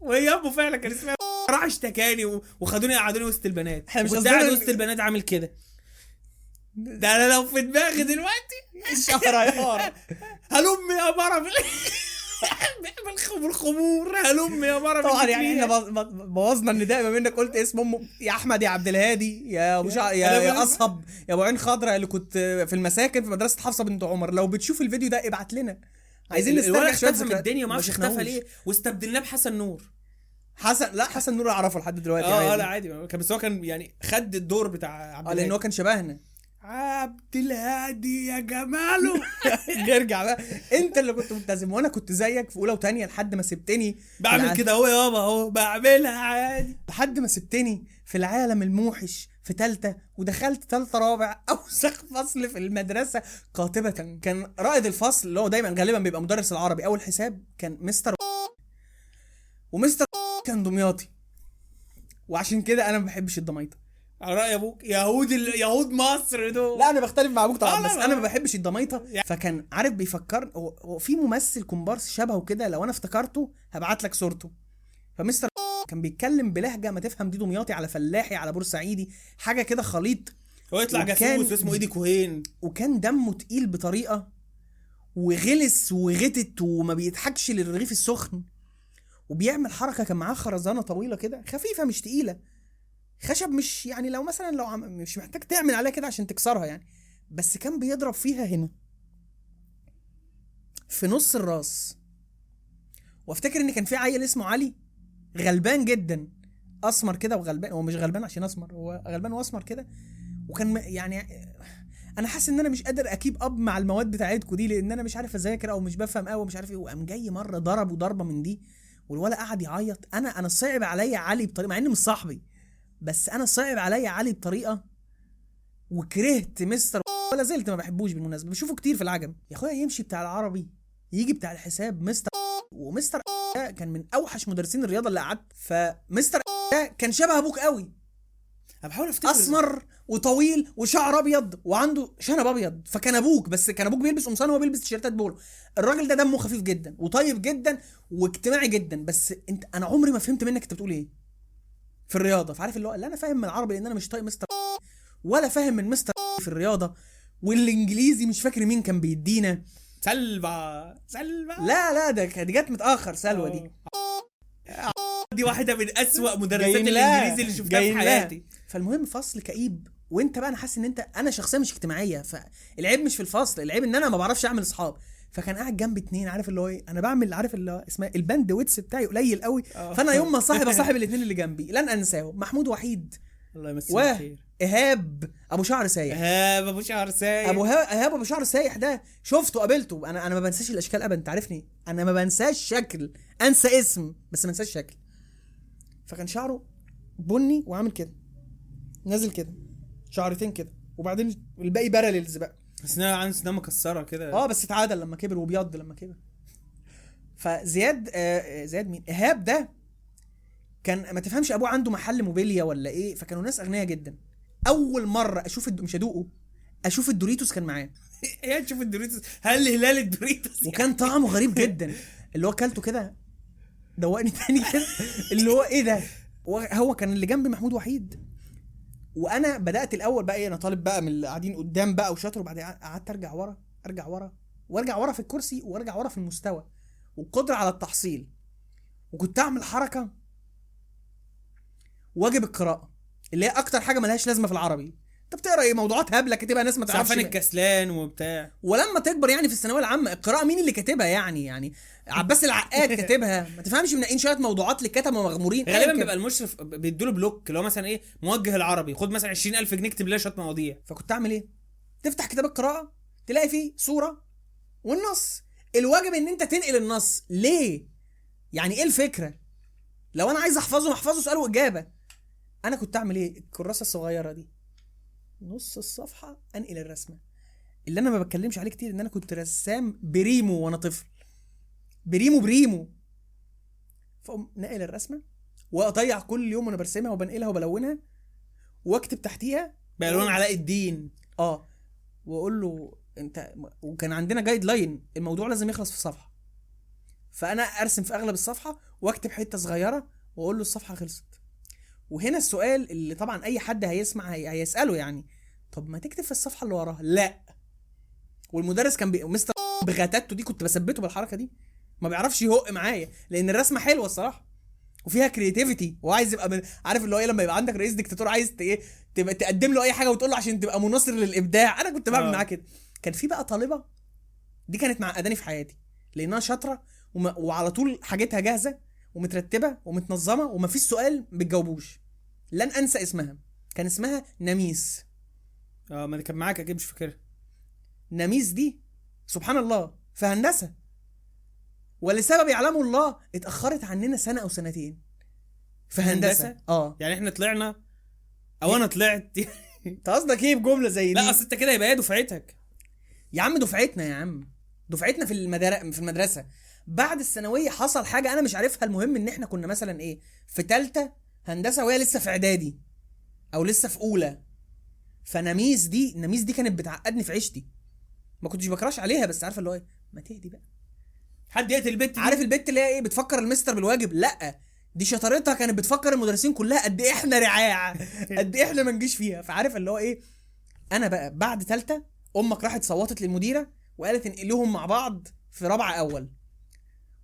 وهي امه فعلا كان اسمها راح اشتكاني وخدوني قعدوني وسط البنات. إحنا مش قاعد وسط البنات عامل كده. ده أنا لو في دماغي دلوقتي. الشهريار هلم يا مرة بالخمور هلم يا مرة طبعا يعني إحنا بوظ- بوظ- بوظنا النداء بما انك قلت اسم امه يا أحمد يا عبد الهادي يا أبو شع... يا, يا أصهب يا أبو عين خضراء اللي كنت في المساكن في مدرسة حفصة بنت عمر. لو بتشوف الفيديو ده ابعت لنا. عايزين نسترجع شوية اختفى من. الدنيا ما أعرفش اختفى. ليه. واستبدلناه بحسن نور. حسن لا حسن نور اعرفه لحد دلوقتي آه عادي. لا عادي. كان بس هو كان يعني خد الدور بتاع عبد آه لأن هو الهادي كان شبهنا. عبد الهادي يا جماله. نرجع بقى. انت اللي كنت ملتزم وأنا كنت زيك في اولى وثانيه لحد ما سبتني بعمل كده اهو يابا اهو. بعملها عادي. لحد ما سبتني في العالم الموحش في تالتة ودخلت تالتة رابع أوسخ فصل في المدرسة. قاطبة كان رائد الفصل اللي هو دايما غالبا بيبقى مدرس العربي. أو الحساب كان مستر ومستر كان دمياطي. وعشان كده أنا ما بحبش الضمايطة على رأي أبوك يهود ال... يهود مصر دول. لا أنا بختلف مع أبوك آه، طبعا بس. أنا ما بحبش الضمايطه يعني- فكان عارف بيفكر هو هو في ممثل كومبارس شبهه كده لو أنا افتكرته هبعت لك صورته. فمستر كان بيتكلم بلهجة ما تفهم دي دمياطي على فلاحي على بورسعيدي حاجة كده خليط. هو يطلع وكان- جاسوس اسمه ايدي كوهين. وكان دمه تقيل بطريقة وغلس وغتت وما بيضحكش للرغيف السخن. وبيعمل حركة كان معاه خرزانة طويلة كده خفيفة مش تقيلة. خشب مش يعني لو مثلا لو عم مش محتاج تعمل عليها كده عشان تكسرها يعني. بس كان بيضرب فيها هنا. في نص الراس. وافتكر إن كان في عيل اسمه علي. غلبان جدا. أسمر كده وغلبان هو مش غلبان عشان أسمر هو غلبان وأسمر كده. وكان يعني أنا حاسس إن أنا مش قادر أكيب أب مع المواد بتاعتكم دي لأن أنا مش عارف أذاكر أو مش بفهم قوي ومش عارف إيه. وقام جاي مرة ضربه ضربه من دي والولد قعد يعيط. أنا أنا صعب عليا علي بطريقه مع إني مش صاحبي بس أنا صعب عليا علي بطريقة وكرهت مستر ولا زلت ما بحبوش بالمناسبة. بشوفه كتير في العجم يا أخويا يمشي بتاع العربي يجي بتاع الحساب مستر ومستر ده كان من أوحش مدرسين الرياضة اللي قعدت فمستر ده كان شبه أبوك قوي. أنا بحاول أفتكر أسمر وطويل وشعر أبيض وعنده شنب أبيض فكان أبوك بس كان أبوك بيلبس قمصان وهو بيلبس تيشيرتات بولو. الراجل ده دمه خفيف جدا وطيب جدا واجتماعي جدا بس أنت أنا عمري ما فهمت منك أنت بتقول إيه في الرياضة. فعارف اللي هو لا أنا فاهم من العربي لأن أنا مش طايق مستر ولا فاهم من مستر في الرياضة والإنجليزي مش فاكر مين كان بيدينا. سلبى سلبى لا لا ده جت متأخر سلوى دي. دي واحدة من أسوأ مدرسات. الإنجليزي اللي شفتها في. حياتي. فالمهم فصل كئيب وانت بقى أنا حاسس إن انت أنا شخصيه مش اجتماعية فالعيب مش في الفصل العيب إن أنا ما بعرفش أعمل أصحاب. فكان قاعد جنب اتنين عارف اللي هو إيه؟ أنا بعمل عارف اللي هو اسمها ال bandwidth بتاعي قليل قوي. آه. فأنا يوم ما صاحب أصاحب الاتنين اللي جنبي لن أنساهم. محمود وحيد. الله يمسيه بالخير. إيهاب أبو شعر سايح إيهاب أبو شعر سايح أبو ها- إيهاب أبو شعر سايح ده شفته قابلته. أنا أنا ما بنساش الأشكال ابدا أنت عارفني. أنا ما بنساش شكل. أنسى اسم بس ما انساش شكل. فكان شعره بني وعامل كده. نازل كده. شعرتين كده. وبعدين الباقي بارللز بقى. سنان عن سنان مكسرة كده. آه بس اتعادل لما كبر وبيض لما كبر. فزياد آه آه، زياد مين؟ إيهاب ده كان ما تفهمش أبوه عنده محل موبيليا ولا إيه فكانوا ناس أغنياء جدا. أول مرة أشوف الد... مش ادوقه أشوف الدوريتوس كان معاه. إيه تشوف الدوريتوس هل هلال الدوريتوس وكان طعمه غريب جدا. اللي هو اكلته كده دوقني تاني كده. اللي هو إيه ده؟ هو- هو كان اللي جنبي محمود وحيد. وأنا بدأت الأول بقى إيه أنا طالب بقى من اللي قاعدين قدام بقى وشاطر وبعدين قعدت أرجع ورا أرجع ورا وأرجع ورا في الكرسي وأرجع ورا في المستوى. والقدرة على التحصيل. وكنت أعمل حركة. واجب القراءة. اللي هي أكتر حاجة ملهاش لازمة في العربي. أنت بتقرأ إيه؟ موضوعات هبلة كاتبها ناس ما تعرفش عفان الكسلان وبتاع. ولما تكبر يعني في الثانوية العامة القراءة مين اللي كاتبها يعني؟ يعني عباس العقاد كاتبها. ما تفهمش منقين شوية موضوعات لكتبه مغمورين غالبا بيبقى. المشرف بيدوا له بلوك اللي هو مثلا إيه؟ موجه العربي خد مثلا 20000 جنيه اكتب لنا شوية مواضيع. فكنت أعمل إيه؟ تفتح كتاب القراءة تلاقي فيه صورة والنص. الواجب إن أنت تنقل النص. ليه؟ يعني إيه الفكرة؟ لو أنا عايز أحفظه أحفظه سؤال وإجابة. أنا كنت أعمل إيه؟ الكراسة الصغيرة دي. نص الصفحة أنقل الرسمة. اللي أنا ما بتكلمش عليه كتير إن أنا كنت رسام بريمو وأنا طفل. بريمو بريمو. فأقوم ناقل الرسمة وأضيع كل يوم وأنا برسمها وبنقلها وبلونها وأكتب تحتيها بألوان علاء الدين. آه. وأقول له أنت وكان عندنا guideline الموضوع لازم يخلص في صفحة. فأنا أرسم في أغلب الصفحة وأكتب حتة صغيرة وأقول له الصفحة خلصت. وهنا السؤال اللي طبعا أي حد هيسمع هي... هيسأله يعني طب ما تكتب في الصفحة اللي وراها لا. والمدرس كان بي... مستر بغتاتته دي كنت بثبته بالحركة دي. ما بيعرفش ينطق معايا لأن الرسمة حلوة الصراحة. وفيها كرياتيفيتي وهو عايز يبقى من... عارف اللي هو إيه لما يبقى عندك رئيس دكتاتور عايز ت... إيه تبقى تقدم له أي حاجة وتقول له عشان تبقى مناصر للإبداع. أنا كنت بعمل آه. معاه كده. كان في بقى طالبة دي كانت معقداني في حياتي لانها شاطرة وم... وعلى طول حاجتها جاهزة. ومترتبة ومتنظمة ومفيش سؤال بتجاوبوش لن أنسى اسمها. كان اسمها نميس. آه ما كان معاك أكيد مش فاكرها. نميس دي سبحان الله في هندسة. ولسبب يعلمه الله اتأخرت عننا سنة أو سنتين. في هندسة, هندسة؟ آه. يعني إحنا طلعنا؟ أو أنا طلعت؟ أنت قصدك إيه بجملة زي دي؟ لا أصل أنت كده يبقى هي دفعتك. يا عم دفعتنا يا عم. دفعتنا في المدار... في المدرسة. بعد الثانوية حصل حاجة أنا مش عارفها المهم إن إحنا كنا مثلا إيه في ثالثه هندسة وهي لسه في إعدادي أو لسه في أولى. فنميس دي نميس دي كانت بتعقدني في عيشتي. ما كنتش بكراش عليها بس عارفة اللي هو إيه ما تهدي بقى. حد يقتل البت دي؟ عارف البت اللي هي إيه بتفكر المستر بالواجب؟ لأ. دي شطارتها كانت بتفكر المدرسين كلها قد إيه إحنا رعاع قد إيه إحنا ما نجيش فيها. فعارف اللي هو إيه أنا بقى بعد ثالثه أمك راحت صوتت للمديرة وقالت إنقلوهم مع بعض في رابعة أول.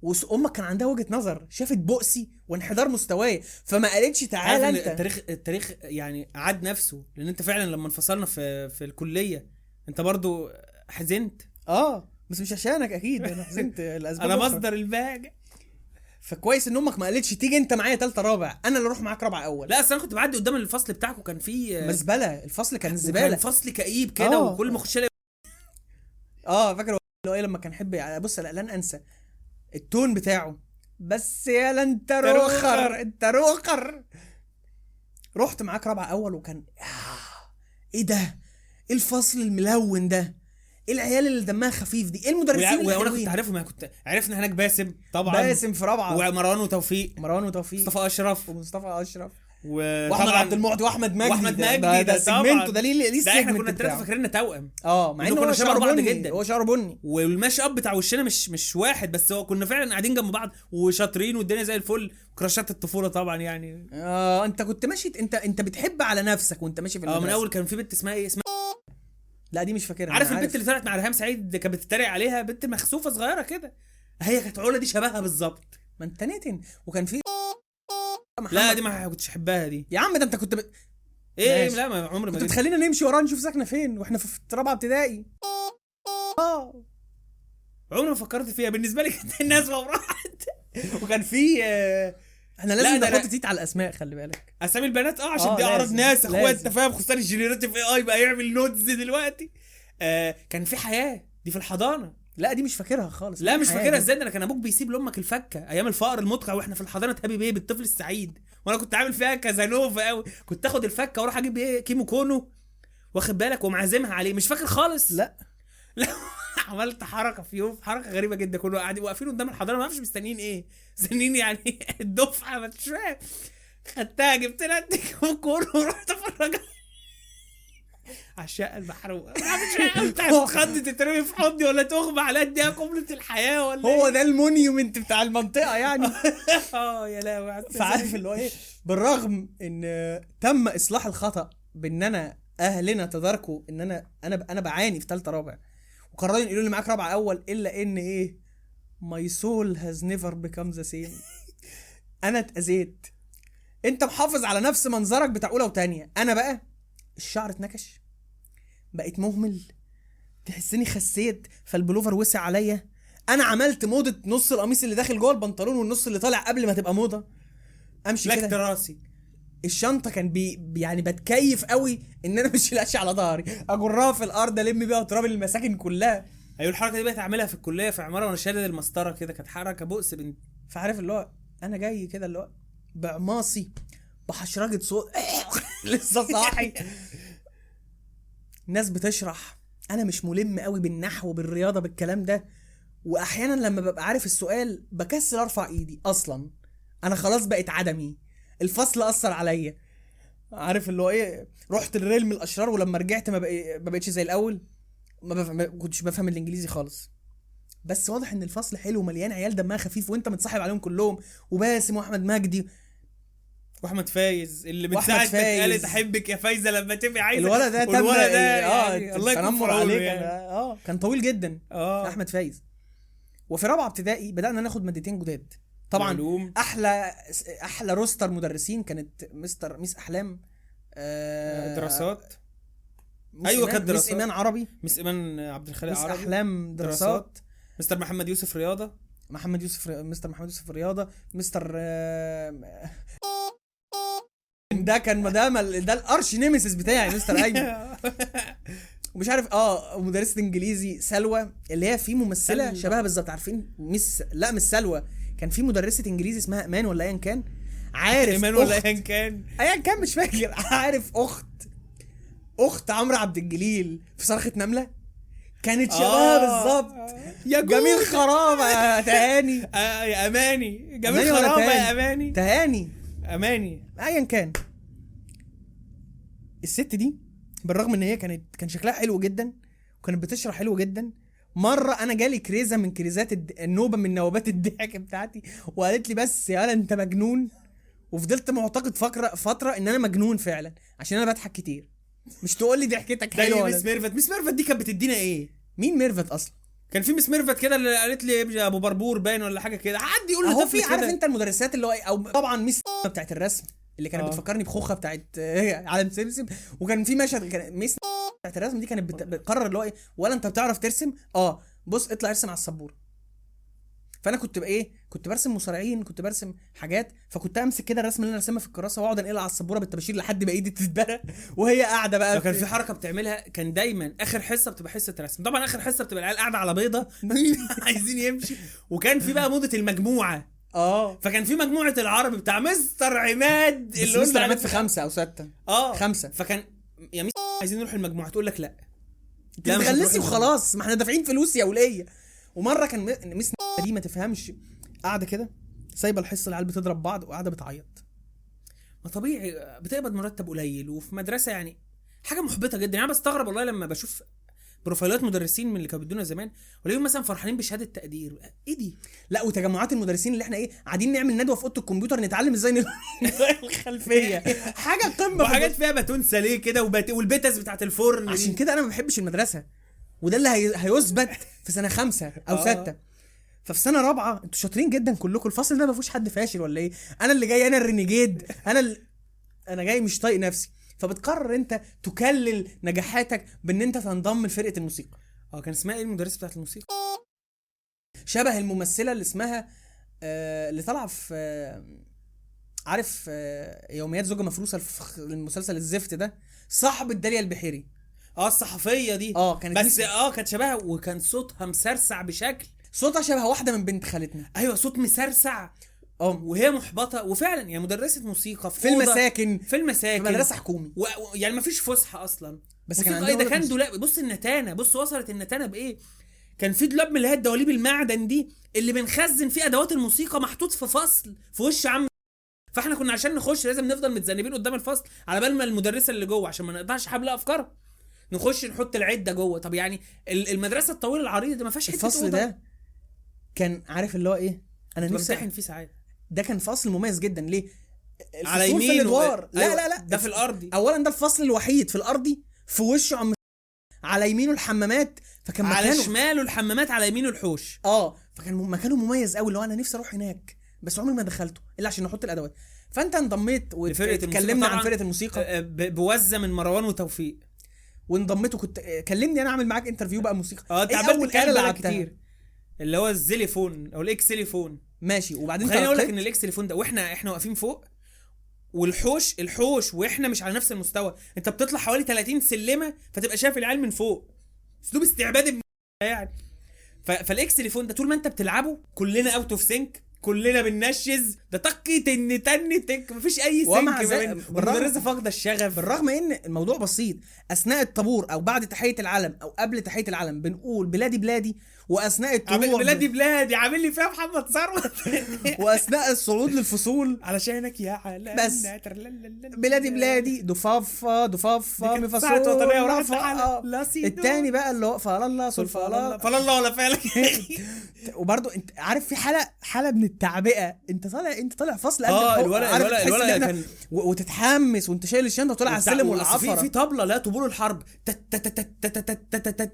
وامك كان عندها وجهة نظر شافت بؤسي وانحدار مستواي فما قالتش تعالى إن أنت. التاريخ التاريخ يعني عاد نفسه لأن أنت فعلا لما انفصلنا في في الكلية أنت برضو حزنت. آه بس مش عشانك أكيد أنا حزنت الاسباب أنا. مصدر الباقي فكويس إن أمك ما قالتش تيجي أنت معايا ثالثه رابع أنا اللي أروح معاك رابعة أول. لا أصل أنا كنت بعدي قدام الفصل بتاعكم كان في مزبله الفصل كان زبالة. فصل كئيب كده آه. وكل ما اخش آه فاكر اللي هو إيه لما كان يحب بص لا لن أنسى. التون بتاعه. بس يا لا انت روخر. انت روخر. رحت معاك رابعه اول وكان آه، إيه ده؟ إيه الفصل الملون ده؟ إيه العيال اللي دمها خفيف دي؟ إيه المدرسين وأنا كنت عارفهم أنا كنت عرفنا هناك باسم طبعا. باسم في رابعة. ومروان وتوفيق. مروان وتوفيق. مصطفى أشرف. ومصطفى أشرف. وأحمد عبد المعطي وأحمد مجدي وأحمد مجدي ده, ده ده طبعا. سيجمنته ده ليه ليه ده إحنا كنا الثلاثه بتاعه. فاكريننا توأم. آه مع إنه كنا شبه شعره بعض بني. جدا. هو شعره بني. والماشي أب بتاع وشنا مش مش واحد بس هو كنا فعلا قاعدين جنب بعض وشاطرين والدنيا زي الفل. كراشات الطفولة طبعا يعني. آه أنت كنت ماشي انت أنت بتحب على نفسك وأنت ماشي في آه من. أول كان في بنت اسمها إيه؟ اسمها لا دي مش فاكرها. عارف البنت اللي طلعت مع ريهام سعيد كانت بتتريق عليها؟ بنت مخسوفة صغيرة كده. هي كانت علا دي شبهها بالظبط. ما أنت نتن وكان في محمد- لا دي ما كنتش أحبها دي. يا عم ده أنت كنت ب... إيه ماشي. لا ما عمري ما كنت. بتخلينا نمشي وراها نشوف ساكنة فين وإحنا في رابعة ابتدائي. آه. عمري ما فكرت فيها. بالنسبة لي كانت الناس راحت وكان في آه، إحنا لا، لازم نحط. تيت على الأسماء خلي بالك. أسامي البنات آه عشان آه، دي لازم، ناس. لازم. أنت فاهم خصوصا ال generative AI بقى يعمل nudes دلوقتي. آه كان في حياة دي في الحضانة. لا دي مش فاكرها خالص لا مش فاكرها. إزاي ده أنا كان أبوك بيسيب لأمك الفكة أيام الفقر المدقع وإحنا في الحضانة Happy Baby الطفل السعيد. وأنا كنت عامل فيها كازانوفا قوي كنت آخد الفكة وأروح أجيب إيه كيمو كونو واخد بالك ومعزمها عليه. مش فاكر خالص؟ لا. لا عملت حركة في يوم حركة غريبة جدا. كنا قاعدين واقفين قدام الحضانة ما أعرفش مستنيين إيه. مستنيين يعني الدفعة ما مش فاهم. خدتها جبت لها كيمو كونو ورحت أفرجها. الشقه المحروقه مش عارف تتخض تترمي في حضني ولا تغمى على اديها قبلة الحياة ولا هو ده ال monument بتاع المنطقة يعني. آه يا لهوي فعارف اللي هو إيه؟ بالرغم إن تم إصلاح الخطأ بإن أنا أهلنا تداركوا إن أنا أنا أنا بعاني في ثالثه رابع وقرروا ينقلوا لي معاك رابعه أول إلا إن إيه؟ my soul has never become the same أنا اتأذيت. أنت محافظ على نفس منظرك بتاع أولى وتانية. أنا بقى الشعر اتنكش. بقيت مهمل. تحسني خسيت فالبلوفر وسع عليا. أنا عملت موضة نص القميص اللي داخل جوه البنطلون والنص اللي طالع قبل ما تبقى موضة. أمشي كده. راسي. الشنطة كان بي يعني بتكيف قوي إن أنا مش لاشي على ظهري. أجرها في الأرض ألم بيها تراب المساكن كلها. أيوه الحركة دي بقيت أعملها في الكلية في عمارة وأنا شادد المسطرة كده. كانت حركة بؤس بنت. فعارف اللي هو أنا جاي كده اللي هو بعماصي بحشرجة صوت. لسه صاحي. ناس بتشرح أنا مش ملم قوي بالنحو وبالرياضة بالكلام ده وأحيانا لما ببقى عارف السؤال بكسل أرفع إيدي أصلا. أنا خلاص بقيت عدمي الفصل أثر عليا. عارف اللي هو إيه رحت الريلم الأشرار ولما رجعت ما, بقتش زي الأول. ما. ما كنتش بفهم الإنجليزي خالص. بس واضح إن الفصل حلو ومليان عيال دمها خفيف وأنت متصاحب عليهم كلهم وباسم وأحمد مجدي واحمد فايز اللي من ساعة ما. اتقالت أحبك يا فايزة لما تبقي عايزة. الولد ده تم والولد ده آه يعني الله يكون كان يعني. آه كان طويل جدا آه. أحمد فايز. وفي رابعة ابتدائي بدأنا ناخد مادتين جداد. طبعا العلوم. أحلى أحلى roster مدرسين كانت مستر miss أحلام آه دراسات. miss إيمان- كانت miss دراسات. إيمان عربي. miss إيمان عبد الخالق miss عربي. أحلام دراسات, دراسات. مستر محمد يوسف رياضة. محمد يوسف مستر محمد يوسف رياضة. مستر آه، ده كان ده ده ال arch nemesis بتاعي مستر ايمن ومش عارف آه مدرسة إنجليزي سلوى اللي هي في ممثلة. شبهها بالظبط عارفين؟ miss لا مش سلوى. كان في مدرسة إنجليزي اسمها أمان ولا ايا كان؟ عارف ايمان ولا ايا كان. ايا كان مش فاكر. عارف أخت أخت عمرو عبد الجليل في صرخة نملة؟ كانت شبهها آه. بالظبط. يا جميل. جود. خرابة يا تهاني. آه يا أماني. جميل خرابة؟ يا أماني. تهاني. أماني. ايا كان. الست دي بالرغم إن هي كانت كان شكلها حلو جدا وكانت بتشرح حلو جدا مرة أنا جالي كريزة من كريزات الد... النوبة من نوبات الضحك بتاعتي وقالت لي بس يا أنت مجنون؟ وفضلت معتقد فترة فترة إن أنا مجنون فعلا عشان أنا بضحك كتير. مش تقول لي ضحكتك حلوة miss ميرفت. miss ميرفت دي كانت بتدينا إيه؟ مين ميرفت أصلا؟ كان في miss ميرفت كده اللي قالت لي أبو بربور باين ولا حاجة كده. حد يقول هو لطفل في عارف. أنت المدرسات اللي هو إيه، أو طبعا miss بتاعت الرسم. اللي كانت آه. بتفكرني بخوخة بتاعت عالم سمسم وكان في مشهد كان miss بتاعت الرسم دي كانت بت- بتقرر اللي هو إيه ولا أنت بتعرف ترسم؟ آه بص اطلع ارسم على السبورة. فأنا كنت بقى إيه كنت برسم مصارعين كنت برسم حاجات فكنت أمسك كده الرسم اللي أنا راسمها في الكراسة وأقعد أنقلها على السبورة بالطباشير لحد ما إيدي تتبرى وهي قاعدة بقى كان في حركة بتعملها كان دايما آخر حصة بتبقى حصة رسم. طبعا آخر حصة بتبقى العيال قاعدة على بيضة عايزين يمشي. وكان في بقى موضة المجموعة. آه. فكان في مجموعة العربي بتاع مستر عماد اللي مستر قلنا عماد في خمسة أو ستة. آه. خمسة. فكان يا ميس عايزين نروح المجموعة تقول لك لأ. لا، هتروحي وخلاص. ما إحنا دافعين فلوس يا ولية. ومرة كان م- ميس دي ما تفهمش قاعدة كده سايبة الحصة العيال بتضرب بعض وقاعدة بتعيط. ما طبيعي بتقبض مرتب قليل وفي مدرسة يعني حاجة محبطة جدا. يعني أنا بستغرب والله لما بشوف بروفايلات مدرسين من اللي كانوا بيدونا زمان ولاقيهم مثلا فرحانين بشهادة تقدير. إيه دي؟ لا وتجمعات المدرسين اللي إحنا إيه قاعدين نعمل ندوة في أوضة الكمبيوتر نتعلم إزاي نغير الخلفية. حاجة قمة وحاجات فيها باتون ساليه كده وبات... والبتس بتاعت الفرن. عشان كده أنا ما بحبش المدرسة. وده اللي هي... هيثبت في سنة خمسة أو آه. ستة. ففي سنة رابعة أنتوا شاطرين جدا كلكم. الفصل ده ما فيهوش حد فاشل ولا إيه؟ أنا اللي جاي أنا الرينيجيد. أنا ال... أنا جاي مش طايق نفسي. فبتقرر انت تكلل نجاحاتك بان انت تنضم لفرقة الموسيقى. آه كان اسمها إيه المدرسة بتاعت الموسيقى؟ شبه الممثلة اللي اسمها آه اللي طالعة في آه عارف آه يوميات زوجة مفروسة الف- المسلسل الزفت ده صاحبة داليا البحيري. آه الصحفية دي. آه كانت بس آه كانت شبهها وكان صوتها مسرسع بشكل. صوتها شبه واحدة من بنت خالتنا. أيوه صوت مسرسع. آه وهي محبطة وفعلا يعني مدرسة موسيقى في في المساكن في المساكن في مدرسة حكومي. و... و- يعني ما فيش فسحة أصلا. بس كان عندنا إيه ده؟ كان دولاب بص النتانة بص وصلت النتانة بإيه؟ كان في دولاب من اللي هي الدواليب المعدن دي اللي بنخزن فيه أدوات الموسيقى محطوط في فصل في وش عم فإحنا كنا عشان نخش لازم نفضل متذنبين قدام الفصل على بال ما المدرسة اللي جوه عشان ما نقطعش حبل أفكارها. نخش نحط العدة جوه. طب يعني ال- المدرسة الطويلة العريضة دي ما فيهاش حتة الفصل. ده كان عارف اللي هو إيه؟ أنا نفسي بمتحن فيه ساعات. ده كان فصل مميز جدا. ليه؟ على يمينه. في الادوار لا أيوة، لا لا. ده في الأرضي. اولا ده الفصل الوحيد في الأرضي في وشه عم على يمينه الحمامات فكان على مكانه شماله الحمامات على يمينه الحوش. آه فكان مكانه مميز قوي اللي هو أنا نفسي أروح هناك بس عمري ما دخلته إلا عشان نحط الأدوات. فأنت انضميت واتكلمنا عن. فرقة الموسيقى. آه، ب- بوزة من مروان وتوفيق. وانضميت وكنت آه، كلمني أنا أعمل معاك interview بقى موسيقى. آه أنت أول بقالك لعبتها؟ كتير. اللي هو الزيليفون أو الاكسليفون ماشي. وبعدين خليني أقول لك. إن الاكسليفون ده وإحنا إحنا واقفين فوق والحوش الحوش وإحنا مش على نفس المستوى. أنت بتطلع حوالي 30 سلمة فتبقى شايف العيال من فوق. أسلوب استعباد ابن يعني. ف... فالاكسليفون ده طول ما أنت بتلعبه كلنا out of sync كلنا بننشز. ده طقي تن تن تك. مفيش أي بالرغم- والمدرسة فاقدة الشغف. بالرغم إن الموضوع بسيط أثناء الطابور أو بعد تحية العلم أو قبل تحية العلم بنقول بلادي بلادي وأثناء عامل الطلوع بلادي بلادي عامل لي فيها محمد ثروت. وأثناء الصعود للفصول. علشانك يا عالم بس. بلادي بلادي دفافة دفافة مفصول وطنية وراحت. التاني بقى اللي هو فلالا سول فلالا فلا ولا فالك وبرضه انت عارف في حاله حاله من التعبئة. انت طالع انت طالع فصل قد آه. الولد الولد الولد كان وتتحمس وانت شايل الشنطة وطالع على السلم وأصل في طبلة لا طبول الحرب.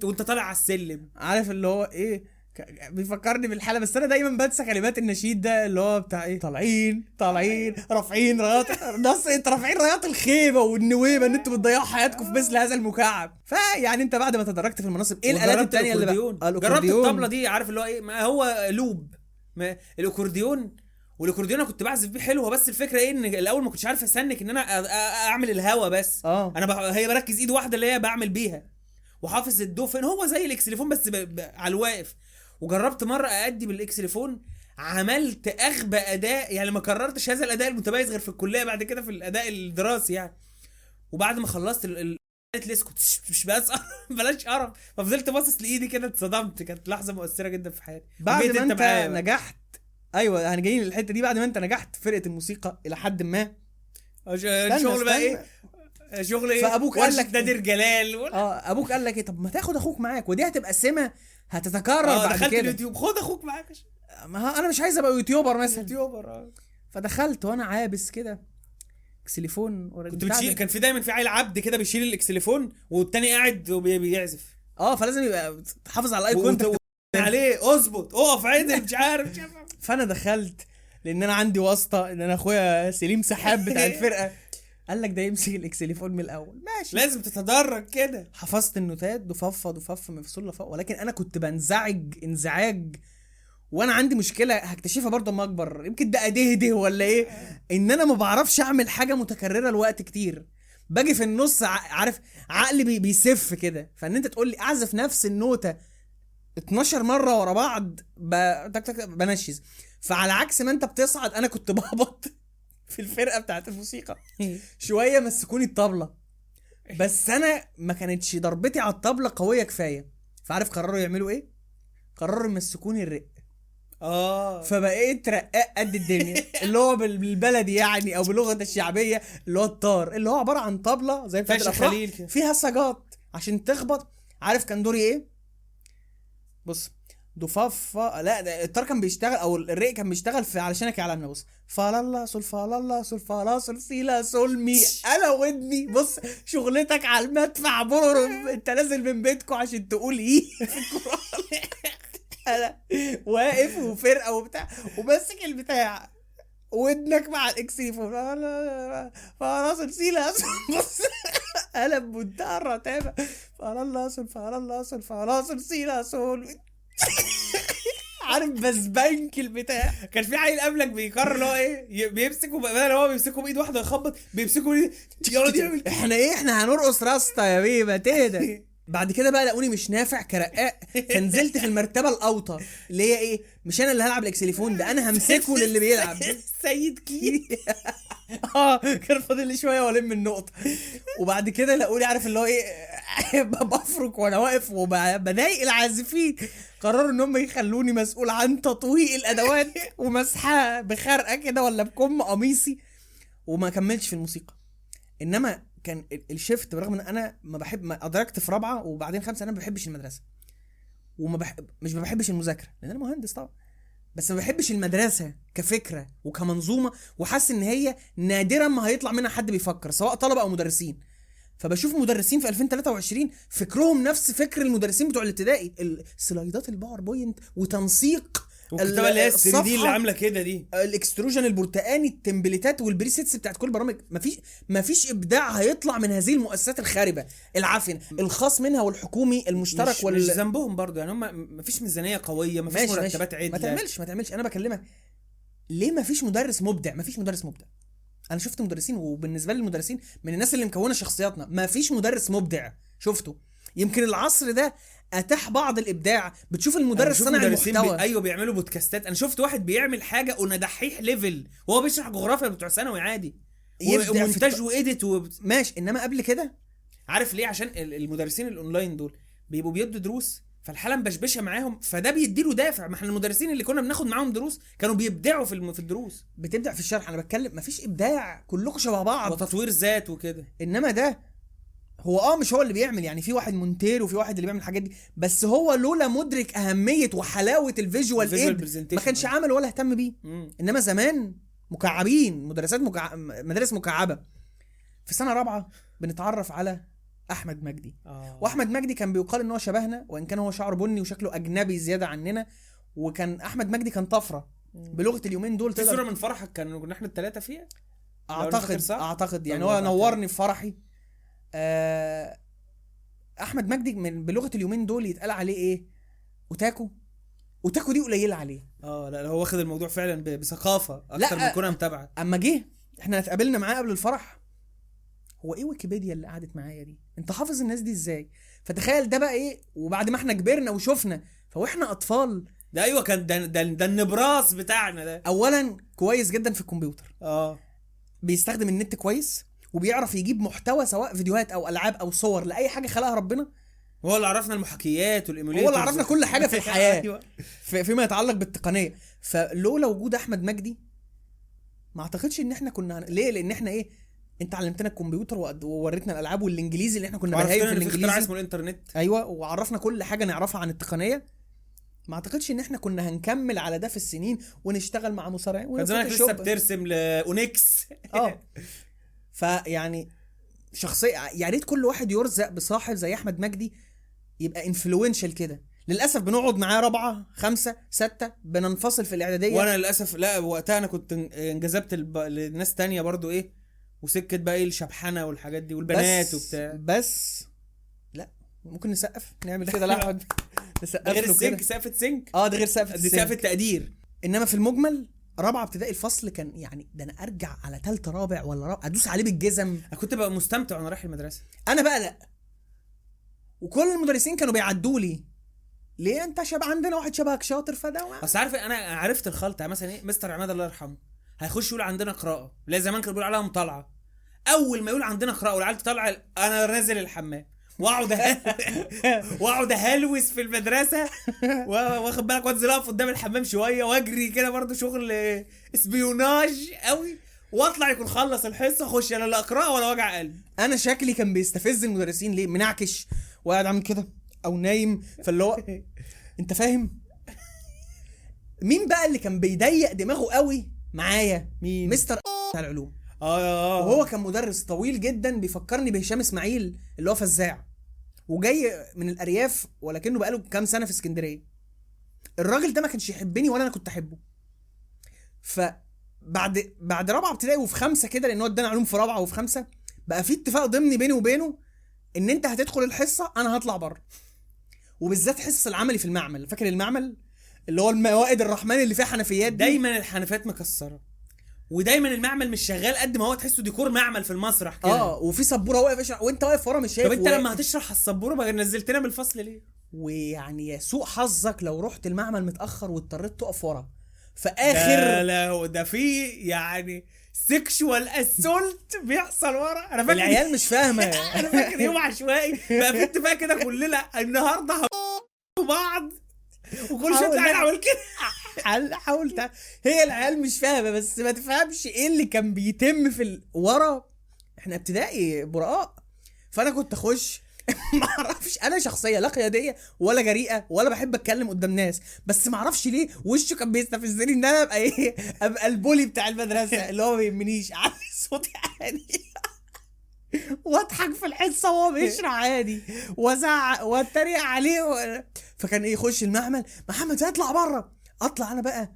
وانت طالع على السلم. عارف اللي هو إيه؟ ك- بيفكرني بالحالة بس أنا دايما بنسى كلمات النشيد ده اللي هو بتاع إيه طالعين طالعين رافعين رايات نص أنت رافعين رايات الخيبة والنويبة إن أنتوا بتضيعوا حياتكم في مثل هذا المكعب. فيعني أنت بعد ما تدرجت في المناصب إيه الآلات وجربت التانية اللي. بقى؟ جربت الطبلة دي عارف اللي هو إيه ما هو لوب ما الأكورديون. والأكورديون أنا كنت بعزف بيه حلو بس الفكرة إيه إن الأول ما كنتش عارف أ sync إن أنا أعمل الهوا بس. آه. أنا. هي بركز إيد واحدة اللي هي بعمل بيها. وحافظ الدو فين هو زي الإكسليفون بس ب... ب... على الواقف. وجربت مرة أأدي بالإكسليفون عملت أغبى أداء يعني ما كررتش هذا الأداء المتميز غير في الكلية بعد كده في الأداء الدراسي يعني. وبعد ما خلصت ال... اسكت مش بس بلاش قرف ففضلت باصص لإيدي كده اتصدمت كانت لحظة مؤثرة جدا في حياتي. بعد ما أنت بقى. نجحت أيوه أنا جايين للحتة دي بعد ما أنت نجحت فرقة الموسيقى إلى حد ما. الشغل بقى إيه؟ شغل إيه؟ فأبوك قال لك- نادر جلال. و... آه أبوك قال لك إيه؟ طب ما تاخد أخوك معاك ودي هتبقى سمه هتتكرر آه بعد دخلت كده. اليوتيوب. خد أخوك معاك. ما أنا مش عايز أبقى YouTuber مثلا. YouTuber آه. فدخلت وأنا عابس كده اكسليفون كنت بتشيل. كان في دايما في عيل عبد كده بيشيل الاكسليفون والتاني قاعد وبيعزف. آه فلازم يبقى تحافظ على ال eye contact عليه أظبط أقف عدل مش عارف. فأنا دخلت لأن أنا عندي واسطة ان أنا أخويا سليم سحاب بتاع الفرقة. قال لك ده يمسك الاكسليفون من الأول. ماشي. لازم تتدرج كده. حفظت النوتات ضفافه ضفافه مفصول لفوق ولكن أنا كنت بنزعج انزعاج. وأنا عندي مشكلة هكتشفها برضه أما أكبر. يمكن ده ادهده ولا إيه؟ إن أنا ما بعرفش أعمل حاجة متكررة لوقت كتير. باجي في النص ع- عارف عقلي بي بيسف كده. فإن أنت تقول لي أعزف نفس النوتة 12 مرة ورا بعض ب... بنشز. فعلى عكس ما أنت بتصعد أنا كنت بهبط. في الفرقة بتاعت الموسيقى شوية مسكوني الطبلة. بس أنا ما كانتش ضربتي على الطبلة قوية كفاية. فعارف قرروا يعملوا إيه؟ قرروا يمسكوني الرق آه. فبقيت رقاق قد الدنيا. اللي هو بال- بالبلدي يعني أو بلغه الشعبية اللي هو الطار. اللي هو عبارة عن طبلة زي بتاعت فاشل الأفراح. خليل كده. فيها سجات عشان تخبط. عارف كان دوري إيه؟ بص. ضفافة لا ده الطار كان بيشتغل أو الرق كان بيشتغل في علشانك يعلمنا بص فالالا سول فالالا سول فالا سول سيلا سول مي. أنا ودني. بص شغلتك على المدفع. بررم أنت نازل من بيتكم عشان تقول إيه؟ في القران أنا واقف وفرقة وبتاع وماسك البتاع. ودنك مع الاكسيفو فالا سول سيلا سول. بص فالا سول فالا سول فالا سول سيلا سول. عارف بسبنك البتاع. كان في عيل قبلك بيقرر اللي هو إيه بيمسكه بدل هو بيمسكه بإيد واحدة يخبط بيمسكه بإيد. يقعد يعمل. إحنا إيه إحنا هنرقص راستا يا بيبه تهدى. بعد كده بقى لقوني مش نافع كرقاق. فنزلت في المرتبة الأوطى اللي هي إيه مش أنا اللي هلعب الإكسليفون ده أنا همسكه للي بيلعب. سيد كي آه كان فاضل لي شوية وألم النقطة. وبعد كده لقوني عارف اللي هو إيه؟ بفرك وأنا واقف وبضايق العازفين. قرروا إن هم يخلوني مسؤول عن تطويق الأدوات ومسحها بخرقة كده ولا بكم قميصي. وما كملتش في الموسيقى. إنما كان ال- الشيفت برغم إن أنا ما بحب ما أدركت في رابعة وبعدين خمسة أنا ما بحبش المدرسة. وما بحب مش ما بحبش المذاكرة لأن أنا مهندس طبعا. بس ما بحبش المدرسة كفكرة وكمنظومة وحاسس إن هي نادرا ما هيطلع منها حد بيفكر سواء طلبة أو مدرسين. فبشوف مدرسين في 2023 فكرهم نفس فكر المدرسين بتوع الابتدائي. السلايدات ال PowerPoint وتنسيق والكتابه اللي هي دي اللي. عاملة كده دي. ال extrusion البرتقاني التمبليتات وال presets بتاعت كل برامج. مفيش مفيش إبداع هيطلع من هذه المؤسسات الخاربة. العافيه الخاص منها والحكومي المشترك مش, وال مش ذنبهم برضو. يعني هم مفيش ميزانية قوية مفيش مرتبات ما عدله تعملش ما تعملش. أنا بكلمك. ليه ما فيش مدرس مبدع؟ ما فيش مدرس مبدع. أنا شفت مدرسين وبالنسبة لي المدرسين من الناس اللي مكونة شخصياتنا ما فيش مدرس مبدع. شفته. يمكن العصر ده أتاح بعض الإبداع بتشوف المدرس مدرسين المحتوى. بي... أيوه بيعملوا بودكاستات. أنا شفت واحد بيعمل حاجة الدحيح level وهو بيشرح جغرافيا بتوع ثانوي عادي. ومونتاج الت- و edit و... ماشي إنما قبل كده؟ عارف ليه؟ عشان ال- المدرسين الأونلاين دول بيبقوا بيدوا دروس فالحاله مبشبشه معاهم فده بيديله دافع. ما إحنا المدرسين اللي كنا بناخد معاهم دروس كانوا بيبدعوا في الم- في الدروس. بتبدع في الشرح. أنا بتكلم مفيش إبداع كلكم شبه بعض. وتطوير ذات وكده. إنما ده هو آه مش هو اللي بيعمل يعني في واحد مونتير وفي واحد اللي بيعمل الحاجات دي بس هو لولا مدرك أهمية وحلاوة ال visual aid. ما كانش عمل ولا اهتم بيه. إنما زمان مكعبين مدرسات مكع... مدارس مكعبة. في سنة رابعة بنتعرف على أحمد مجدي. آه. وأحمد مجدي كان بيقال إن هو شبهنا وإن كان هو شعره بني وشكله أجنبي زيادة عننا وكان أحمد مجدي كان طفرة. بلغة اليومين دول في صورة من فرحك كان إحنا الثلاثه فيها؟ أعتقد؟ أعتقد. يعني هو نورني في فرحي. أحمد مجدي من بلغة اليومين دول يتقال عليه إيه؟ أوتاكو. أوتاكو دي قليلة عليه. آه لا لا هو واخد الموضوع فعلا بثقافة أكتر من كونها متابعة. أما جه إحنا اتقابلنا معاه قبل الفرح. هو إيه ويكيبيديا اللي قعدت معايا دي؟ أنت حافظ الناس دي إزاي؟ فتخيل ده بقى إيه؟ وبعد ما إحنا كبرنا وشفنا فواحنا أطفال. ده أيوه كان ده ده, ده النبراس بتاعنا ده. اولا كويس جدا في الكمبيوتر. آه. بيستخدم النت كويس؟ وبيعرف يجيب محتوى سواء فيديوهات أو ألعاب أو صور لأي حاجة خلقها ربنا. هو اللي عرفنا المحاكيات وال emulators هو اللي عرفنا كل حاجة في الحياة. أيوه في فيما يتعلق بالتقنية. فلولا وجود أحمد مجدي ما أعتقدش إن إحنا كنا. ليه؟ لأن إحنا إيه؟ أنت علمتنا الكمبيوتر ووريتنا الألعاب والإنجليزي اللي إحنا كنا وعرفنا في الإنجليزي. اسمه الإنترنت. أيوه وعرفنا كل حاجة نعرفها عن التقنية. ما أعتقدش إن إحنا كنا هنكمل على ده في السنين ونشتغل مع مصارعين كان زمانك لسه. بترسم لاونكس آه. فيعني شخصية يا ريت كل واحد يرزق بصاحب زي أحمد مجدي يبقى انفلونشال كده. للأسف بنقعد معاه رابعة خمسة ستة بننفصل في الإعدادية. وأنا للأسف لا وقتها أنا كنت إن- انجذبت الب... لناس تانية برضو إيه وسكه بقى إيه الشبحنة والحاجات دي والبنات بس وبتاع. بس لا ممكن نسقف نعمل كده. لاحمد نسقف غير السنك سقف سنك آه ده غير سقف دي. سقف التقدير. إنما في المجمل رابعه ابتدائي الفصل كان يعني ده أنا ارجع على ثالثه رابع ولا رابع ادوس عليه بالجزم. أنا كنت بقى مستمتع وأنا رايح المدرسة. أنا بقى لا. وكل المدرسين كانوا بيعدوا لي. ليه انت شبه عندنا؟ واحد شبهك شاطر فده بس عارف أنا عرفت الخلطة. يعني مثلا إيه؟ مستر عماد الله يرحمه. هيخش يقول عندنا قراءة. لا زمان كانوا بيقولوا عليها مطالعة. أول ما يقول عندنا قراءة والعيال تطلع أنا نازل الحمام. واقعد واقعد أهلوس في المدرسة. وا- واخد بالك؟ وأنزل أقف قدام الحمام شوية وأجري كده برضو شغل إسبيوناج قوي. وأطلع يكون خلص الحصة أخش أنا لا قراءه ولا وجع قلب. أنا شكلي كان بيستفز المدرسين ليه؟ منعكش. وقاعد عامل كده أو نايم. فاللي هو أنت فاهم؟ مين بقى اللي كان بيضيق دماغه قوي معايا؟ مين؟ مستر بتاع العلوم. آه آه. وهو كان مدرس طويل جدا بيفكرني بهشام إسماعيل اللي هو فزاع. وجاي من الأرياف ولكنه بقاله كام سنة في اسكندرية. الراجل ده ما كانش يحبني ولا أنا كنت أحبه. فبعد بعد رابعة ابتدائي وفي خمسة كده لأن هو ادانا علوم في رابعة وفي خمسة بقى في اتفاق ضمني بيني وبينه إن أنت هتدخل الحصة أنا هطلع بره. وبالذات حصه العملي في المعمل. فاكر المعمل؟ اللي هو الموائد الرحمن اللي فيها حنفيات دي؟ دايما الحنفيات مكسرة. ودايما المعمل مش شغال قد ما هو تحسه ديكور معمل في المسرح كده آه وفي سبورة واقف وأنت واقف ورا مش شايف طب أنت. لما هتشرح السبورة بقى نزلتنا من الفصل ليه؟ ويعني يا سوء حظك لو رحت المعمل متأخر واضطريت تقف ورا في ده آخر لا هو ده في يعني سيكشوال اسولت بيحصل ورا أنا فاكر العيال مش فاهمة أنا فاكر يوم عشوائي بقى في اتفاق كده كلنا النهارده بعض وكل شوية. عامل كده حل حاولت هي العيال مش فاهمة بس ما تفهمش إيه اللي كان بيتم في ال... ورا. إحنا ابتدائي براء فأنا كنت أخش. ما أعرفش أنا شخصية لا قيادية ولا جريئة ولا بحب أتكلم قدام ناس. بس ما أعرفش ليه وشه كان بيستفزني إن أنا أبقى إيه؟ أبقى البولي بتاع المدرسة اللي هو ما بيهمنيش. علي صوتي عالي. وأضحك في الحصة وهو بيشرح عادي. وأزعق وأتريق عليه و... فكان إيه يخش المعمل محمد اطلع بره. اطلع أنا بقى.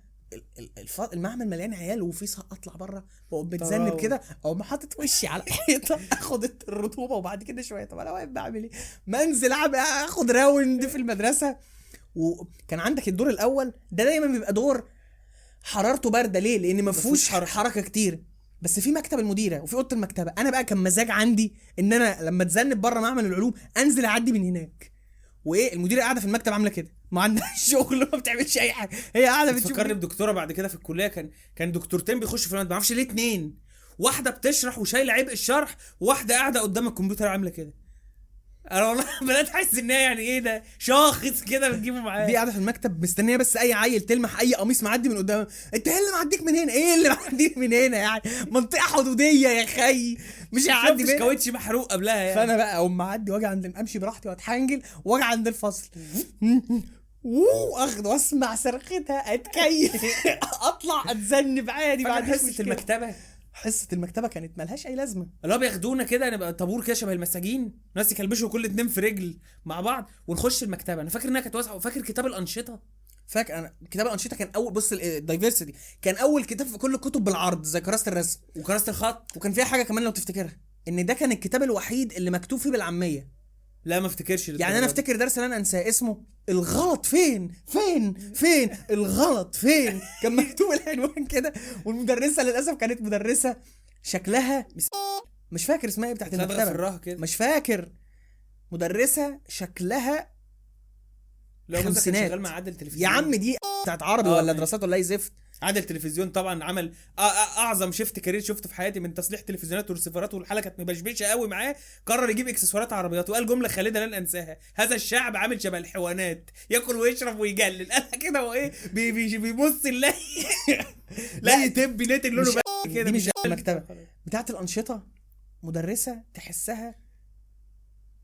المعمل مليان عيال وفي اطلع بره واقوم متذنب. كده اقوم حاطط وشي على الحيطة اخد الرطوبة وبعد كده شوية طب أنا واقف بعمل إيه؟ منزل أعمل- اخد راوند في المدرسة وكان عندك الدور الأول ده دايما بيبقى دور حرارته باردة ليه؟ لأن ما فيهوش. حركة كتير بس في مكتب المديرة وفي أوضة المكتبة أنا بقى كان مزاج عندي إن أنا لما اتذنب بره معمل العلوم أنزل أعدي من هناك وإيه المديرة قاعدة في المكتب عاملة كده ما عندهاش شغل ما بتعملش أي حاجة. هي قاعدة بتشوف فكرني بدكتورة بعد كده في الكلية كان كان دكتورتين بيخشوا في الماده ما أعرفش ليه اتنين. واحدة بتشرح وشايلة عبء الشرح وواحده قاعدة قدام الكمبيوتر عاملة كده. أنا والله بدأت أحس إن هي يعني إيه ده؟ شاخص كده بتجيبه معاه دي قاعدة في المكتب مستنية بس أي عيل تلمح أي قميص معدي من قدام. أنت إيه اللي معديك من هنا؟ إيه اللي معديك من هنا يعني؟ منطقة حدودية يا خي. مش هعدي منها كاوتش محروق قبلها يعني. فأنا بقى أقوم معدي وأجي عند أمشي براحتي وأتحنجل وأجي عند الفصل. واخد وأسمع صرختها أتكيف. أطلع أتذنب عادي بعد حصة المكتبة. حصة المكتبة كانت ملهاش أي لازمة. اللي هو بياخدونا كده نبقى طابور كده شبه المساجين ناس يكلبشوا كل اتنين في رجل مع بعض ونخش المكتبة. أنا فاكر إنها كانت واسعة وفاكر كتاب الأنشطة. فاكر أنا كتاب الأنشطة كان أول بص الدايفرسيتي كان أول كتاب في كل الكتب بالعرض زي كراسه الرسم. وكراسه الخط. وكان فيها حاجة كمان لو تفتكرها إن ده كان الكتاب الوحيد اللي مكتوب فيه بالعامية. لا ما افتكرش يعني أنا أفتكر درس أنا أنساه اسمه الغلط فين؟ فين؟ فين؟ الغلط فين؟ كان مكتوب العنوان كده والمدرسة للأسف كانت مدرسة شكلها مش فاكر اسمها إيه بتاعت المكتبة. مش فاكر. مدرسة شكلها لو خمسينات. شغال مع عادل تلفزيون. يا عم دي بتاعت عربي آه، ولا ماشي. دراسات ولا اي زفت. عادل تلفزيون طبعا عمل أعظم shift career شفته في حياتي من تصليح تلفزيونات ورسيفرات والحلقة كانت مبشبشة قوي معاه. قرر يجيب إكسسوارات عربيات وقال جملة خالدة لن انساها هذا الشعب عامل شبه الحيوانات ياكل ويشرب ويجلل. قالها كده هو إيه؟ بي بي بيبص لا لا يتب ناتج لونه بقى كده دي مش بيجلل. المكتبة. بتاعت الأنشطة مدرسة تحسها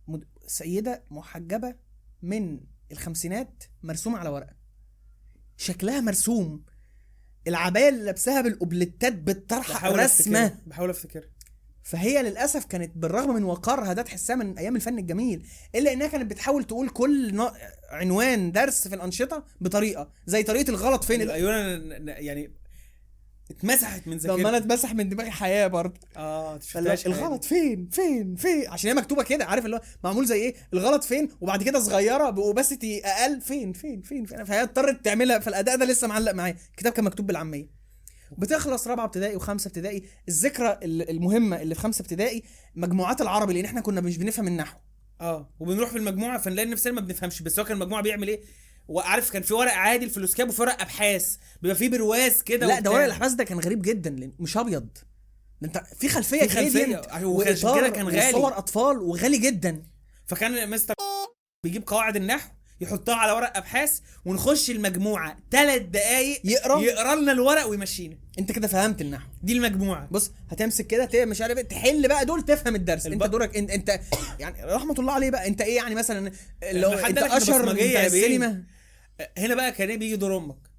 مد... سيدة محجبة من الخمسينات مرسومة على ورقة. شكلها مرسوم. العباية اللي لابساها بالقبلتات بالطرحة رسمه بحاول افتكر فهي للأسف كانت بالرغم من وقارها ده تحسها من أيام الفن الجميل إلا إنها كانت بتحاول تقول كل عنوان درس في الأنشطة بطريقة زي طريقة الغلط فين؟ ال- أنا- أنا- يعني اتمسحت من لما أنا ذاكرتي. اتمسح من دماغي حياة برضه. آه. الغلط فين؟ فين؟ فين؟ عشان هي مكتوبة كده عارف اللي هو معمول زي إيه؟ الغلط فين؟ وبعد كده صغيرة باوباسيتي أقل. فين؟ فين؟ فين, فين. فهي اضطرت تعملها فالأداء ده لسه معلق معايا. الكتاب كان مكتوب بالعامية. بتخلص رابعة ابتدائي وخمسة ابتدائي. الذكرى ال- المهمة اللي في خمسة ابتدائي مجموعات العربي لأن إحنا كنا مش بنفهم النحو. آه وبنروح في المجموعة فنلاقي نفسنا ما بنفهمش. بس هو كان المجموعه بيعمل إيه؟ وعارف كان في ورق عادي الفلوسكاب وفي ورق أبحاث. بيبقى فيه برواز كده لا. ده ورق الاحداث ده كان غريب جدا مش أبيض. ده أنت في خلفية في gradient وعشان وإطار كده كان غالي. وصور أطفال وغالي جدا. فكان مستر بيجيب قواعد النحو يحطها على ورق أبحاث ونخش المجموعة. ثلاث دقايق يقرا. يقرا لنا الورق ويمشينا. أنت كده فهمت النحو. دي المجموعة. بص هتمسك كده مش عارف إيه، تحل بقى دول تفهم الدرس. أنت الب- دورك انت, أنت يعني رحمة الله عليه بقى. أنت إيه يعني مثلا لو أنت أشهر. السينما؟ هنا بقى كان بيجي دور أمك.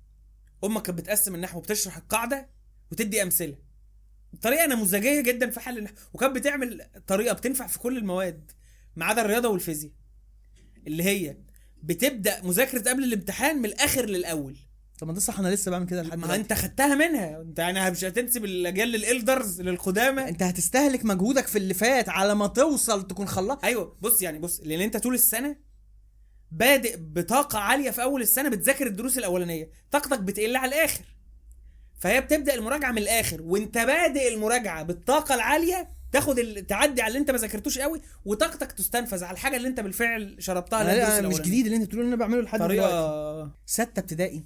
أمك كانت بتقسم النحو وبتشرح القاعدة وتدي أمثلة. طريقه نموذجية جدا في حل النحو. وكانت بتعمل طريقة بتنفع في كل المواد ما عدا الرياضة والفيزياء. اللي هي بتبدأ مذاكرة قبل الامتحان من الآخر للأول. طب ما ده صح أنا لسه بعمل كده لحد ما. أنت خدتها منها. أنت يعني مش هتنسب الأجيال للإلدرز للقدامى. أنت هتستهلك مجهودك في اللي فات على ما توصل تكون خلصت. أيوه بص يعني بص لأن أنت طول السنة بادئ بطاقة عالية في أول السنة بتذاكر الدروس الأولانية. طاقتك بتقل على الآخر. فهي بتبدأ المراجعة من الآخر. وانت بادئ المراجعة بالطاقة العالية تاخد ال... تعدي على اللي انت ما ذاكرتوش قوي وطاقتك تستنفذ على الحاجة اللي انت بالفعل شربتها للدروس لا، مش الأولانية. جديد اللي انت بتقوله اللي أنا بعمله لحد دلوقتي. ستة ابتدائي.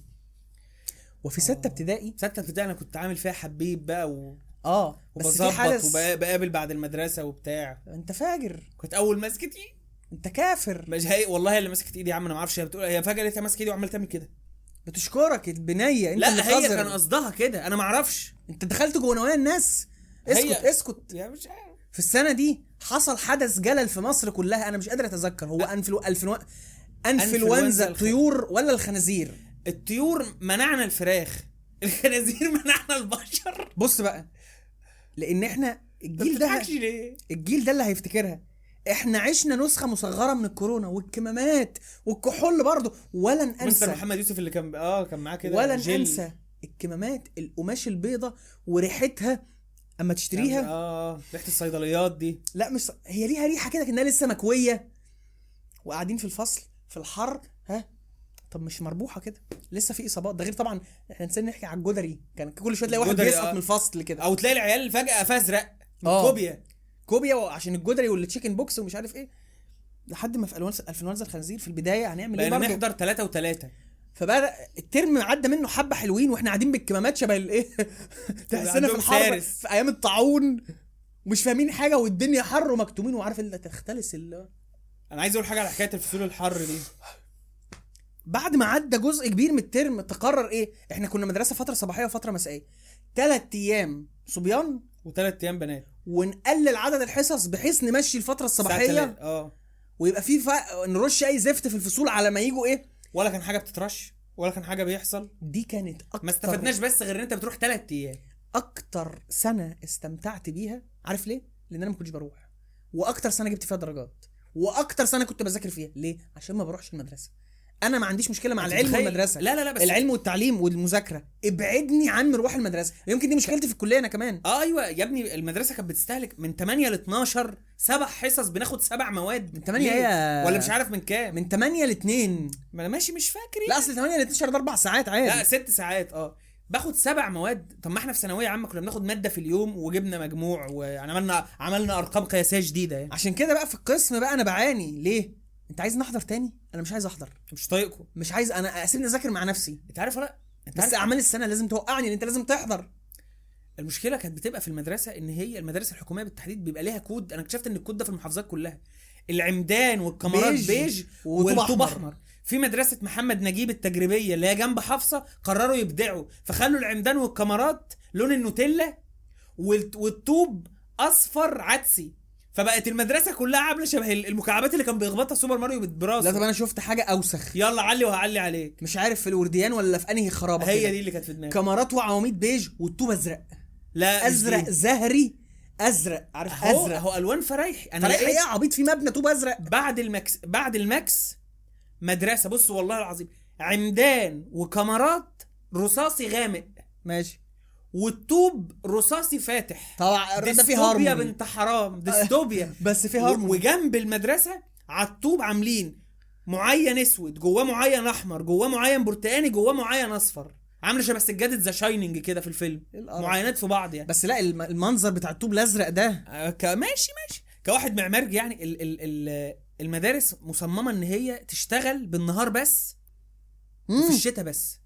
وفي ستة ابتدائي ستة ابتدائي أنا كنت عامل فيها حبيب بقى و... آه بس في حدث وبقابل بعد المدرسة وبتاع. أنت فاجر. كنت أول ماسكه ايدي انت كافر. مش هي والله اللي مسكت ايدي يا عم أنا ما أعرفش هي بتقول هي فجأة لقيتها ماسكة ايدي وعماله تعمل كده. بتشكرك البنية انت اللي لا هي. كان قصدها كده أنا ما أعرفش. انت دخلت جوه نوايا الناس. اسكت هي- اسكت يا مش عارف. في السنة دي حصل حدث جلل في مصر كلها أنا مش قادر اتذكر. هو انفلو انفلو أنفلونزا الطيور ولا الخنازير؟ الطيور منعنا الفراخ. الخنازير منعنا البشر. بص بقى لأن إحنا الجيل ده؟ الجيل ده اللي هيفتكرها. إحنا عشنا نسخة مصغرة من الكورونا والكمامات والكحول برضه. ولن مستر انسى محمد يوسف اللي كان آه كان معاه كده ولن جل. انسى الكمامات القماش البيضة وريحتها. أما تشتريها. آه ريحة الصيدليات دي. لا مش هي ليها ريحة كده كأنها لسه مكوية. وقاعدين في الفصل في الحر. ها؟ طب مش مربوحة كده؟ لسه في إصابات. ده غير طبعا إحنا نسينا نحكي على الجدري. كان كل شوية تلاقي واحد بيسقط آه. من الفصل كده. أو تلاقي العيال فجأة فازرق من آه. كوبيا. كوبيا عشان الجدري وال chicken pox ومش عارف إيه. لحد ما في انفلونزا انفلونزا الخنازير في البداية هنعمل إيه برضه؟ نحضر ثلاثة وثلاثة فبدا الترم عدى منه حبة حلوين وإحنا قاعدين بالكمامات شبه الايه تحسنا في سارس. في أيام الطاعون. مش فاهمين حاجة والدنيا حر ومكتومين وعارف اللي تختلس ال أنا عايز أقول حاجة على حكاية الفصول الحر دي. بعد ما عدى جزء كبير من الترم تقرر إيه؟ إحنا كنا مدرسة فترة صباحية وفترة مسائية. ثلاث أيام صبيان وثلاث أيام بنات. ونقلل عدد الحصص بحيث نمشي الفترة الصباحية. آه. ويبقى في فرق نرش أي زفت في الفصول على ما يجوا إيه؟ ولا كان حاجة بتترش ولا كان حاجة بيحصل. دي كانت أكتر ما استفدناش بس غير إن أنت بتروح ثلاث أيام. أكتر سنة استمتعت بيها عارف ليه؟ لأن أنا ما كنتش بروح. وأكتر سنة جبت فيها درجات. وأكتر سنة كنت بذاكر فيها. ليه؟ عشان ما بروحش المدرسة. أنا ما عنديش مشكله مع العلم؟ والمدرسة. لا لا لا بس العلم والتعليم والمذاكره. ابعدني عن مروح المدرسة. يمكن دي مشكلتي في الكليه أنا كمان. آه أيوه يا ابني المدرسة كانت بتستهلك من 8 ل 12 سبع حصص بناخد سبع مواد. من 8 ليه؟ هي ولا مش عارف من كام. من 8 ل 2 ما أنا ماشي مش فاكر لا يعني. أصل 8 ل 12 ده أربع ساعات عادي. لا ست ساعات آه. باخد سبع مواد. طب ما إحنا في ثانوية عامة كنا بناخد مادة في اليوم وجبنا مجموع ويعني عملنا عملنا أرقام قياسية جديده يعني. عشان كده بقى في القسم بقى أنا بعاني. ليه؟ انت عايز نحضر تاني؟ أنا مش عايز أحضر. مش طايقكم. مش عايز أنا أسيبني أذاكر مع نفسي. أنت عارف ولا أنت بس عارف أعمال السنة لازم توقعني لأن أنت لازم تحضر. المشكلة كانت بتبقى في المدرسة إن هي المدارس الحكومية بالتحديد بيبقى ليها كود. أنا اكتشفت إن الكود ده في المحافظات كلها. العمدان والكمرات بيج بيج, والطوب. أحمر. في مدرسة محمد نجيب التجريبية اللي هي جنب حفصة قرروا يبدعوا. فخلوا العمدان والكمرات لون النوتيلا والطوب أصفر عدسي. فبقت المدرسة كلها عاملة شبه المكعبات اللي كان بيخبطها سوبر ماريو لا بالبراسه طب أنا شفت حاجة أوسخ. يلا علي وهعلي عليك. مش عارف في الورديان ولا في أنهي خرابة هي. دي اللي كانت في دماغي. كمرات وعواميد بيج والطوب أزرق. لا أزرق. زهري أزرق. عارف هو أزرق. هو ألوان فرايحي أنا فريق لقيت إيه عبيط في مبنى طوب أزرق. بعد الماكس بعد الماكس مدرسة. بص والله العظيم. عمدان وكاميرات رصاصي غامق. ماشي. والطوب رصاصي فاتح. طبعا ده في dystopia harmony بنت حرام. ديستوبيا بس في و- هارموني وجنب المدرسة على الطوب عاملين. معين اسود جواه معين أحمر جواه معين برتقاني جواه معين أصفر. عاملة شبه سجادة The Shining كده في الفيلم. إيه القرف؟ معينات في بعض يعني. بس لا الم- المنظر بتاع الطوب الأزرق ده. آه، ك- ماشي ماشي. كواحد معماري يعني ال ال ال المدارس مصممة إن هي تشتغل بالنهار بس وفي مم. الشتاء بس.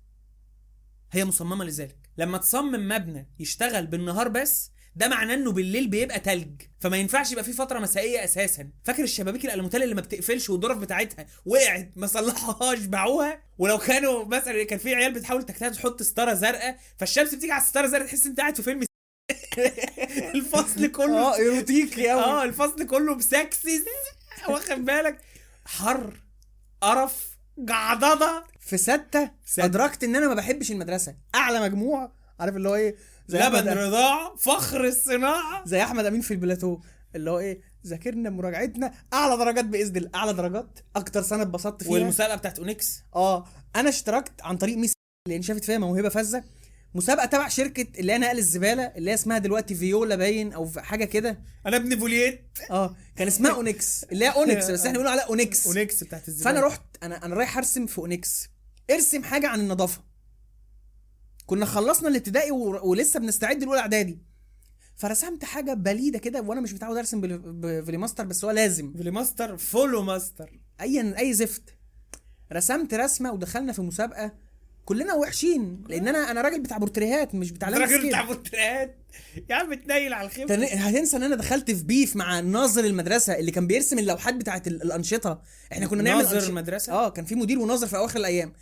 هي مصممة لذلك. لما تصمم مبنى يشتغل بالنهار بس ده معناه إنه بالليل بيبقى تلج. فما ينفعش يبقى في فترة مسائية أساسا. فاكر الشبابيك الألموتال اللي ما بتقفلش والظرف بتاعتها وقعت ما صلحوهاش باعوها؟ ولو كانوا مثلا كان في عيال بتحاول تجتهد تحط ستارة زرقاء فالشمس بتيجي على الستارة الزرقاء تحس إنت قاعد في فيلم الفصل كله آه إيروتيكي قوي آه الفصل كله مسكسس واخد بالك؟ حر قرف جعضضه في ستة. ستة. أدركت إن أنا ما بحبش المدرسة. أعلى مجموع عارف اللي هو إيه؟ زي لبن رضاعه فخر الصناعة. زي أحمد أمين في البلاتو. اللي هو إيه؟ ذاكرنا مراجعتنا. أعلى درجات بإذن الله أعلى درجات. أكتر سنة اتبسطت فيها. والمسابقة بتاعت Onyx آه. أنا اشتركت عن طريق ميس لأن شافت فيا موهبة فذة. مسابقة تبع شركة اللي هي نقل الزبالة اللي هي اسمها دلوقتي Veolia باين أو في حاجة كده. أنا ابن فوليت آه كان اسمها Onyx اللي هي Onyx بس إحنا بنقول عليها Onyx Onyx بتاعت الزبالة. فأنا رحت أنا أنا رايح أرسم في Onyx ارسم حاجة عن النظافة. كنا خلصنا الابتدائي و... ولسه بنستعد لأولى إعدادي. فرسمت حاجة بليدة كده وأنا مش متعود أرسم بال- بفلوماستر بس هو لازم. فيلي ماستر فولو ماستر. اي أي زفت. رسمت رسمة ودخلنا في مسابقة. كلنا وحشين لأن أنا أنا راجل بتاع بورتريهات مش بتاع راجل. بتاع بورتريهات؟ يا عم تنيل على الخير تن- هتنسى إن أنا دخلت في بيف مع ناظر المدرسة اللي كان بيرسم اللوحات بتاعت ال- الأنشطة. إحنا كنا نعمل ناظر أنش- المدرسة؟ آه كان في مدير وناظر في أواخر الأيام.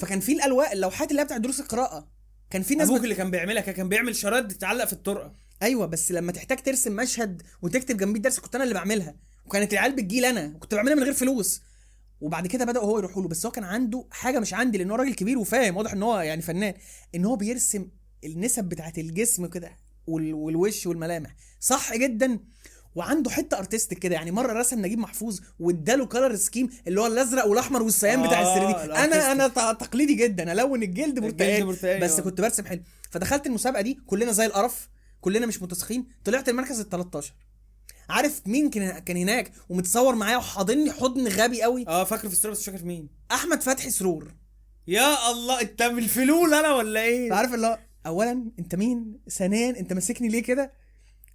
فكان في الالواح اللوحات اللي هي بتاعت دروس القراءة. كان في ناس أبوك بت... اللي كان بيعملها كان بيعمل شرايط تتعلق في الطرقة. أيوه بس لما تحتاج ترسم مشهد وتكتب جنبيه درس كنت أنا اللي بعملها. وكانت العيال بتجيلي أنا كنت بعملها من غير فلوس. وبعد كده بدأوا هو يروحوا له. بس هو كان عنده حاجة مش عندي لأن هو راجل كبير وفاهم. واضح إن هو يعني فنان. إن هو بيرسم النسب بتاعت الجسم كده وال... والوش والملامح. صح جدا. وعنده حتة artistic كده. يعني مرة رسم نجيب محفوظ واداله color scheme اللي هو الأزرق والأحمر وال cyan بتاع آه، ال artistic. أنا أنا تقليدي جدا. الون الجلد برتقالي. برتقالي، بس آه. كنت برسم حلو. فدخلت المسابقة دي كلنا زي القرف كلنا مش متسخين. طلعت المركز ال 13 عارف مين كان كان هناك ومتصور معايا وحاضني حضن غبي قوي؟ آه فاكره في الصورة بس مش فاكر مين. أحمد فتحي سرور. يا الله انت من الفلول أنا ولا إيه؟ عارف اللي اولا أنت مين؟ ثانيا أنت ماسكني ليه كده؟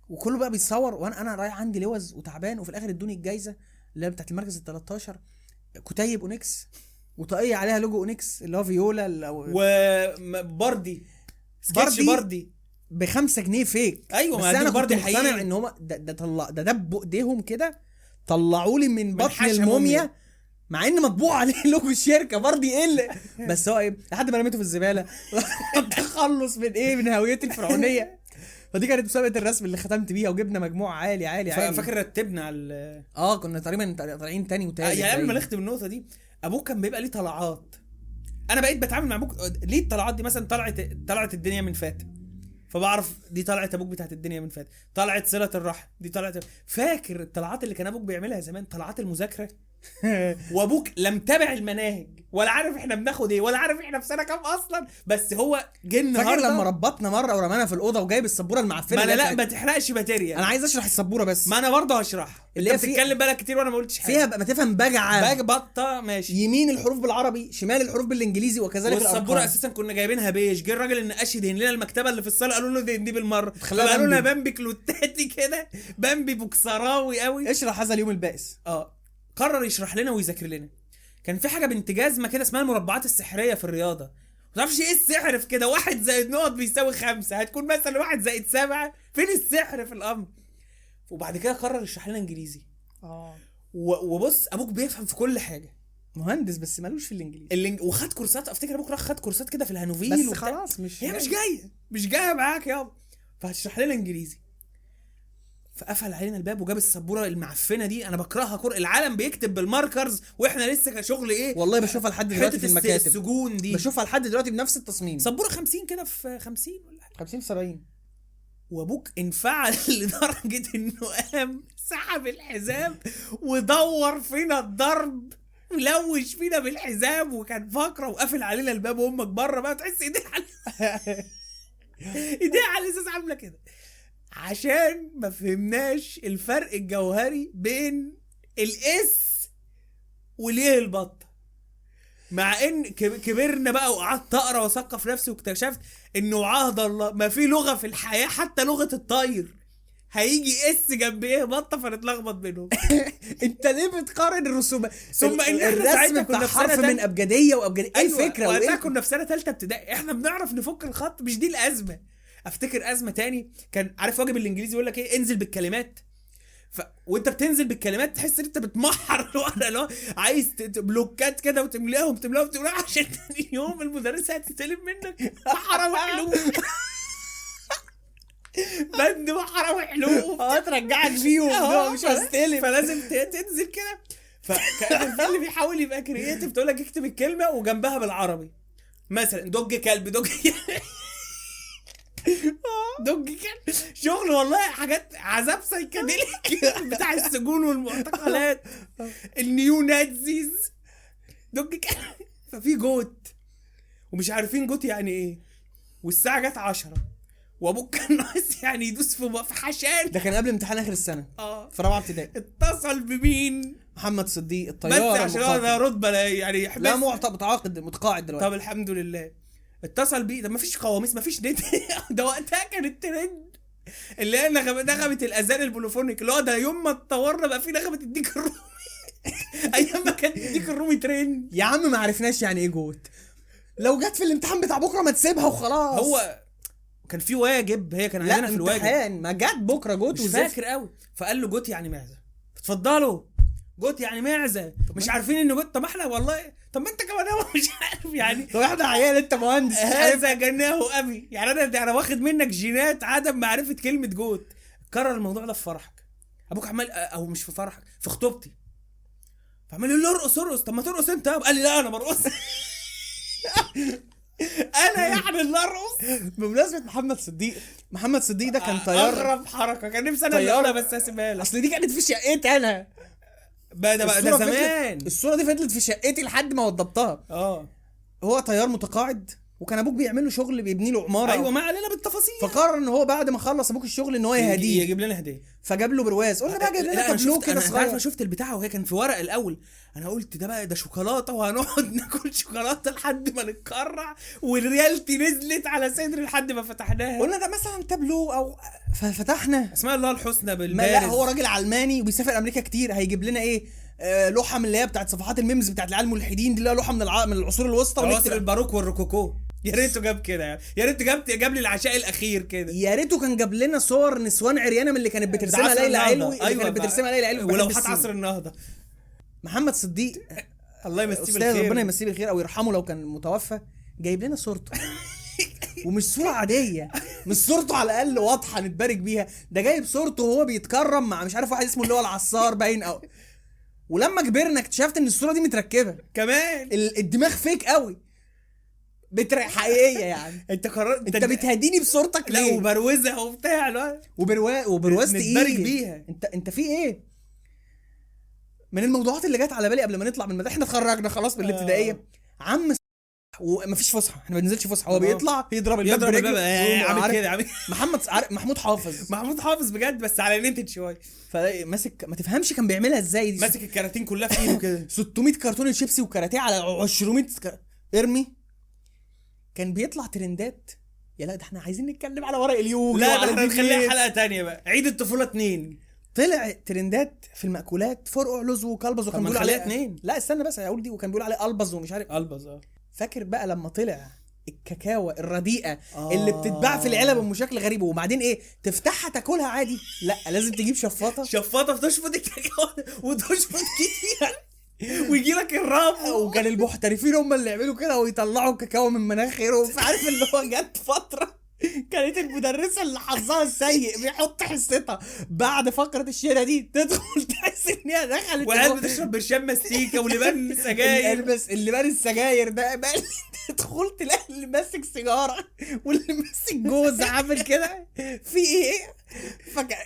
وكله بقى بيتصور وأنا أنا رايح عندي لوز وتعبان وفي الآخر ادوني الجايزة اللي هي بتاعت المركز ال 13 كتيب Onyx وطاقيه عليها logo Onyx اللي هو Veolia ال- أو- وبردي سكتش بردي؟ بردي ب 5 جنيه fake. أيوة، بس أنا كنت بردي مقتنع. إن هو ده ده طلع ده دبوا ايديهم كده. طلعوا لي من بطن الموميا. موميا. مع إن مطبوع عليه لوجو الشركة برضه يقل. بس هو إيه لحد ما رميته في الزبالة. التخلص من إيه من هويتي الفرعونية. فدي كانت مسابقة الرسم اللي ختمت بيها وجبنا مجموع عالي عالي عالي. فاكر رتبنا على آه كنا تقريبا طالعين تاني وتالت يعني قبل ما. نختم النقطة دي. أبوك كان بيبقى ليه طلعات. أنا بقيت بتعامل مع أبوك ليه الطلعات دي مثلا طلعت طلعت الدنيا من فات فبعرف دي طلعت أبوك بتاعت الدنيا من فات طلعت صلة الرحم. دي طلعت فاكر الطلعات اللي كان أبوك بيعملها زمان؟ طلعات المذاكرة. وابوك لم تابع المناهج ولا عارف إحنا بناخد إيه ولا عارف إحنا في سنة كام أصلا. بس هو جه فاكر النهارده لما ربطنا مرة ورمانا في الأوضة وجايب السبورة المعفنة ما أنا لا ما تحرقش ماتيريال أنا عايز أشرح السبورة بس. ما أنا برضه هشرحها. اللي هي بتتكلم بالك كتير وأنا ما قلتش حاجة. فيها بقى ما تفهم بجعة. باج بطة ماشي. يمين الحروف بالعربي شمال الحروف بالإنجليزي وكذلك والسبورة أساسا كنا جايبينها بيج. جه الراجل النقاش يدهن لنا المكتبة اللي في الصالة قالوا له دهن دي بالمرة. قالوا لنا. بامبي كلوتاتي كده بامبي بوكسراوي قوي. اشرح هذا اليوم البائس. آه. قرر يشرح لنا ويذاكر لنا. كان في حاجة بنت جزمة كده اسمها المربعات السحرية في الرياضة. ما تعرفش إيه السحر في كده؟ واحد زائد نقط بيساوي خمسة. هتكون مثلا واحد زائد سبعة. فين السحر في الأمر؟ وبعد كده قرر يشرح لنا إنجليزي. آه. وبص أبوك بيفهم في كل حاجة. مهندس بس مالوش في الإنجليزي. اللي وخد كورسات أفتكر أبوك راح خد كورسات كده في الهانوفيل بس وبتاع. خلاص مش هي مش جاية. مش جاية معاك يابا فهتشرح لنا إنجليزي. فقفل علينا الباب وجاب السبوره المعفنه دي. أنا بكرهها كور العالم بيكتب بال markers وإحنا لسه كشغل إيه؟ والله بشوفها لحد دلوقتي في المكاتب. السجون دي. بشوفها لحد دلوقتي بنفس التصميم. سبورة 50 كده في 50 ولا حاجة. 50 في 70 وأبوك انفعل لدرجة إنه قام سحب الحزام ودور فينا الضرب ملوش فينا بالحزام وكان فقرة وقافل علينا الباب وأمك بره بقى تحس إيديها على إيديها على الإزاز عاملة كده. عشان ما فهمناش الفرق الجوهري بين ال S وال A البطة. مع إن كب- كبرنا بقى وقعدت أقرأ وأثقف نفسي واكتشفت انه عهد الله ما في لغة في الحياة حتى لغة الطير هيجي S جنب A بطة فنتلخبط بينهم. أنت ليه بتقارن الرسومات ثم إحنا الرسم بتاع حرف. من أبجدية وابجديه إيه أيوة، الفكرة وقتها وإيه؟ كنا في سنة ثالثه ابتدائي. إحنا بنعرف نفك الخط مش دي الأزمة. افتكر ازمة تاني كان عارف واجب الانجليزي يقول لك إيه؟ انزل بالكلمات. ف... وانت بتنزل بالكلمات تحس ان انت بتمحر الورقه اللي هو عايز بلوكات كده وتملاهم تملاهم تملاهم عشان تاني يوم المدرسة هتستلم منك. محره وحلوب بند محره وحلوب آه ترجعك فيهم. آه مش هستلم. فلازم تنزل كده. فكان في اللي بيحاول يبقى creative تقول لك اكتب الكلمة وجنبها بالعربي. مثلا dog كلب dog dog كلب شغل والله حاجات عذاب psychedelic بتاع السجون والمعتقلات. ال neo-Nazis. dog كلب ففي goat. ومش عارفين goat يعني إيه. والساعة جت 10 وابوك كان ناقص يعني يدوس في في حشان ده كان قبل امتحان آخر السنة. آه. في رابعة ابتدائي. اتصل بمين؟ محمد صديق بس الطيار عشان هو ده. رتبه يعني لا معت- متعاقد متقاعد دلوقتي. طب الحمد لله. اتصل بيه. ده مفيش قواميس مفيش نت ده وقتها كان الترند. اللي هي نغمه نغمة الأذان ال polyphonic. اللي هو ده يوم ما اتطورنا بقى في نغمة الديك الرومي. أيام ما كان الديك الرومي ترند. يا عم ما عرفناش يعني إيه goat. لو جت في الامتحان بتاع بكرة ما تسيبها وخلاص. هو كان في واجب هي كان لا عندنا في الواجب. امتحان. ما جت بكرة goat مش. فاكر قوي فقال له goat يعني معزة. اتفضلوا. goat يعني معزة. مش عارفين ان goat. طب إحنا والله. طب ما انت كمان هو مش عارف يعني. طب إحنا عيال انت مهندس. هذا جناه ابي يعني أنا أنا واخد منك جينات عدم معرفة كلمة goat. كرر الموضوع ده في فرحك. أبوك عمال أو مش في فرحك في خطوبتي. فعمال يقول له ارقص ارقص. طب ما ترقص أنت؟ قال لي لا أنا برقص. أنا يعني اللي أرقص. بمناسبة محمد صديق محمد صديق ده كان طيار. اغرب حركة. كان نفسي أنا اللي بس هسيبها لك. أصل دي كانت في شقتي أنا. بقى ده بقى ده زمان. الصورة دي فضلت في شقتي لحد ما وضبطها. آه. هو طيار متقاعد؟ وكان أبوك بيعمل له شغل بيبني له عمارة. أيوه ما علينا بالتفاصيل. فقرر إن هو بعد ما خلص أبوك الشغل إن هو يهديه. يجيب لنا هدية. فجاب له برواز. قلنا بقى جايب لا لنا تابلو كده عارف أنا صغير شفت البتاع وهي كان في ورق الأول. أنا قلت ده بقى ده شوكولاتة وهنقعد ناكل شوكولاتة لحد ما نتكرع وريالتي نزلت على صدري لحد ما فتحناها. قلنا ده مثلا تابلو أو ففتحنا اسماء الله الحسنى بالبارز. لا هو راجل علماني وبيسافر أمريكا كتير. هيجيب لنا إيه؟ آه لوحة من اللي هي بتاعت صفحات ال memes بتاعت العيال الملحدين دي اللي هي لوحة من الع... من العصور الوسطى. ونكتب الباروك والروكوكو. يا ريته جاب كده يعني. يا ريته جاب جاب لي العشاء الأخير كده. يا ريته كان جاب لنا صور نسوان عريانة من اللي كانت ده بترسمها ليلى. علوي اللي أيوة كانت. بترسمها ليلى علوي حط. عصر النهضة. محمد صديق الله يمسيه أستاذ بالخير. ربنا يمسيه بالخير أو يرحمه لو كان متوفى جايب لنا صورته. ومش صورة عادية مش صورته على الأقل واضحة نتبارك بيها. ده جايب صورته وهو بيتكرم مع مش عارف واحد اسمه اللي هو العصار باين أو ولما كبرنا اكتشفت إن الصورة دي متركبة. كمان. ال- الدماغ فيك قوي بتر... حقيقية يعني. انت قررت انت بتهديني بصورتك لا ليه؟ وبروزها وبتاع لا وبروا... وبروزت إيه؟ بيها. انت انت في إيه؟ من الموضوعات اللي جت على بالي قبل ما نطلع من المدرسة. إحنا اتخرجنا خلاص من آه. الابتدائية. عم ومفيش فسحة. إحنا ما بننزلش فسحة. هو آه. بيطلع يضرب الباب يضرب الباب آه، عامل كده عامل محمد محمود حافظ. محمود حافظ بجد بس على نينتد شوية. فماسك ما تفهمش كان بيعملها إزاي دي. ماسك الكراتين كلها في إيده كده. 600 كرتون شيبسي وكاراتيه على 200 ك... إرمي. كان بيطلع ترندات. يا لا ده إحنا عايزين نتكلم على ورق اليوم لا ده إحنا. نخليها حلقة تانية بقى. عيد الطفولة اتنين. طلع ترندات في المأكولات فرقع لوز وكلبز وكان بيقول عليه اتنين. لا استنى بس هقول دي وكان بيقول عليه ألبز ومش عارف ألبز آه. فاكر بقى لما طلع الكاكاو الرديئة آه. اللي بتتباع في العلب بشكل غريب وبعدين إيه تفتحها تاكلها عادي. لا لازم تجيب شفاطة. شفاطة بتشفط الكاكاو وتشفط كتير. ويجي لك الراب وكان المحترفين هم اللي يعملوا كده ويطلعوا كاكاو من مناخيرهم عارف اللي هو جت فترة كانت المدرسة اللي حظها السيء بيحط حصتها. بعد فقرة الشيلة دي تدخل تحس إن هي دخلت وقاعد. بتشرب برشام مستيكه ولبان سجاير. البس اللي بان السجاير ده بقى تدخل تلاقي اللي ماسك سيجارة واللي ماسك جوز عامل كده. في إيه؟ فك...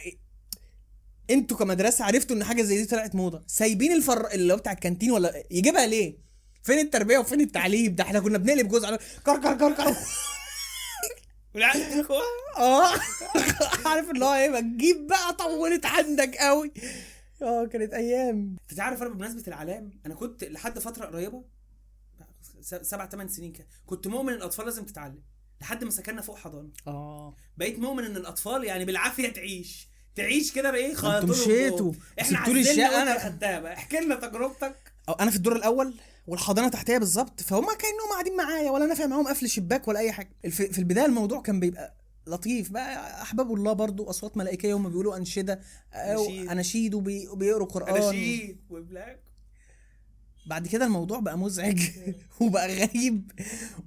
أنتوا كمدرسة عرفتوا إن حاجة زي دي طلعت موضة. سايبين الفر اللي هو بتاع الكانتين ولا يجيبها ليه؟ فين التربية وفين التعليم؟ ده إحنا كنا بنقلب جوز على كر كر كر كر آه. عارف اللي هو إيه؟ ما تجيب بقى طولت عندك قوي. آه كانت أيام. أنت تعرف أنا بمناسبة العلام أنا كنت لحد فترة قريبة سبع ثمان سنين كده كنت مؤمن إن الأطفال لازم تتعلم لحد ما سكننا فوق حضانة. آه. بقيت مؤمن إن الأطفال يعني بالعافية تعيش. تعيش كده بايه أنتوا خياطين مشيتوا. إحنا سبتوا لي وأنت أنا- خدتها بقى احكي لنا تجربتك. أو أنا في الدور الأول والحضانة تحتية بالظبط فهم كأنهم قاعدين معايا ولا نافع معاهم قفل شباك ولا أي حاجة. في البداية الموضوع كان بيبقى لطيف بقى. أحباب الله برضو أصوات ملائكية هم بيقولوا أنشدة. أناشيد. وبي- وبيقروا قرآن. أناشيد وبلاك. بعد كده الموضوع بقى مزعج وبقى غريب.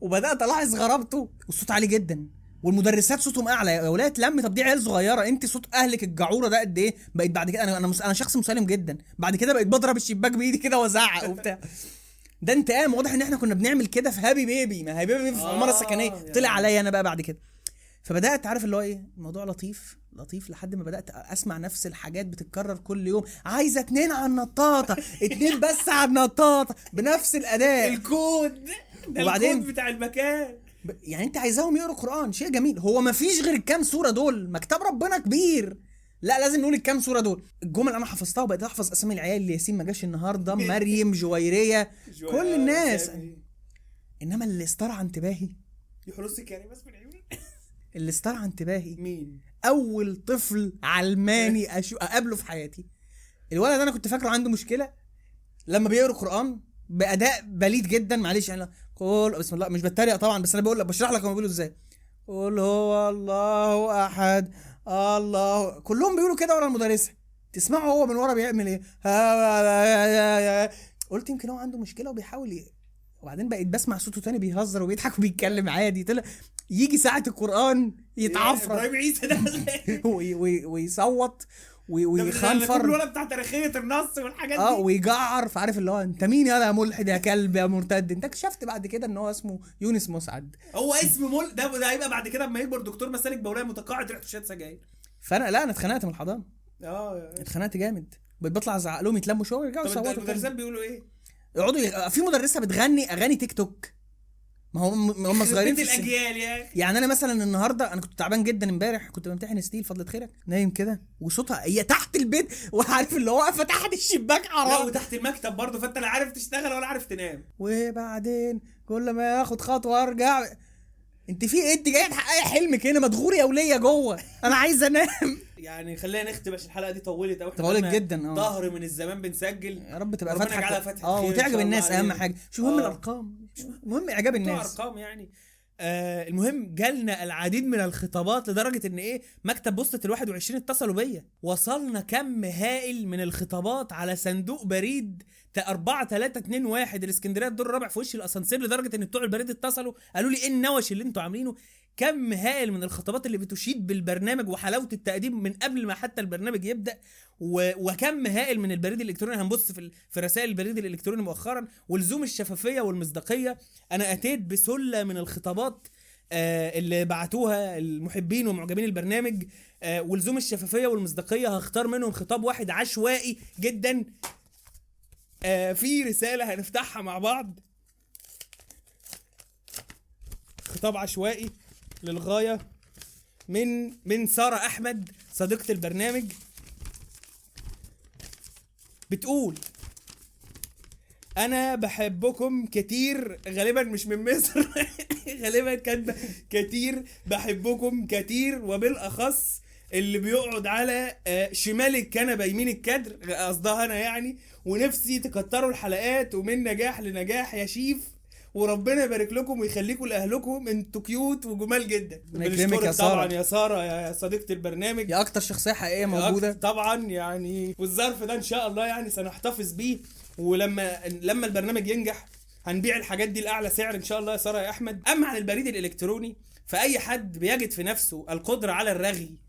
وبدأت ألاحظ غرابته. والصوت عالي جدا. والمدرسات صوتهم أعلى. يا ولاد لم طب دي عيال صغيرة. أنت صوت أهلك الجعورة ده قد إيه؟ بقيت بعد كده أنا أنا أنا شخص مسالم جدا. بعد كده بقيت بضرب الشباك بإيدي كده وأزعق وبتاع. ده انتقام. واضح إن إحنا كنا بنعمل كده في Happy Baby. ما Happy Baby في آه، العماره السكنيه يعني. طلع عليا أنا بقى بعد كده. فبدأت عارف اللي هو إيه؟ الموضوع لطيف لطيف لحد ما بدأت أسمع نفس الحاجات بتتكرر كل يوم. عايزة اتنين على النطاطة. اتنين بس على النطاطة. بنفس الأداء. الكود. ده وبعدين؟ الكود بتاع المكان. يعني انت عايزاهم يقروا قران شيء جميل. هو ما فيش غير الكام سورة دول. ما كتاب ربنا كبير. لا لازم نقول الكام سورة دول. الجمل أنا حفظتها وبقيت أحفظ أسامي العيال اللي ياسين ما جاش النهارده مريم جويرية كل الناس. إنما اللي استرعى انتباهي. يحرس الكريم بس من عيوني اللي استرعى انتباهي. مين؟ أول طفل علماني أشو... أقابله في حياتي. الولد أنا كنت فاكره عنده مشكلة. لما بيقرأ قران بأداء بليد جدا. معلش يعني قول بسم الله مش بتريق طبعا بس أنا بقول لك بشرح لك هم بيقولوا إزاي. قول هو الله أحد الله. كلهم بيقولوا كده ورا المدرسة. تسمعه هو من ورا بيعمل إيه؟ قلت يمكن هو عنده مشكلة وبيحاول ي... وبعدين بقيت بسمع صوته تاني بيهزر وبيضحك وبيتكلم عادي. طلع يجي ساعة القرآن يتعفرت. إبراهيم عيسى ده. وي- وي- ويصوت. ويخنفر الولد بتاع تاريخية النص والحاجات آه دي. ويجعر فعارف اللي هو انت مين يا ملحد يا كلب يا مرتد؟ انت اكتشفت بعد كده ان هو اسمه يونس مسعد. هو اسم مول ده ده هيبقى بعد كده اما يكبر دكتور مسالك بولية متقاعد ريحته شات سجاير. فانا لا أنا اتخنقت من الحضانة. آه اتخنقت جامد. بقيت بطلع ازعق لهم يتلموا شوية ويرجعوا يصوتوا المدرسات. بيقولوا إيه؟ يقعدوا. في مدرسة بتغني أغاني تيك توك. ما هم هم صغيرين في السن. الأجيال يا أخي يعني أنا مثلا النهارده أنا كنت تعبان جدا امبارح كنت بمتحن ستيل فضلة خيرك. نايم كده وصوتها هي تحت البيت وعارف اللي هو واقفة تحت الشباك لا حرام وتحت المكتب برضه فأنت لا عارف تشتغل ولا عارف تنام. وبعدين كل ما آخد خطوة أرجع انت في إيه؟ انت جاية تحققي حلمك هنا مدغوري يا وليه جوه. أنا عايز انام. يعني خلينا نختم عشان الحلقة دي طولت قوي طولت جدا، آه. ظهر من الزمان بنسجل. يا رب تبقى فاتحة فتحة آه وتعجب الناس أهم. حاجة. شو مهم؟ آه. الأرقام. مهم إعجاب الناس. أرقام يعني. آه المهم جالنا العديد من الخطابات لدرجة إن إيه؟ مكتب بوسطة ال 21 اتصلوا بيا. وصلنا كم هائل من الخطابات على صندوق بريد 4 3 2 1 الإسكندرية الدور الرابع في وش الأسانسير لدرجة إن بتوع البريد اتصلوا قالوا لي إيه النوش اللي أنتوا عاملينه؟ كم هائل من الخطابات اللي بتشيد بالبرنامج وحلاوة التقديم من قبل ما حتى البرنامج يبدأ و... وكم هائل من البريد الإلكتروني. هنبص في ال... في رسائل البريد الإلكتروني مؤخرا ولزوم الشفافية والمصداقية. أنا أتيت بسلة من الخطابات آه اللي بعتوها المحبين ومعجبين البرنامج آه ولزوم الشفافية والمصداقية. هختار منهم خطاب واحد عشوائي جدا. آه في رسالة هنفتحها مع بعض. خطاب عشوائي للغاية من من سارة أحمد صديقة البرنامج. بتقول أنا بحبكم كتير غالبا مش من مصر غالبا كاتبه كتير بحبكم كتير وبالأخص اللي بيقعد على آه، شمال الكنبة يمين الكدر قصدها أنا يعني. ونفسي تكتروا الحلقات ومن نجاح لنجاح يا شيف. وربنا يبارك لكم ويخليكم لأهلكم. أنتوا cute وجمال جدا. ربنا يكرمك يا بنشكرك سارة. طبعا يا سارة يا صديقة البرنامج. يا أكتر شخصية حقيقية موجودة. طبعا يعني والظرف ده إن شاء الله يعني سنحتفظ بيه. ولما لما البرنامج ينجح هنبيع الحاجات دي لأعلى سعر إن شاء الله يا سارة يا أحمد. اما عن البريد الإلكتروني فأي حد بيجد في نفسه القدرة على الرغي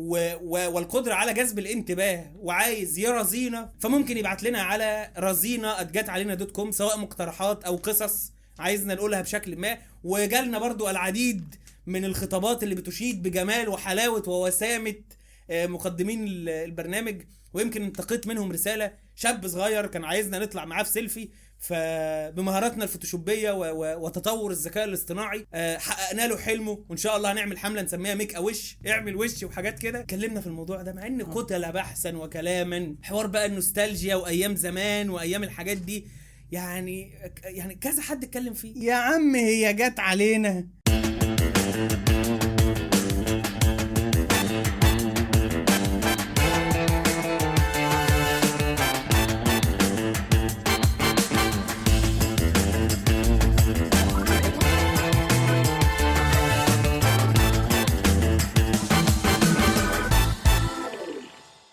و... و... والقدرة على جذب الانتباه وعايز يرازينا فممكن يبعت لنا على رازينا at جت علينا dot com سواء مقترحات أو قصص عايزنا نقولها بشكل ما. وجالنا برضو العديد من الخطابات اللي بتشيد بجمال وحلاوة ووسامه آه، مقدمين ال- البرنامج. ويمكن انتقيت منهم رسالة شاب صغير كان عايزنا نطلع معاه في سيلفي فبمهاراتنا الفوتوشوبية وتطور الذكاء الاصطناعي آه، حققنا له حلمه وإن شاء الله هنعمل حملة نسميها make a wish اعمل وش وحاجات كده. اتكلمنا في الموضوع ده مع إن قتل بحثا وكلاما حوار بقى النوستالجيا وأيام زمان وأيام الحاجات دي. يعني يعني كذا حد اتكلم فيه. يا عم هي جت علينا.